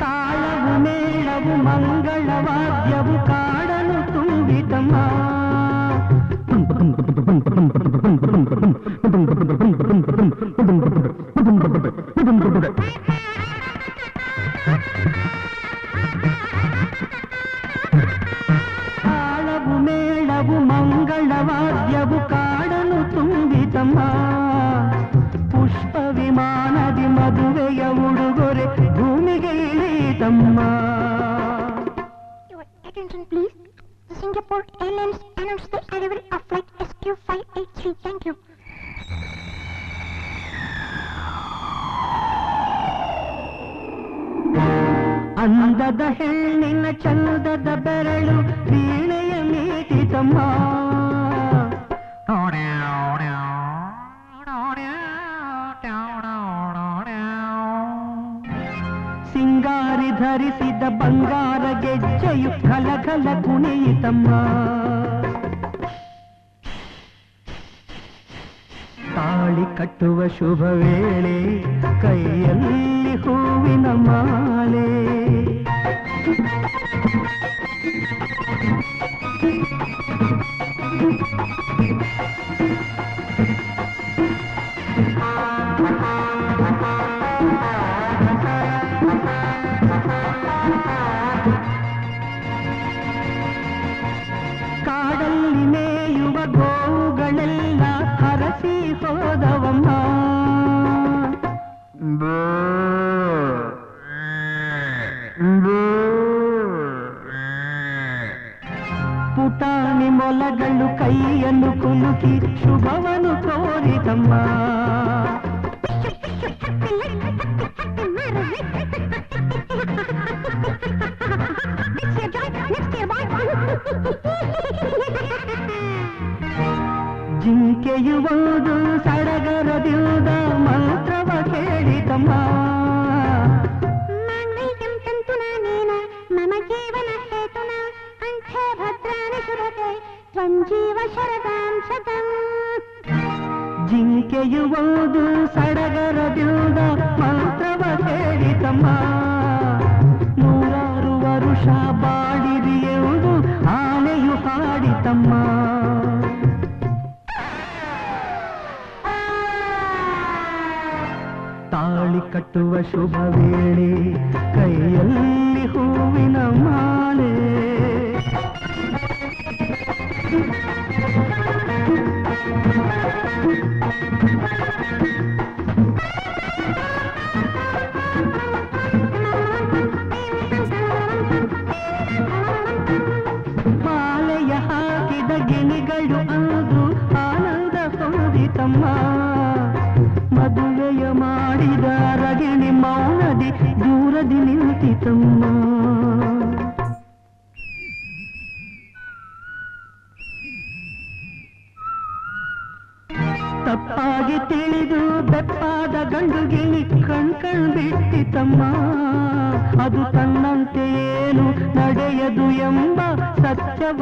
ತಾಳವು ಮೇಳವು ಮಂಗಳವಾದ್ಯವು ಕಾಡಲು ತುಂಬಿತಮ್ಮ Thank you. ಮಂಗಳವಾದ್ಯವು ಕಾಡಲು ತುಂಬಿತಮ್ಮ ಪುಷ್ಪ ವಿಮಾನದಿ ಮದುವೆಯ ಉಡುಗೊರೆ ಭೂಮಿಗೆ ಇಳಿತಮ್ಮ Attention please. The Singapore Airlines announced the arrival of flight SQ583. Thank you. ಅಂದದ ಹೆಣ್ಣಿನ ಚಂದದ ಬೆರಳು ವೀಣೆಯ ಮೀಟಿತಮ್ಮ ಸಿಂಗಾರಿ ಧರಿಸಿದ ಬಂಗಾರ ಗೆಜ್ಜೆಯು ಕಲಕಲ ಕುಣಿಯಿತಮ್ಮ. ತಾಳಿ ಕಟ್ಟುವ ಶುಭ ವೇಳೆ ಕೈಯಲ್ಲಿ ಹೂವಿನ ಮಾಲೆ. ಕಾಡಲ್ಲಿ ಹರಸಿ ಹೋದವಮ್ಮ ಪುಟಾಣಿ ಮೊಲಗಳು ಕೈಯನ್ನು ಕುಲುಕಿ ಶುಭವನ್ನು ಕೋರಿತಮ್ಮ ಜಿಂಕೆಯು ಒಂದು ಸಡಗರದಿರುವುದ ಮಾತ್ರವ ಕೇಳಿತಮ್ಮ ಮಮ ಜೀವನ ಹೇತುನ ಅಂಥೆ ಭದ್ರಾಣಿ ಸುರತೆ ತ್ವಂ ಜೀವ ಶರದಾಂ ಶತಂ. ಜಿಂಕೆಯು ಓದು ಸಡಗರದಿರುವುದ ಮಾತ್ರವ ಹೇಳಿತಮ್ಮ ನೂರಾರು ವರುಷ ಬಾಳಿರಿಯುವುದು ಆನೆಯು ಹಾಡಿತಮ್ಮ. ತಾಳಿ ಕಟ್ಟುವ ಶುಭ ವೇಳೆ ಕೈಯಲ್ಲಿ ಹೂವಿನ ಮಾಲೆ. ಮಾಲೆಯ ನಿಂತಿತಮ್ಮ ತಪ್ಪಾಗಿ ತಿಳಿದು ಬೆಪ್ಪಾದ ಗಂಡು ಗಿಣಿ ಕಣ್ ಕಣ್ ಬಿಟ್ಟಿತಮ್ಮ ಅದು ತನ್ನಂತೆ ಏನು ನಡೆಯದು ಎಂಬ ಸತ್ಯವ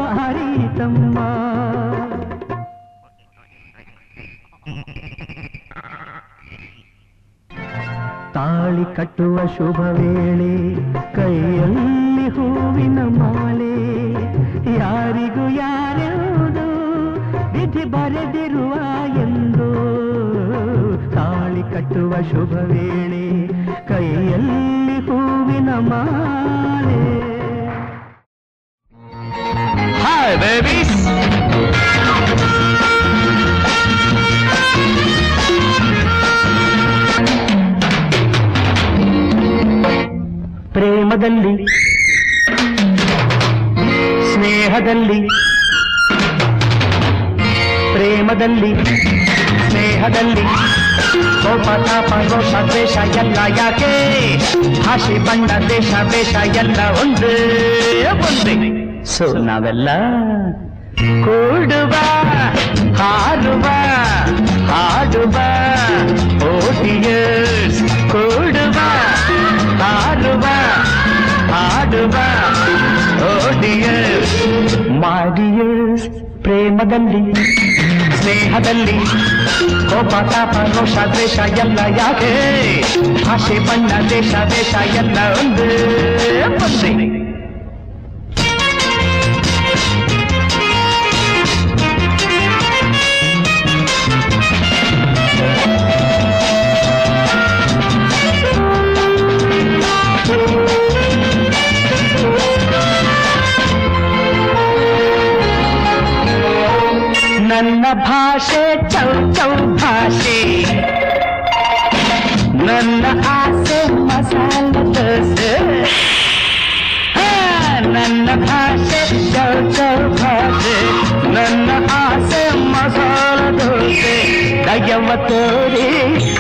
ಕಟ್ಟುವ ಶುಭ ವೇಳೆ, ಕೈಯಲ್ಲಿ ಹೂವಿನ ಮಾಲೆ. ಯಾರಿಗೂ ಯಾರೆಂದು ವಿಧಿ ಬರೆದಿರುವ ಎಂದು ತಾಳಿ ಕಟ್ಟುವ ಶುಭ ವೇಳೆ, ಕೈಯಲ್ಲಿ ಹೂವಿನ ಮಾಲೆ. ಹಾಯ್ ಬೇಬೀಸ್ ಪ್ರೇಮದಲ್ಲಿ ಸ್ನೇಹದಲ್ಲಿ ಪ್ರೇಮದಲ್ಲಿ ಸ್ನೇಹದಲ್ಲಿ ಕೋಪ ತಾಪ ರೋಷ ದ್ವೇಷ ಎಲ್ಲ ಯಾಕೆ ಭಾಷೆ ಬಣ್ಣ ದೇಶ ವೇಷ ಎಲ್ಲ ಒಂದೇ ಒಂದೇ ಸೊ ನಾವೆಲ್ಲ ಕೂಡುವ ಹಾಡುವ ಹಾಡುವ ಓಟಿಯರ್ಸ್ ಮಾಡಿಯರ್ಸ್ ಪ್ರೇಮದಲ್ಲಿ ಸ್ನೇಹದಲ್ಲಿ ಕೋಪ ತಾಪ ರೋಷ ದ್ವೇಷ ಎಲ್ಲ ಯಾಕೆ ಭಾಷೆ ಬಣ್ಣ ದೇಶ ದೇಶ ಎಲ್ಲ ಒಂದೇ ನನ್ನ ಭಾಷೆ ಚೌ ಚೌ ಭಾಷೆ. ನನ್ನ ಆಸೆ ಮಸಾಲ ದೋಸೆ. ಹಾ, ನನ್ನ ಭಾಷೆ ಚೌ ಚೌ ಭಾಷೆ. ನನ್ನ ಆಸೆ ಮಸಾಲ ದೋಸೆ. ದಯವ ತೋರಿ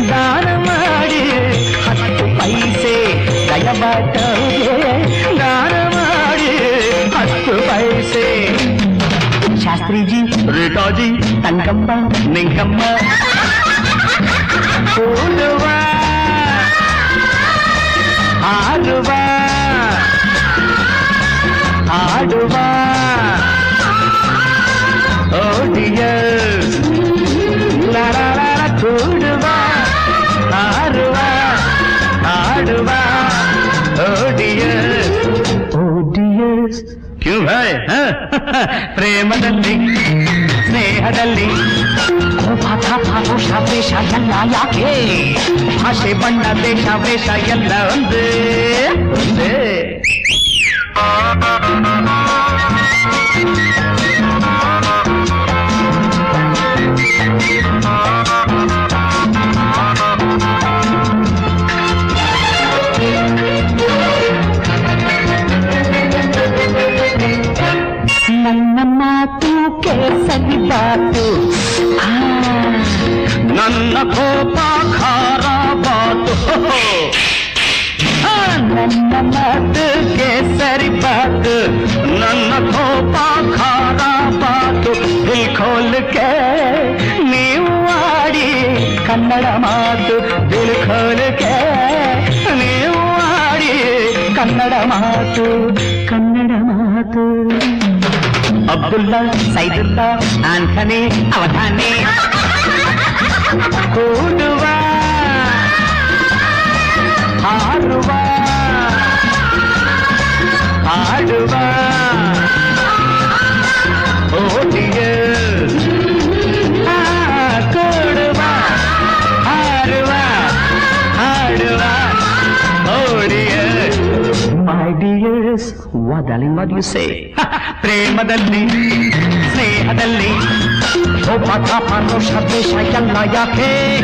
ದಾನ ಮಾಡಿ. ಹತ್ತು ಪೈಸೆ ದಯವ ரோஜி தங்கம்மா நெங்கம்மா. ஓடுவா ஆடுவா. ஆடுவா. ஓடிய. கூடுவா ஆடுவா. ஆடுவா. ஓடிய. ஓடிய. क्यों भाई ಸ್ನೇಹದಲ್ಲಿ ಕೋಪ ತಾಪ ರೋಷ ದ್ವೇಷ ಎಲ್ಲ ಯಾಕೆ ಭಾಷೆ ಬಣ್ಣ ದೇಶ ವೇಷ ಎಲ್ಲ ಒಂದೇ ಒಂದೇ ಬಾತು ಆ, ನನ್ನ ಕೋಪ ಖಾರ ಬಾತು ಆ, ನನ್ನ ಮಾತು ಕೇಸರಿ ಬಾತು ನನ್ನ ಕೋಪ ಖಾರ ಬಾತು ದಿಲ್ ಖೋಲ್ ಕೆ ನೀವು ಆಡಿ ಕನ್ನಡ ಮಾತು ದಿಲ್ ಖೋಲ್ ಕೆ ನೀವು ಆಡಿ ಕನ್ನಡ ಮಾತು ಕನ್ನಡ ಮಾತು అబ్దుల్లా సైదుల్లా ఆంఖనే అవధానే. కూడువా ఆడువా ఆడువా. ವಾದಲಿ ವಾಟ್ ಯು ಸೇ ಪ್ರೇಮದಲ್ಲಿ, ಸ್ನೇಹದಲ್ಲಿ ಒಬ್ಬ ರೋಷ, ದ್ವೇಷ, ಎಲ್ಲ ಯಾಕೆ?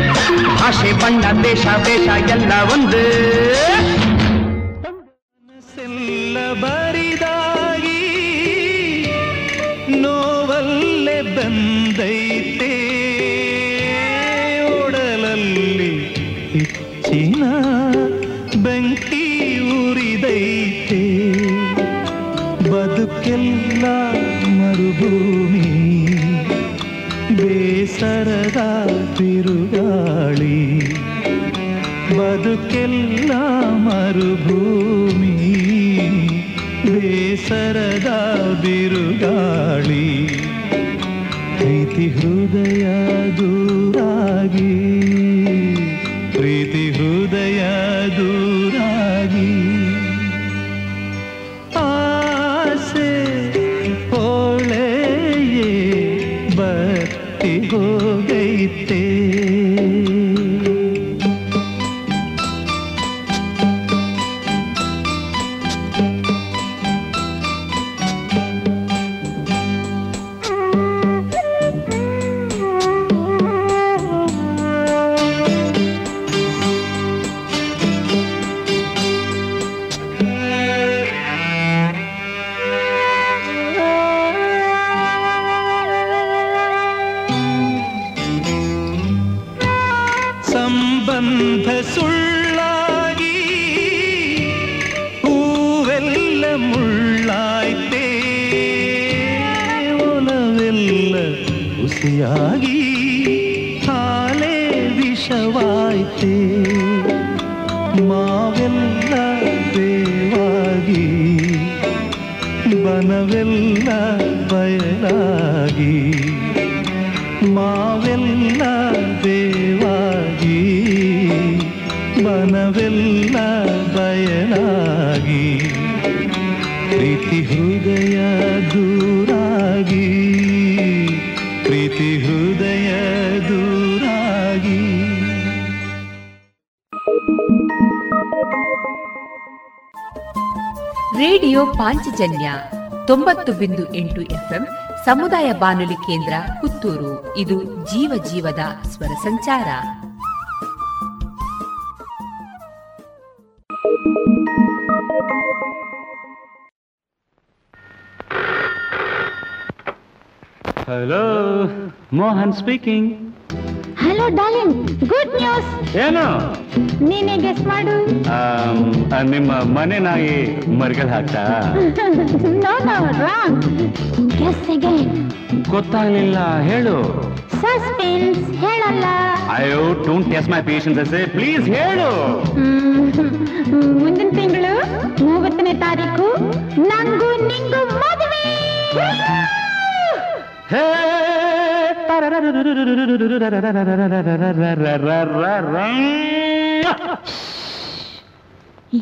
ಭಾಷೆ, ಬಣ್ಣ, ದೇಶ ದೇಶ ಎಲ್ಲ ಒಂದು. ಬೇಸರದ ತಿರುಗಾಳಿ ಬದುಕೆಲ್ಲ ಮರುಭೂಮಿ ಬೇಸರದ ಬಿರುಗಾಳಿ ಪ್ರೀತಿ ಹೃದಯ ದೂರಾಗಿ ಬಿಂದು ಎಂಟು ಎಫ್ಎಂ, ಸಮುದಾಯ ಬಾನುಲಿ ಕೇಂದ್ರ, ಪುತ್ತೂರು. ಇದು ಜೀವ ಜೀವದ ಸ್ವರ ಸಂಚಾರ. Hello Mohan speaking hello darling good news ಏನು? ನೀನೇ ಗೆಸ್ ಮಾಡು. ನಿಮ್ಮ ಮನೆ ನಾಯಿ ಮರ್ಗಲ್ ಹಾಕ್ತಾ? No no wrong guess again ಗೊತ್ತಾಗ್ಲಿಲ್ಲ. ಹೇಳು. ಸಸ್ಪೆನ್ಸ್ ಹೇಳಲ್ಲ. ಅಯ್ಯೋ ಡೋಂಟ್ ಟೆಸ್ಟ್ ಮೈ ಪೇಷನ್ಸ್ ಅಸೆ ಪ್ಲೀಸ್ ಹೇಳು. ಮುಂದಿನ ತಿಂಗಳು ಮೂವತ್ತನೇ ತಾರೀಕು. ನಂಗೂ ನಿಂಗೂ ಮದುವೆ. ಹೇ!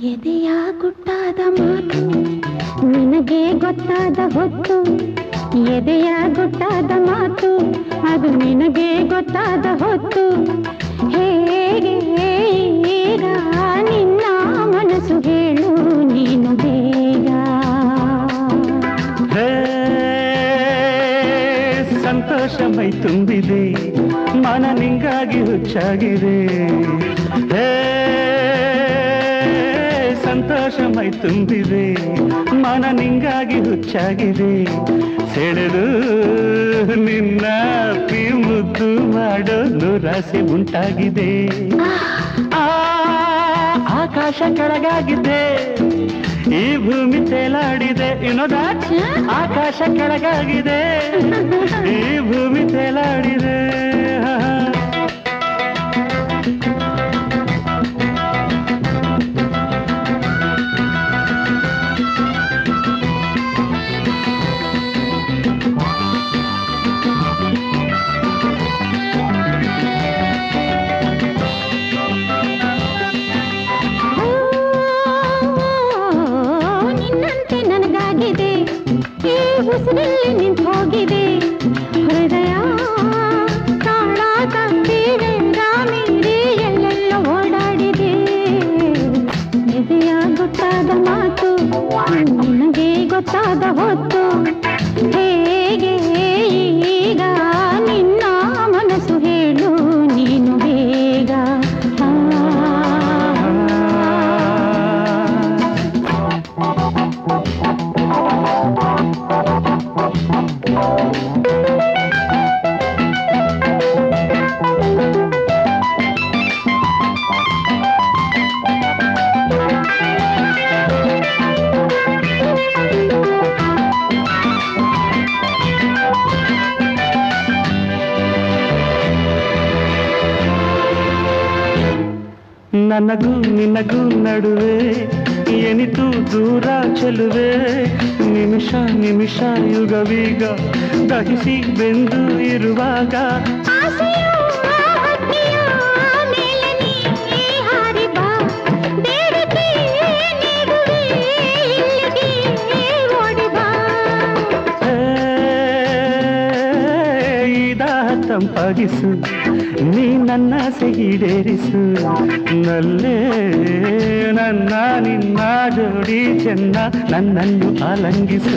ಎದೆಯ ಗುಟ್ಟಾದ ಮಾತು ನಿನಗೆ ಗೊತ್ತಾದ ಹೊತ್ತು ಎದೆಯ ಗುಟ್ಟಾದ ಮಾತು ಅದು ನಿನಗೆ ಗೊತ್ತಾದ ಹೊತ್ತು ಹೇಗೆ ಈಗ ನಿನ್ನ ಮನಸ್ಸು ಹೇಳು ನೀನು ತುಂಬಿದೆ ಮನ ನಿಂಗಾಗಿ ಹುಚ್ಚಾಗಿದೆ. ಹೇ ಸಂತೋಷ ಮೈ ತುಂಬಿದೆ ಮನ ನಿಂಗಾಗಿ ಹುಚ್ಚಾಗಿದೆ. ಸೆಳೆದು ನಿನ್ನ ಪಿ ಮುದ್ದು ಮಾಡಲು ದುರಾಸೆ ಉಂಟಾಗಿದೆ ಆಕಾಶ ಕೆಳಗಾಗಿದೆ. ಈ ಭೂಮಿ ತೇಲಾಡಿದೆ ಇನ್ನೋದ ಆಕಾಶ ಕೆಳಗಾಗಿದೆ. ಈ ಭೂಮಿ ತೇಲಾಡಿದೆ ಈ ಉಸಿರಲ್ಲಿ ನಿಂತು ಹೋಗಿದೆ ಹೃದಯ ತಾಳ ತಪ್ಪಿದೆ ರಾಮಿರಿ ಎಲ್ಲೆಲ್ಲ ಓಡಾಡಿದೆ. ಎದೆಯ ಗೊತ್ತಾದ ಮಾತು, ನನಗೆ ಗೊತ್ತಾದ ಹೊತ್ತು. ನನಗೂ ನಿನಗೂ ನಡುವೆ ಎನಿತು ದೂರ ಚೆಲುವೆ ನಿಮಿಷ ನಿಮಿಷ ಯುಗವೀಗ ದಹಿಸಿ ಬೆಂದು ಇರುವಾಗ ಇದಾಹ ತಂಪಾಗಿಸು ನೀ ನನ್ನ ಸಿಹಿಡೇರಿಸು. ನಲ್ಲೇ ನನ್ನ ನಿನ್ನ ಜೋಡಿ ಚೆನ್ನ ನನ್ನನ್ನು ಆಲಂಗಿಸು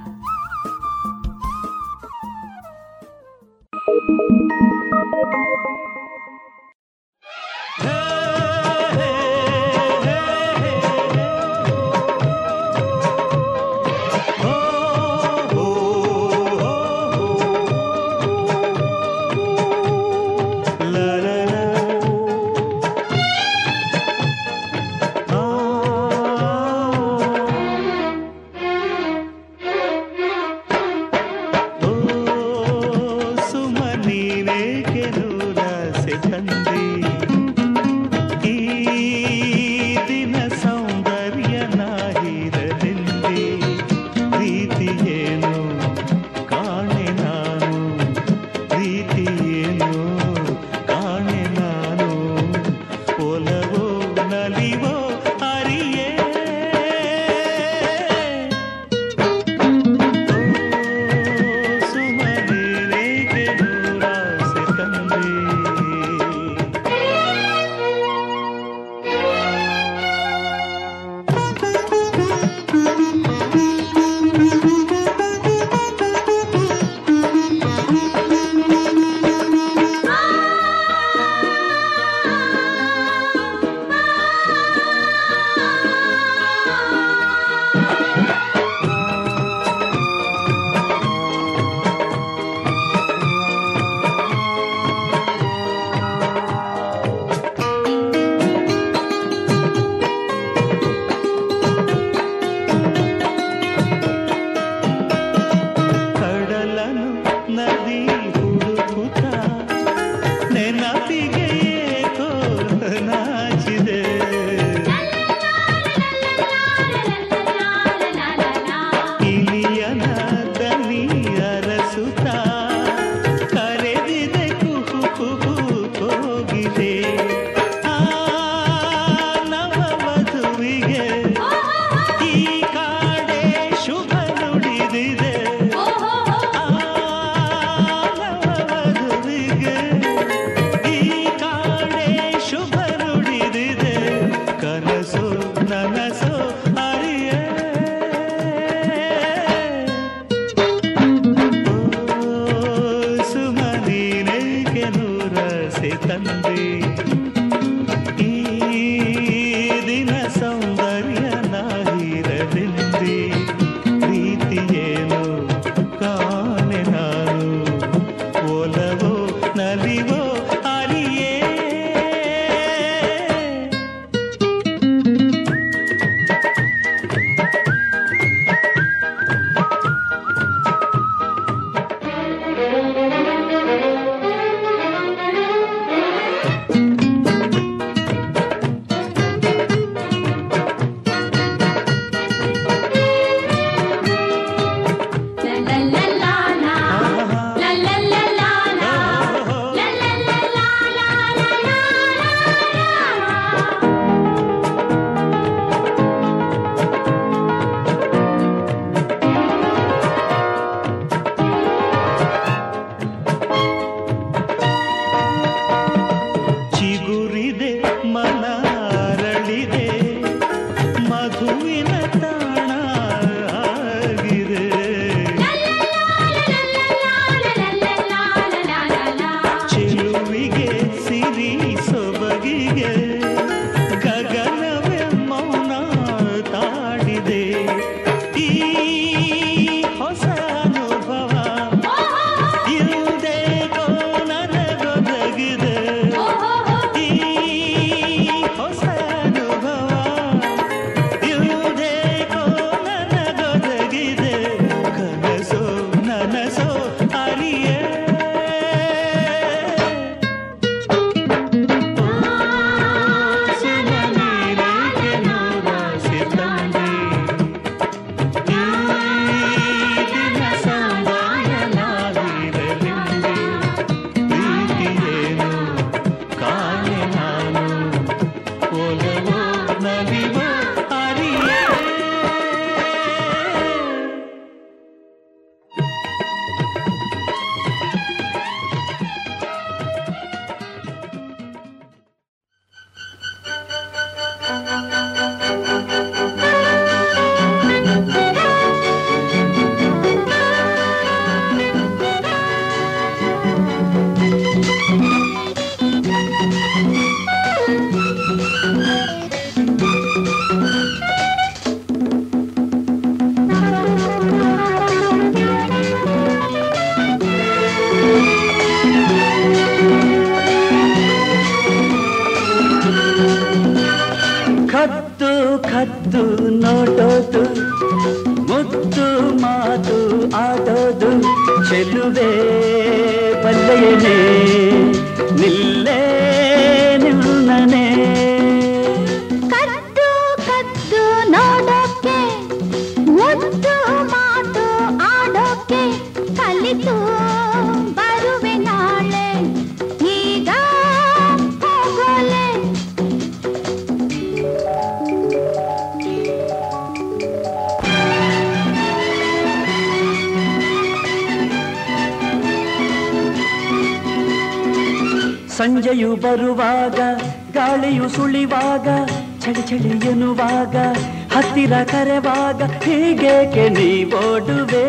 ಹತ್ತಿರ ಕರೆವಾಗ ಹೀಗೇಕೆ ನೀವೋಡುವೆ?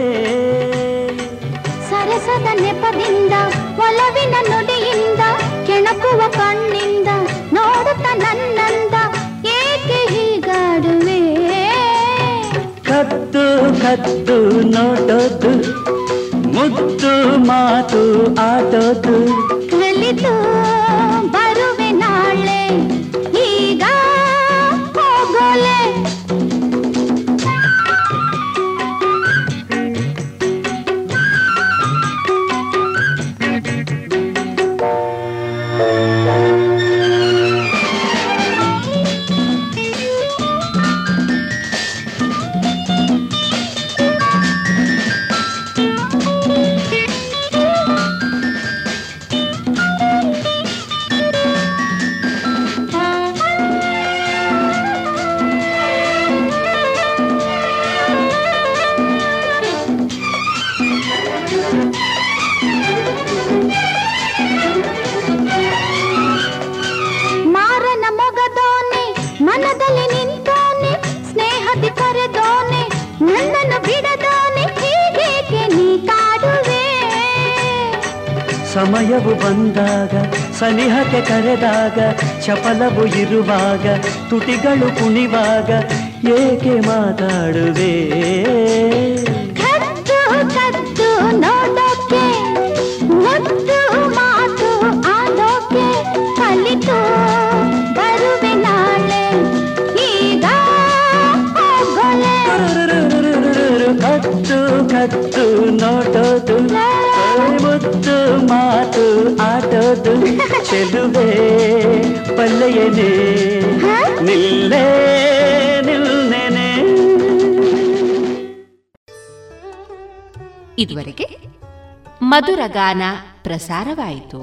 ಸರಸದ ನೆಪದಿಂದ ಒಲವಿನ ನುಡಿಯಿಂದ ಕೆಣಕುವ ಕಣ್ಣಿಂದ ನೋಡುತ್ತ ನನ್ನಂದ ಏಕೆ ಹೀಗಾಡುವೆ? ಕದ್ದು ಕದ್ದು ನೋಡೋದು ಮುದ್ದು ಮಾತು ಆಡೋದು. ಸನಿಹಕ್ಕೆ ಕರೆದಾಗ ಚಪಲವು ಇರುವಾಗ ತುಟಿಗಳು ಕುಣಿವಾಗ ಏಕೆ ಮಾತಾಡುವೆ? ಆಡೋದು ಚೆಲುವೆ ಪಲ್ಲೆಯನೆ. ನಿಲ್ಲೇ ನಿಲ್ಲೆನೆ ಇದುವರೆಗೆ ಮಧುರ ಗಾನ ಪ್ರಸಾರವಾಯಿತು.